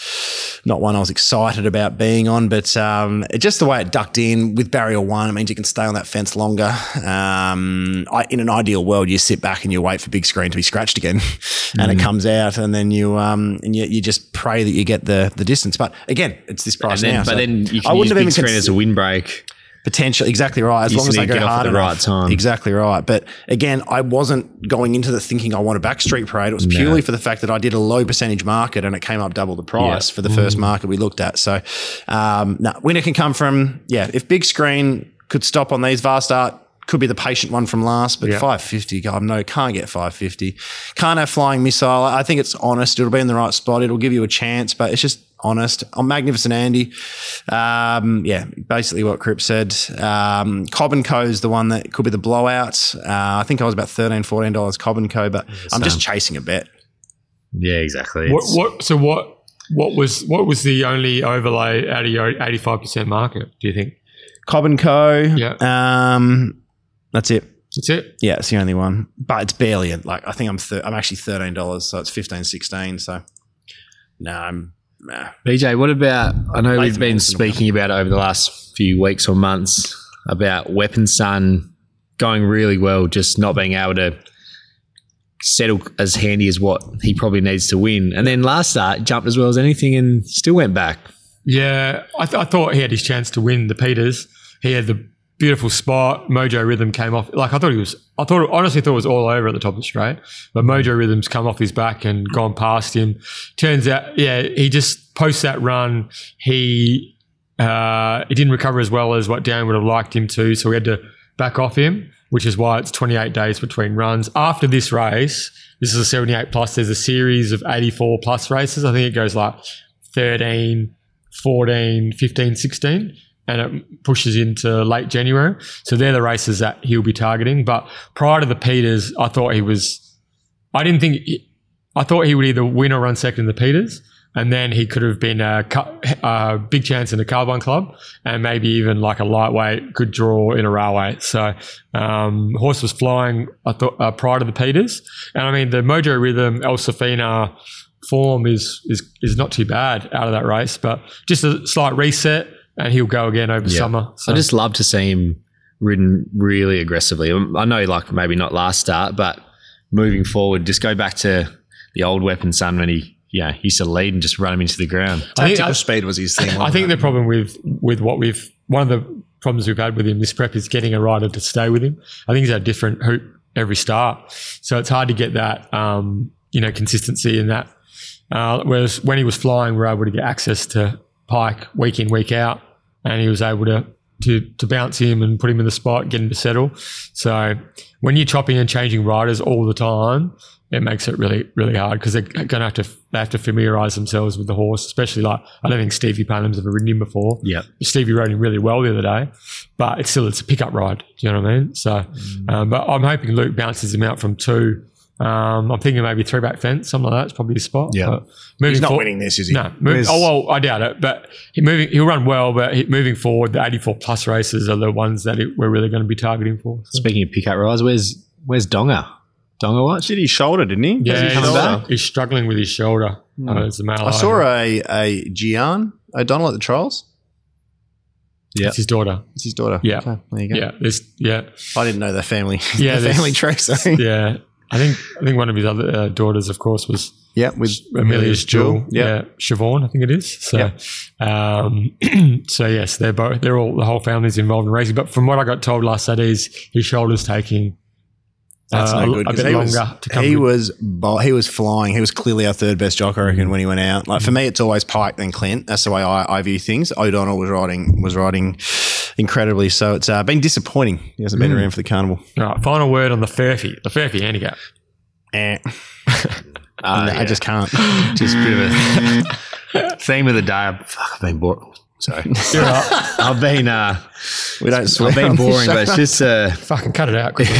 not one I was excited about being on, but um, it, just the way it ducked in with barrier one, it means you can stay on that fence longer. Um, I, in an ideal world, you sit back and you wait for big screen to be scratched again, and it comes out, and then you um, and you, you just pray that you get the the distance. But again, it's this And price then, now. but so then you I use wouldn't have big even screen cons- as a windbreak. Potentially, exactly right. As You long as I go hard at the right time. Exactly right. But again, I wasn't going into the thinking I want a backstreet Parade. It was purely for the fact that I did a low percentage market and it came up double the price for the first market we looked at. So, um, no, winner can come from yeah. If big screen could stop on these vast art could be the patient one from last, but Yeah. 550, God, no, can't get 550. Can't have flying missile. I think it's honest. It'll be in the right spot. It'll give you a chance, but it's just honest. I'm Magnificent Andy. Um, yeah, basically what Crip said. Um, Cobb and Co is the one that could be the blowout. Uh, I think I was about $13, $14 Cobb and Co, but I'm just chasing a bet. Yeah, exactly. What, what? So what? What was what was the only overlay out of your eighty five percent market? Do you think Cobb and Co. Yeah. Um, that's it. that's it? Yeah, it's the only one, but it's barely like I think I'm thir- I'm actually thirteen dollars, so it's 15 16 So no, I'm nah. BJ, what about? I know we've been speaking about it over the last few weeks or months about Weapon Sun going really well, just not being able to settle as handy as what he probably needs to win. And then last start jumped as well as anything and still went back. Yeah, I, th- I thought he had his chance to win the Peters. He had the beautiful spot. Mojo Rhythm came off. Like I thought he was. I thought honestly thought it was all over at the top of the straight, but Mojo Rhythm's come off his back and gone past him. Turns out, yeah, he just post that run. He uh, he didn't recover as well as what Dan would have liked him to, so we had to back off him, which is why it's 28 days between runs. After this race, this is a 78 plus. There's a series of 84 plus races. I think it goes like 13, 14, 15, 16, and it pushes into late January. So they're the races that he'll be targeting. But prior to the Peters, I thought he was. I didn't think. He, I thought he would either win or run second in the Peters, and then he could have been a, a big chance in the Carbine Club, and maybe even like a lightweight good draw in a railway. So um, horse was flying. I thought uh, prior to the Peters, and I mean the Mojo Rhythm El Safina form is is is not too bad out of that race, but just a slight reset, and he'll go again over Yeah. summer. So I just love to see him ridden really aggressively. Um, I know, like maybe not last start, but moving forward, just go back to the old Weapon son when he, yeah, used to lead and just run him into the ground. I think, Tactical speed was his thing. I think it? the problem with with what we've one of the problems we've had with him this prep is getting a rider to stay with him. I think he's had a different hoop every start, so it's hard to get that um, you know consistency in that. Uh, whereas when he was flying, we were able to get access to Pike week in week out, and he was able to to to bounce him and put him in the spot, get him to settle. So when you're chopping and changing riders all the time, it makes it really really hard because they're going to have to they have to familiarize themselves with the horse, especially like I don't think Stevie Parnham's ever ridden him before. Yeah, Stevie rode him really well the other day, but it's still it's a pickup ride. Do you know what I mean? So, um, but I'm hoping Luke bounces him out from two. Um, I'm thinking maybe three back fence, something like that. that's probably his spot. Yeah. But moving He's not for- winning this, is he? No. Move, oh well, I doubt it. But he moving, he'll run well. But he, moving forward, the 84 plus races are the ones that it, we're really going to be targeting for. So, Speaking of pickup rides, where's where's Donga? Donga what? Did his shoulder, didn't he? yeah, he he's, back? he's struggling with his shoulder. Uh, it's the I saw a. a a Gian O'Donnell at the trials. Yeah, it's his daughter. It's his daughter. Yeah. Okay, there you go. Yeah, this, yeah, I didn't know their family. Yeah, their there's- family tree. So yeah. I think I think one of his other uh, daughters, of course, was yeah, with Amelia's Jewel. Yeah. Yeah, Siobhan, I think it is. So, um, so yes, they're both. They're all the whole family's involved in racing. But from what I got told last Saturday, is his shoulder's taking That's uh, no a- good. a 'cause bit he longer was, to come. he was bo- he was flying. He was clearly our third best jock, I reckon, when he went out. Like for me, it's always Pike then Clint. That's the way I, I view things. O'Donnell was riding was riding incredibly. So it's uh, been disappointing. He hasn't been around for the carnival. All right, final word on the Furphy, the Furphy handicap. Eh. Ah, I just can't. just a bit of a theme of the day. I've, fuck, I've been bored. Sorry, I've been uh, We don't swear. I've been boring, but it's just uh, Fucking cut it out quickly.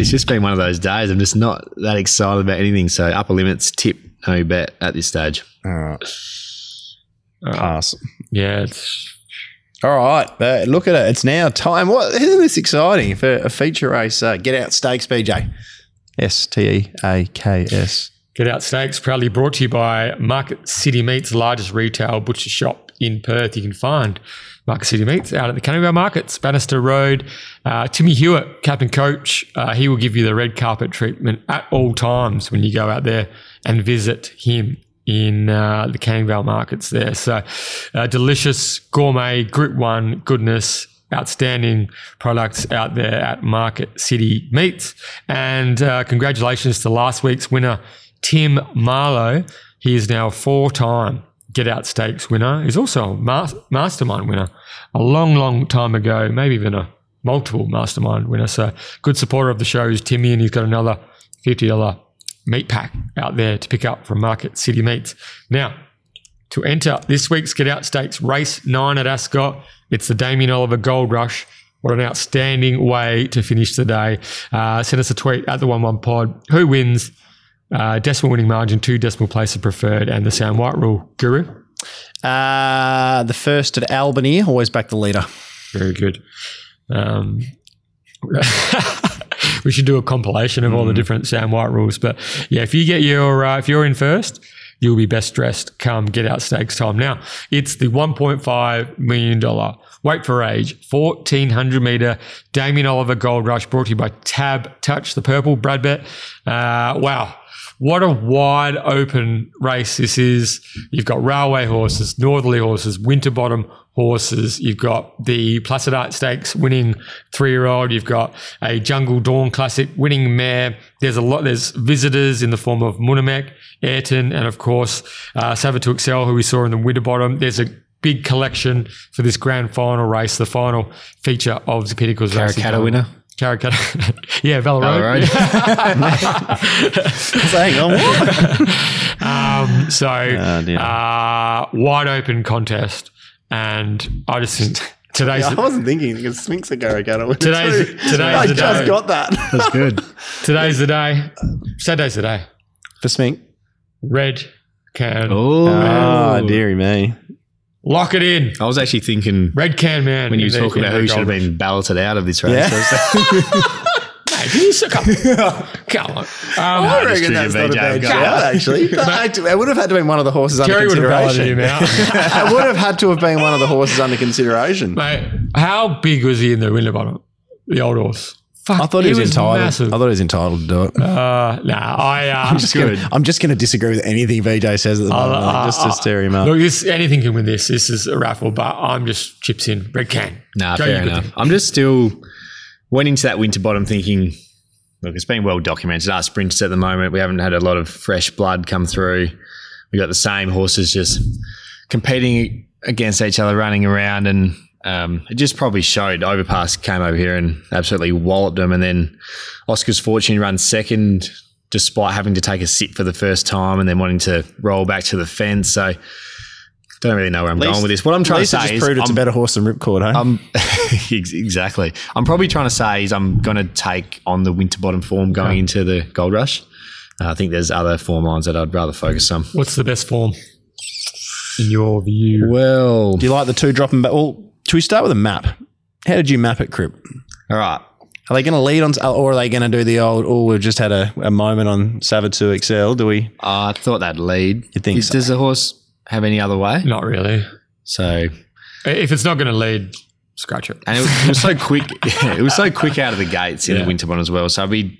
it's just been one of those days. I'm just not that excited about anything. So upper limits tip no bet at this stage. All right. Pass. yeah, it's All right, but look at it. It's now time. What isn't this exciting for a feature race? Uh, get out stakes, BJ. S T E A K S. Get Out Stakes, proudly brought to you by Market City Meats, largest retail butcher shop in Perth. You can find Market City Meats out at the Canterbury Markets, Bannister Road. Uh, Timmy Hewitt, captain coach, uh, he will give you the red carpet treatment at all times when you go out there and visit him in uh, the Canning markets there. So, uh, delicious gourmet Group One goodness, outstanding products out there at Market City Meats. And uh, congratulations to last week's winner, Tim Marlowe. He is now a four-time Get Out Stakes winner. He's also a mas- mastermind winner a long, long time ago, maybe even a multiple mastermind winner. So good supporter of the show is Timmy, and he's got another fifty dollar meat pack out there to pick up from Market City Meats. Now, to enter this week's Get Out Stakes race nine at Ascot, it's the Damien Oliver Gold Rush. What an outstanding way to finish the day. Uh, send us a tweet at the one one pod. Who wins? Uh, decimal winning margin, two decimal places preferred, and the Sam White rule. Guru. Uh, the first at Albany, always back the leader. Very good. Um, we should do a compilation of all the different Sam White rules. But yeah, if you get your uh, if you're in first, you'll be best dressed come get out stakes time. Now it's the 1.5 million dollar weight for age 1400 meter Damien Oliver Gold Rush brought to you by Tab Touch the Purple Brad Bet. Uh, wow. What a wide open race this is. You've got railway horses, northerly horses, Winterbottom horses. You've got the Placid Ark Stakes winning three year old. You've got a Jungle Dawn Classic winning mare. There's a lot, there's visitors in the form of Munhamek, Ayrton, and of course, uh, to Excel, who we saw in the Winterbottom. There's a big collection for this grand final race, the final feature of the Pinnacles Karrakatta winner. Karrakatta. yeah, Valero. Valero. Hang on, what? Um, so, dear. uh, wide open contest. And I just think today's, I wasn't thinking because Sphinx are Karrakatta. Today's- today's I the just got that That's good. today's the day. Saturday's the day. for Sphinx. Red can. Oh, Ah, dearie me. Lock it in. I was actually thinking Red can man. when you were talking about the who should have been balloted out of this race. Yeah. I was Mate, you suck up? Come on. Um, I reckon that's not a bad go. shout, actually. But actually, it would have had to have been one of the horses under Kerry would have balloted consideration. him out. it would have had to have been one of the horses under consideration. Mate, how big was he in the Winterbottom? The old horse. Fuck, I thought he was, entitled. Massive. I thought he was entitled to do it. uh, nah, I. Uh, I'm just gonna, I'm just going to disagree with anything VJ says at the moment, uh, just to stir him up. Look, this anything can win this. This is a raffle, but I'm just chips in. Red can. Nah, Go, fair enough. thing. I'm just still went into that Winterbottom thinking, look, it's been well documented. Our sprinters at the moment, we haven't had a lot of fresh blood come through. We got the same horses just competing against each other, running around, and um, it just probably showed. Overpass came over here and absolutely walloped them, and then Oscar's Fortune runs second. Despite having to take a sit for the first time and then wanting to roll back to the fence, so don't really know where I'm going with this. What I'm trying to Lisa say just is, proved it's I'm- a better horse than Ripcord, hey? um, exactly. I'm probably trying to say is I'm going to take on the Winterbottom form going into the Gold Rush. Uh, I think there's other form lines that I'd rather focus on. What's the best form in your view? Well, do you like the two dropping back? Well, should we start with a map? How did you map it, Crip? all right. Are they going to lead on, or are they going to do the old? Oh, we've just had a, a moment on Savatoxl. Do we? Uh, I thought that'd lead. You think Is- so? Does the horse have any other way? Not really. So, If it's not going to lead, scratch it. and it, was- it was so quick. it was so quick out of the gates in Yeah. the Winterbottom as well. So I'd be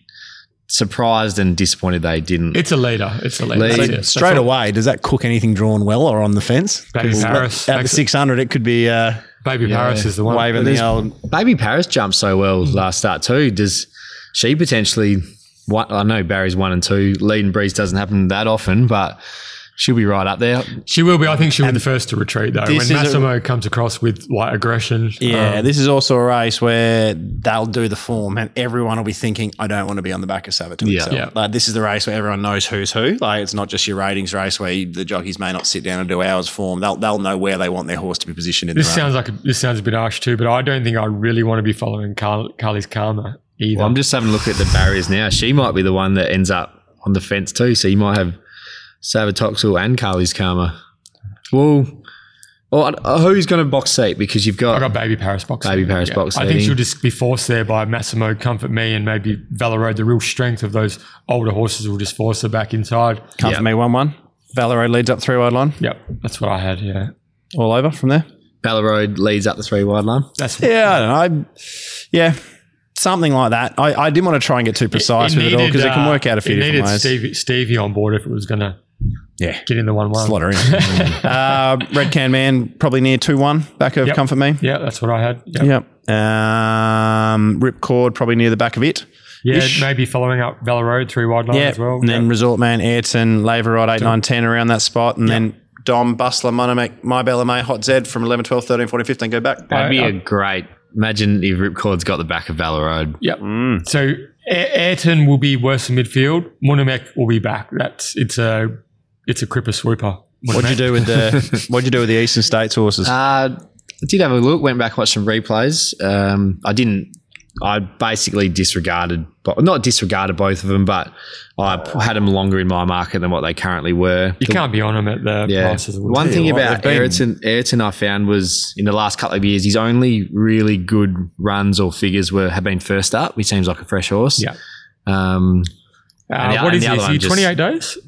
surprised and disappointed they didn't. It's a leader. It's a leader. Lead. That's it. Straight all. away, does that cook anything drawn well or on the fence? Baby 'Cause Paris At the makes it- 600, it could be uh, Baby Paris is the one. waving there's- the old. Baby Paris jumped so well last start too. Does she potentially? One, I know Barry's one and two. Lead and breeze doesn't happen that often, but she'll be right up there. She will be. I think she'll be the first to retreat though. When this is a- Massimo comes across with like aggression, Yeah, um, this is also a race where they'll do the form and everyone will be thinking, I don't want to be on the back of Savatu Yeah. Excel. Yeah. Like, this is the race where everyone knows who's who. Like, it's not just your ratings race where you, the jockeys may not sit down and do hours form. They'll, they'll know where they want their horse to be positioned in this the race. sounds like a, this sounds a bit harsh too. But I don't think I really want to be following Carl, Carly's karma either. Well, I'm just having a look at the barriers now. She might be the one that ends up on the fence too. So you might have Savatoxl and Carly's Karma. Well, well uh, who's going to box seat? Because you've got, I got, got Baby Paris box. Baby seating, Paris box I think she'll just be forced there by Massimo, Comfort Me, and maybe Valero. The real strength of those older horses will just force her back inside. Come Yeah. for me, 1 1. Valero leads up three wide line. Yep, that's what I had. Yeah, All over from there. Bella Road leads up the three wide line. that's Yeah, I don't know. I, yeah, something like that. I, I didn't want to try and get too precise with it all because it can uh, work out a few it different needed ways. Stevie, Stevie on board if it was going to Yeah. get in the one one. Slaughter in. uh, Red Can Man, probably near 2 1, back of Yep. Comfort Me. Yeah, that's what I had. Yep. Yep. Um, Ripcord, probably near the back of it. Yeah, Ish. maybe following up Vela Road, three wide line Yeah. as well. And then Resort Man, Ayrton, Laverod, 8, 9, 10 around that spot. And then Dom, Bustler, Munhamek, My Bella May, Hot Z from 11, 12, 13, 14, 15, go back. That'd be I- a great Imagine if Ripcord's got the back of Ballaroad. Yep. So A- Ayrton will be worse in midfield. Munhamek will be back. That's it's a it's a cripper swooper. What'd you do with the What'd you do with the Eastern States horses? Uh, I did have a look, went back, and watched some replays. Um, I didn't. I basically disregarded, but not disregarded both of them, but I had them longer in my market than what they currently were. You can't be on them at the Yeah. prices. One thing about they've Ayrton, Ayrton, I found was in the last couple of years, his only really good runs or figures were have been first up, He seems like a fresh horse. Yeah. Um, Uh, And the- what and is the he? other Is one he just- 28 days?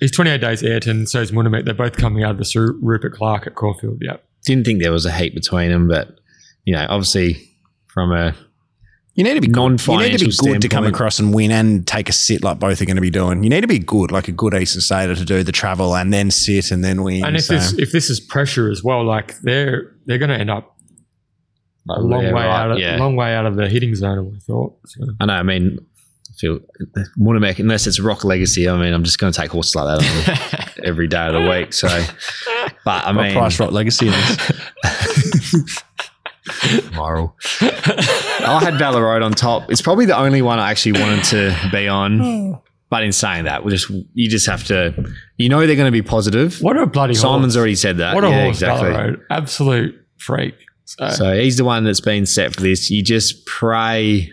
He's 28 days Ayrton, so is Munhamek. They're both coming out of this Ru- Rupert Clarke at Caulfield. Yeah. didn't think there was a hate between them, but you know, obviously from a you need to be good. You need to be good to come across and win and take a sit like both are going to be doing. You need to be good, like a good Eastern Stater, to do the travel and then sit and then win. And if So- this if this is pressure as well, like they're they're going to end up a long Yeah, way right, out of yeah. long way out of the hitting zone. I thought. So. I know. I mean, I feel Munhamek, unless it's Rock Legacy. I mean, I'm just going to take horses like that on every day of the week. So, but I what mean, price rock legacy is. moral. I had Ballaroad on top. It's probably the only one I actually wanted to be on. Hmm. But in saying that, we just you just have to, you know, they're going to be positive. What a bloody Simon's horse. already said that. What a yeah, horse, exactly. Ballaroad. Absolute freak. So, So he's the one that's been set for this. You just pray,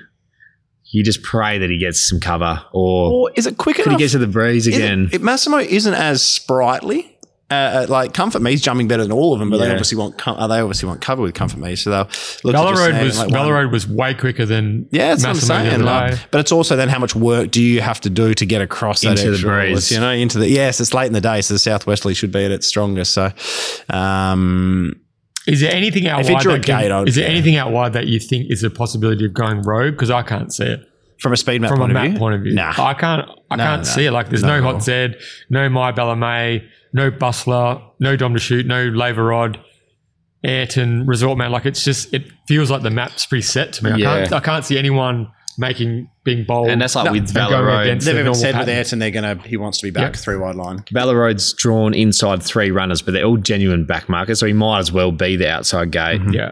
you just pray that he gets some cover, or or is it quick could he enough? get to the breeze Is it- again? It, Massimo isn't as sprightly. Uh, uh, like Comfort me, he's jumping better than all of them, but they obviously want com- uh, they obviously want cover with Comfort Me. So they'll look to just Ballaroad snag was like one- was way quicker than Yeah, that's what I'm the saying. other Like, but it's also then how much work do you have to do to get across that Into the breeze. horse, You know, into the yes, it's late in the day, so the southwesterly should be at its strongest. So, um, Is there anything out If wide? a that can- gate, is there yeah. anything out wide that you think is a possibility of going rogue? Because I can't see it from a speed map from a point of map view, point of view. nah. I can't. I No, can't no, see it. Like there's not no. Hot Zed, no My Ballamay, no Bustler, no Dom to shoot, no Laverod, Ayrton, Resort Man. Like it's just it feels like the map's pretty set to me. I Yeah. can't. I can't see anyone making being bold. and that's like with and going Ballaroad. against They've the even normal said with pattern. Ayrton they're gonna he wants to be back Yep. three wide line. Ballaroad's drawn inside three runners, but they're all genuine back markers, so he might as well be the outside gate. Yeah.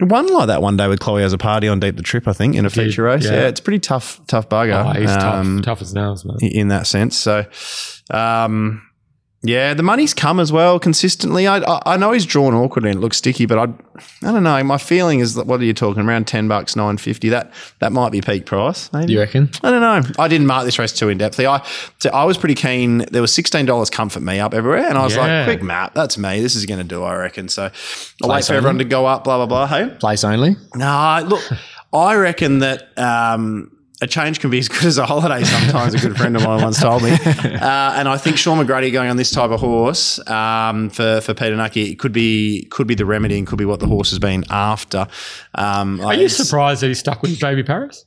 One like that one day with Chloe Azzopardi on Deep the Trip, I think, in a Did, feature race. yeah. Yeah, it's pretty tough, tough bugger. Oh, he's um, tough, tough as nails, man. in that sense. So, um, yeah, the money's come as well consistently. I, I I know he's drawn awkward and it looks sticky, but I I don't know. My feeling is that what are you talking around ten bucks, nine fifty? That that might be peak price. Maybe You reckon? I don't know. I didn't mark this race too in depthly. I so I was pretty keen. There was sixteen dollars comfort me up everywhere, and I was Yeah. like, quick map, that's me. This is going to do, I reckon. So I'll wait for everyone to go up. Blah blah blah. Hey. Place only. No, look, I reckon that um, a change can be as good as a holiday sometimes, a good friend of mine once told me. Uh, and I think Shaun McGruddy going on this type of horse um, for, for Peter Nucky could be could be the remedy and could be what the horse has been after. Um, Are you surprised that he stuck with Baby Paris?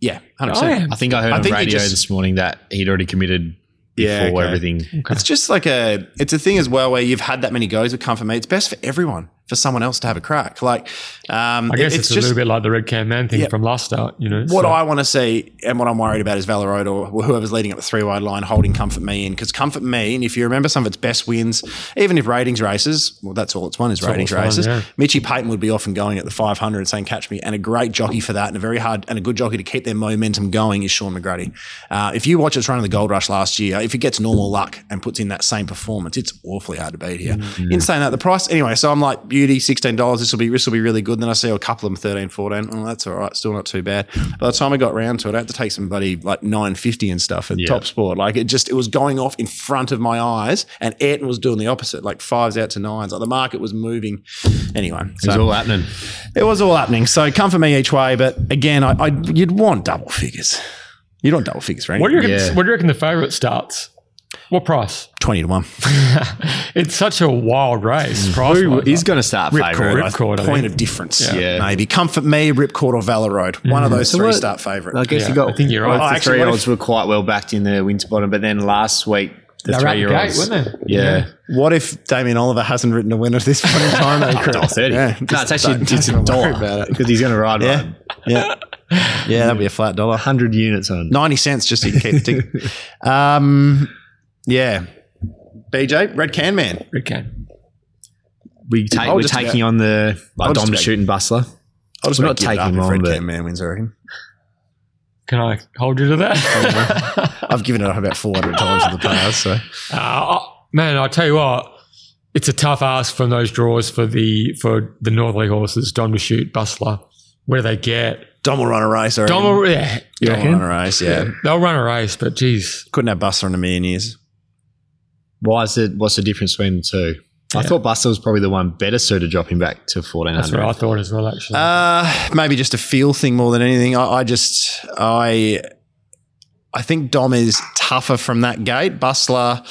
Yeah, 100%. I am. I think I heard I on think radio just- this morning that he'd already committed Yeah, before okay. everything. It's just like a, it's a thing as well where you've had that many goes with Comfort Me. It's best for everyone, for someone else to have a crack. Like, um, I guess it- it's, a little bit like the Red Can Man thing Yeah. from last start, you know. What so- I want to see and what I'm worried about is Valorode or whoever's leading up the three wide line holding Comfort Me in because Comfort Me, and if you remember some of its best wins, even if ratings races, well, that's all it's won is ratings it's won, races. yeah. Mitchy Payton would be often going at the 500 and saying catch me, and a great jockey for that, and a very hard and a good jockey to keep their momentum going is Shaun McGruddy. Uh, if you watch us run in the Gold Rush last year, if he gets normal luck and puts in that same performance, it's awfully hard to beat here. Mm-hmm. In saying that, the price anyway. So I'm like beauty, sixteen dollars. This will be this will be really good. Then I see a couple of them 13, 14. Oh, that's all right. Still not too bad. By the time I got round to it, I had to take some bloody like nine fifty and stuff at top sport. Like it just it was going off in front of my eyes, and Ayrton was doing the opposite, like fives out to nines. Like the market was moving. Anyway, It was all happening. it was all happening. So come for me each way, but again, I, I you'd want double figures. You'd want double figures right? What do you reckon? Yeah. What do you reckon the favourite starts? What price? Twenty to one. It's such a wild race. Price Who is going to start favourite? Ripcord, Ripcord, I point of difference. Yeah. Yeah. Maybe Comfort Me, Ripcord, or Valor Road. One of those three what- start favourite. I guess Yeah, you got. I think you're both right. Oh, The actually, three what if- olds were quite well backed in the Winterbottom, but then last week the They were out three the year olds, weren't they? Yeah. What if Damien Oliver hasn't written a winner at this point in time? though, Chris? Dollar thirty. Yeah, no, just it's actually don't- it's a don't worry dollar about it. because he's going to ride Yeah, one. yeah, yeah. That'd be a flat dollar. hundred units on. Ninety cents just so you keep the ticket. Um, yeah. BJ, Red Can Man. Red Can. we take, I'll we're just taking about- on the I'll like just Dom to about- shoot and Bustler. I'll just We're not not taking taking him if on, Red but- Cam Man wins, I reckon. Can I hold you to that? I've given it up about 400 times in the past, so. Uh, man, I tell you what, it's a tough ask from those draws for the for the Northerly horses. Don to shoot, Bustler. Where do they get? Dom will run a race, I reckon. Dom, will- yeah, Dom will run a race, yeah. they'll run a race, but geez, Couldn't have Buster in a million years. Why is it? What's the difference between the two? I thought Bustler was probably the one better suited dropping back to fourteen that's what. I thought as well. Actually, Uh, maybe just a feel thing more than anything. I, I just I I think Dom is tougher from that gate. Bustler,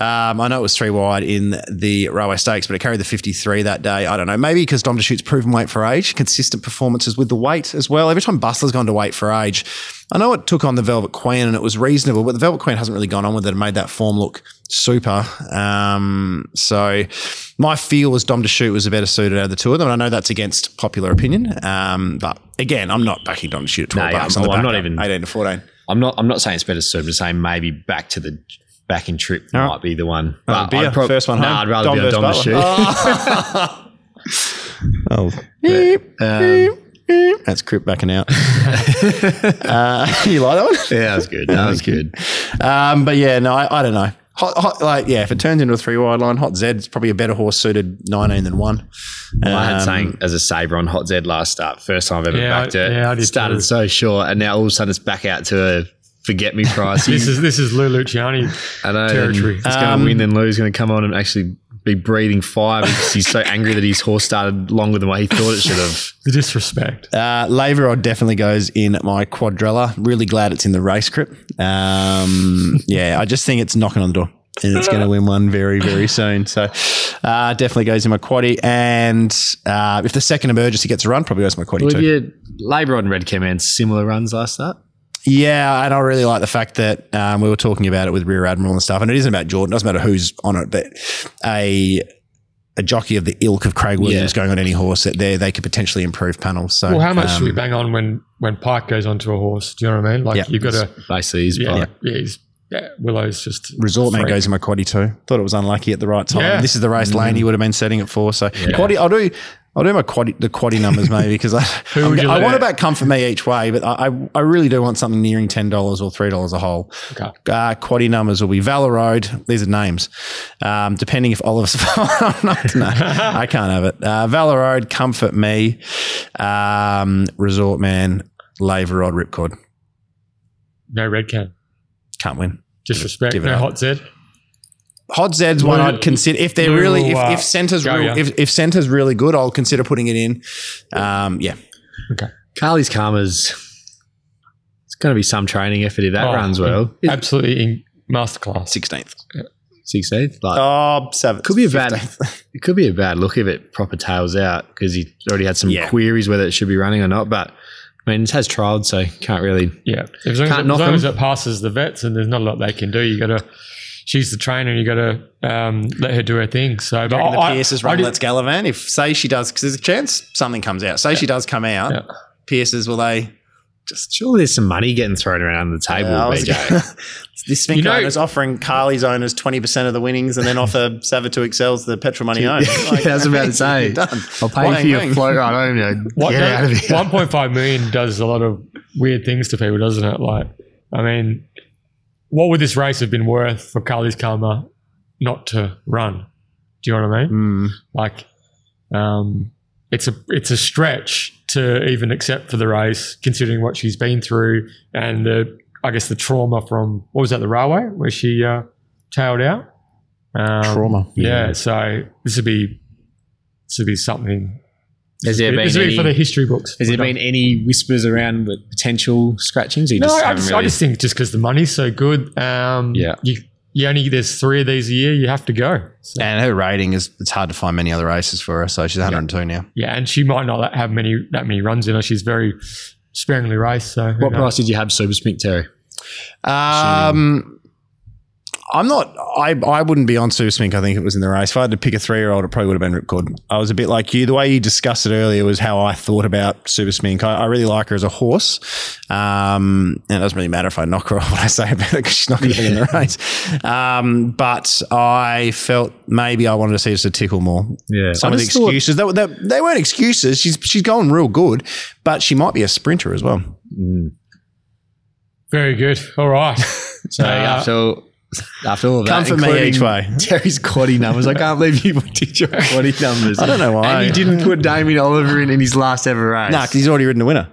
um, I know it was three wide in the railway stakes, but it carried the 53 that day. I don't know. Maybe because Dom to shoot's proven weight for age, consistent performances with the weight as well. Every time Bustler's gone to weight for age, I know it took on the Velvet Queen and it was reasonable, but the Velvet Queen hasn't really gone on with it and made that form look super. Um, so my feel was Dom to shoot was a better suited out of the two of them. And I know that's against popular opinion. Um, but again, I'm not backing Dom to shoot at 12 No, bucks I'm- on the I'm not even- 18 to 14. I'm not. I'm not saying it's better suited. I'm saying maybe back to the back in trip All right. might be the one. But beer, I'd prob- first one Nah. I'd rather Dom be on versus Dom to Butler. shoot. Oh, Um, that's Crip backing out. uh, you like that one? yeah, that was good. That was good. Um, but yeah, no, I, I don't know. Hot, hot, like yeah, if it turns into a three wide line, Hot Z is probably a better horse suited nineteen than one. Well, I had Um, saying as a sabre on Hot Z last start, first time I've ever Yeah, backed I- it. yeah, I did Started too. so short, and now all of a sudden it's back out to a forget me price. this is this is Lou Luciani. I know, territory. and He's going Um, to win, and Lou's going to come on and actually be breathing fire because he's so angry that his horse started longer than what he thought it should have. The disrespect. Uh, Laver Rod definitely goes in my quadrella. Really glad it's in the race crip. Um, yeah, I just think it's knocking on the door. And it's going to win one very, very soon. So uh, definitely goes in my quaddy. And uh, if the second emergency gets a run, probably goes in my quaddy Well, too. you Labour and Red Can Man similar runs last start. Yeah, and I really like the fact that um, we were talking about it with Rear Admiral and stuff, and it isn't about Jordan. It doesn't matter who's on it, but a a jockey of the ilk of Craig Williams Yeah. going on any horse that they they could potentially improve panels. So, Well, how much um, should we bang on when when Pike goes onto a horse? Do you know what I mean? Like Yeah. you've got to Basically, he's yeah, yeah. yeah, he's, yeah. Willow's just Resort Man goes in my quaddy too. Thought it was unlucky at the right time. Yeah. This is the race lane he would have been setting it for. So quaddy, I'll do. I'll do my quaddy, the quaddy numbers maybe because I, I'm would go- you I want out? about comfort me each way, but I, I, I really do want something nearing ten dollars or three dollars a hole. Okay. Uh, quaddy numbers will be Valor Road. These are names, um, depending if Oliver's. no, I can't have it. Uh, Valor Road, Comfort Me, um, Resort Man, Laver Rod, Ripcord. no red can. Can't win. Disrespect. Give it no up. hot Z. Hot Zed's one I'd consider if they're Lou really if, uh, if center's go, real, yeah. if, if center's really good, I'll consider putting it in. Um, yeah, Okay. Carly's Karma's. It's going to be some training effort if that Oh, runs well. Absolutely in masterclass. sixteenth. Sixteenth, like Oh, seventh. could be a bad. 15th. It could be a bad look if it proper tails out because he already had some Yeah. queries whether it should be running or not. But I mean, it has trialed, so can't really. Yeah. As long, as, Can't it, knock as long as it passes the vets and there's not a lot they can do, you got to. She's the trainer. You got to um, let her do her thing. So, but Reckon the I- Pierce's I did- Let's Galavan. If say she does, because there's a chance something comes out. Say she does come out. Yeah. Pierce's will they? Just surely there's some money getting thrown around the table, Uh, I was- BJ. this Smink You know- owner's offering Carly's owners twenty percent of the winnings, and then offer Savatoxl's the petrol money owned. Yeah, I was about to say. You're done. I'll pay Bang, you for your bang. float ride home. You know, What, get out of here. 1.5 million does a lot of weird things to people, doesn't it? Like, I mean, what would this race have been worth for Carly's Karma not to run? Do you know what I mean? Hmm. Like, um, it's a it's a stretch to even accept for the race, considering what she's been through and the I guess the trauma from what was that the railway where she uh, tailed out. Um, Trauma. Yeah. So this would be this would be something. Has there been This would any, for the history books. has there been any whispers around with potential scratchings? You No, just I just, really- I just think just because the money's so good, um, Yeah. you you only there's three of these a year, you have to go. So, And her rating is it's hard to find many other races for her, so she's 102 now. yeah, and she might not have many that many runs in her. She's very sparingly raced. So what knows? price did you have Super Smink, Terry? Um, I'm not. I, I wouldn't be on Super Smink. I think it was in the race. If I had to pick a three year old, it probably would have been Ripcord. I was a bit like you. The way you discussed it earlier was how I thought about Super Smink. I, I really like her as a horse. Um, and it doesn't really matter if I knock her off what I say about it because she's not going to be in the race. Um, but I felt maybe I wanted to see us a tickle more. Yeah. Some I of the just thought- excuses they, they, they weren't excuses. She's she's going real good, but she might be a sprinter as well. Very good. All right. So Uh, after after all of that, Comfort me each way. Terry's quaddy numbers. I can't believe you did your quaddy numbers. I don't know why. And he didn't put Damien Oliver in in his last ever race. Nah, because he's already ridden a winner.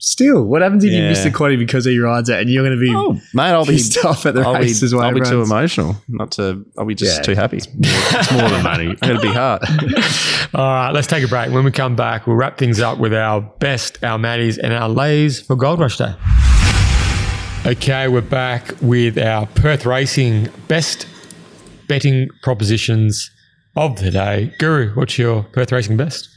Still, what happens if you Yeah. miss the quaddy because he rides it and you're going to be Oh, mate, I'll be pissed off at the I'll race be, as well? I'll be too everyone's- emotional. Not to. I'll be just Yeah. too happy. It's more than money. I'm gonna be hard. All right, let's take a break. When we come back, we'll wrap things up with our best, our Maddies, and our lays for Gold Rush Day. Okay, we're back with our Perth Racing best betting propositions of the day. Guru, what's your Perth Racing best?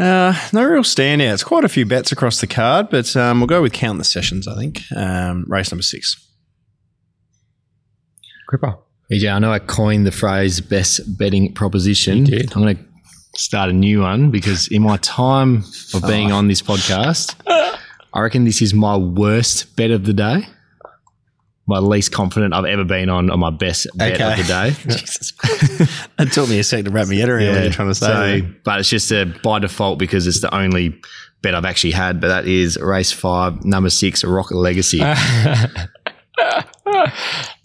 Uh, no real standouts. Quite a few bets across the card, but um, we'll go with count the sessions. I think um, race number six. Cripper. BJ, I know I coined the phrase best betting proposition. You did. I'm going to start a new one because in my time of being Oh. on this podcast, I reckon this is my worst bet of the day. My least confident I've ever been on on my best bet Okay. of the day. Jesus Christ. it took me a sec to wrap my head around what you're trying to say. So, but it's just a by default because it's the only bet I've actually had. But that is race five, number six, Rock Legacy.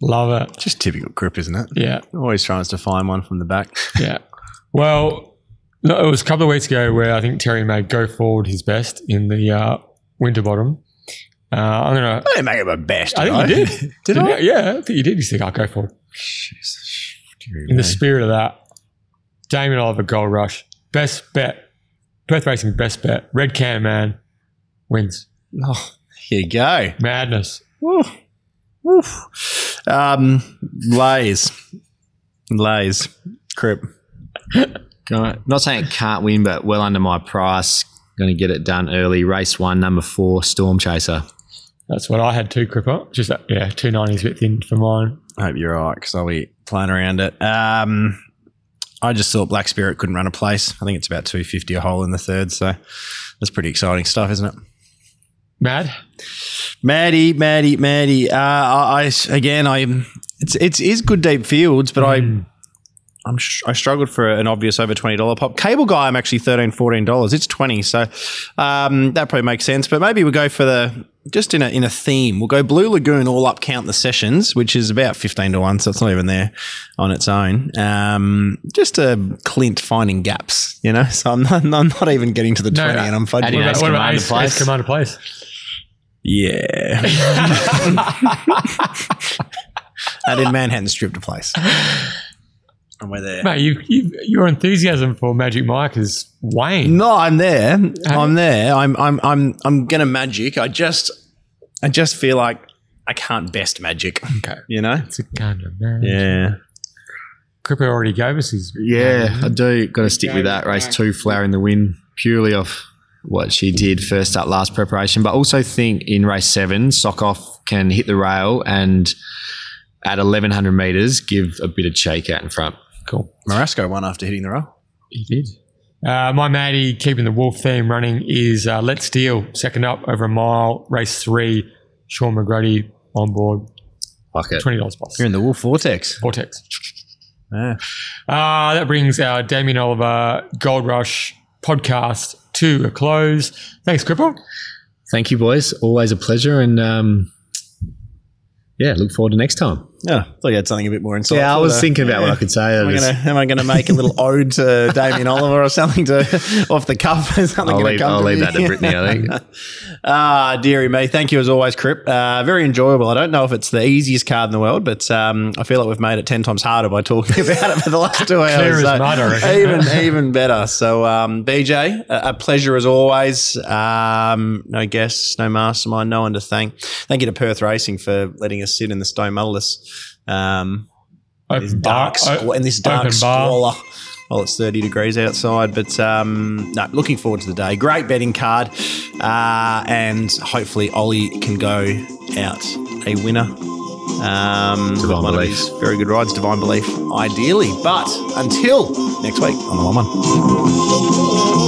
Love it. Just typical Crip, isn't it? Yeah, Always trying to find one from the back. yeah. Well, no, it was a couple of weeks ago where I think Terry made go forward his best in the uh, Winterbottom. Uh, I'm gonna. I didn't make it my best. I think you did. Did? I? Yeah, I think you did. You think I'll go forward. In the spirit of that, Damien Oliver Gold Rush best bet. Perth Racing best bet. Red Can Man wins. Oh, here you go. Madness. Um, lays, lays, crip. Not saying it can't win, but well under my price. Going to get it done early. Race one, number four, Storm Chaser. That's what I had too, Cripper. Just that, yeah, two nineties a bit thin for mine. I hope you're right because I'll be playing around it. Um, I just thought Black Spirit couldn't run a place. I think it's about 250 a hole in the third. So that's pretty exciting stuff, isn't it? Mad. Maddie, Maddie, Maddie. Uh, I, I again, I it's it's is good deep fields, but I I'm sh- I struggled for an obvious over twenty dollar pop. Cable guy, I'm actually 13 14 dollars. It's twenty, so um, that probably makes sense. But maybe we go for the just in a in a theme. We'll go Blue Lagoon all up count the sessions, which is about fifteen to one, so it's not even there on its own. Um, just a Clint finding gaps, you know. So I'm not, I'm not even getting to the No, twenty, no. and I'm fudging. What about, what about Ace, Place? Ace Commander Place? Yeah. I did Manhattan strip to place. And we're there. Mate, you, you, your enthusiasm for Magic Mike is Wayne. No, I'm there. I'm there. I'm I'm I'm I'm gonna magic. I just I just feel like I can't best magic. Okay. You know? It's a kind of man. Yeah. Cripper already gave us his. Yeah, I do. Got to stick with that. Race two, Flower in the Wind, purely off what she did first up last preparation, but also think in race seven, Sock Off can hit the rail and at 1100 meters give a bit of shake out in front. Cool. Marasco won after hitting the roll. He did. Uh, my Maddie keeping the wolf theme running is uh, Let's Steal, second up over a mile, race three. Shaun McGruddy on board, Fuck it. $20 plus. You're in the Wolf Vortex. Vortex. Yeah. Uh, that brings our Damien Oliver Gold Rush podcast to a close. Thanks, Cripper. Thank you, boys. Always a pleasure. And um, yeah, look forward to next time. Yeah. Thought you had something a bit more insightful. Yeah, I was to- thinking about what I could say. I Am I, gonna, am I gonna make a little ode to Damien Oliver or something to off the cuff? Is something I'll leave- I'll leave that to Brittany, I think. Ah, dearie me. Thank you as always, Crip. Uh, very enjoyable. I don't know if it's the easiest card in the world, but um, I feel like we've made it 10 times harder by talking about it for the last two hours. Mud, even, even better. So, um, BJ, a, a pleasure as always. Um, no guests, no mastermind, no one to thank. Thank you to Perth Racing for letting us sit in the Stone Mullis. Um, this dark bar- squ- in this dark squalor. Well, it's 30 degrees outside, but um, no, looking forward to the day. Great betting card. Uh, and hopefully Ollie can go out a winner Um, Divine Belief. very good rides, Divine Belief, ideally. But until next week on the One One.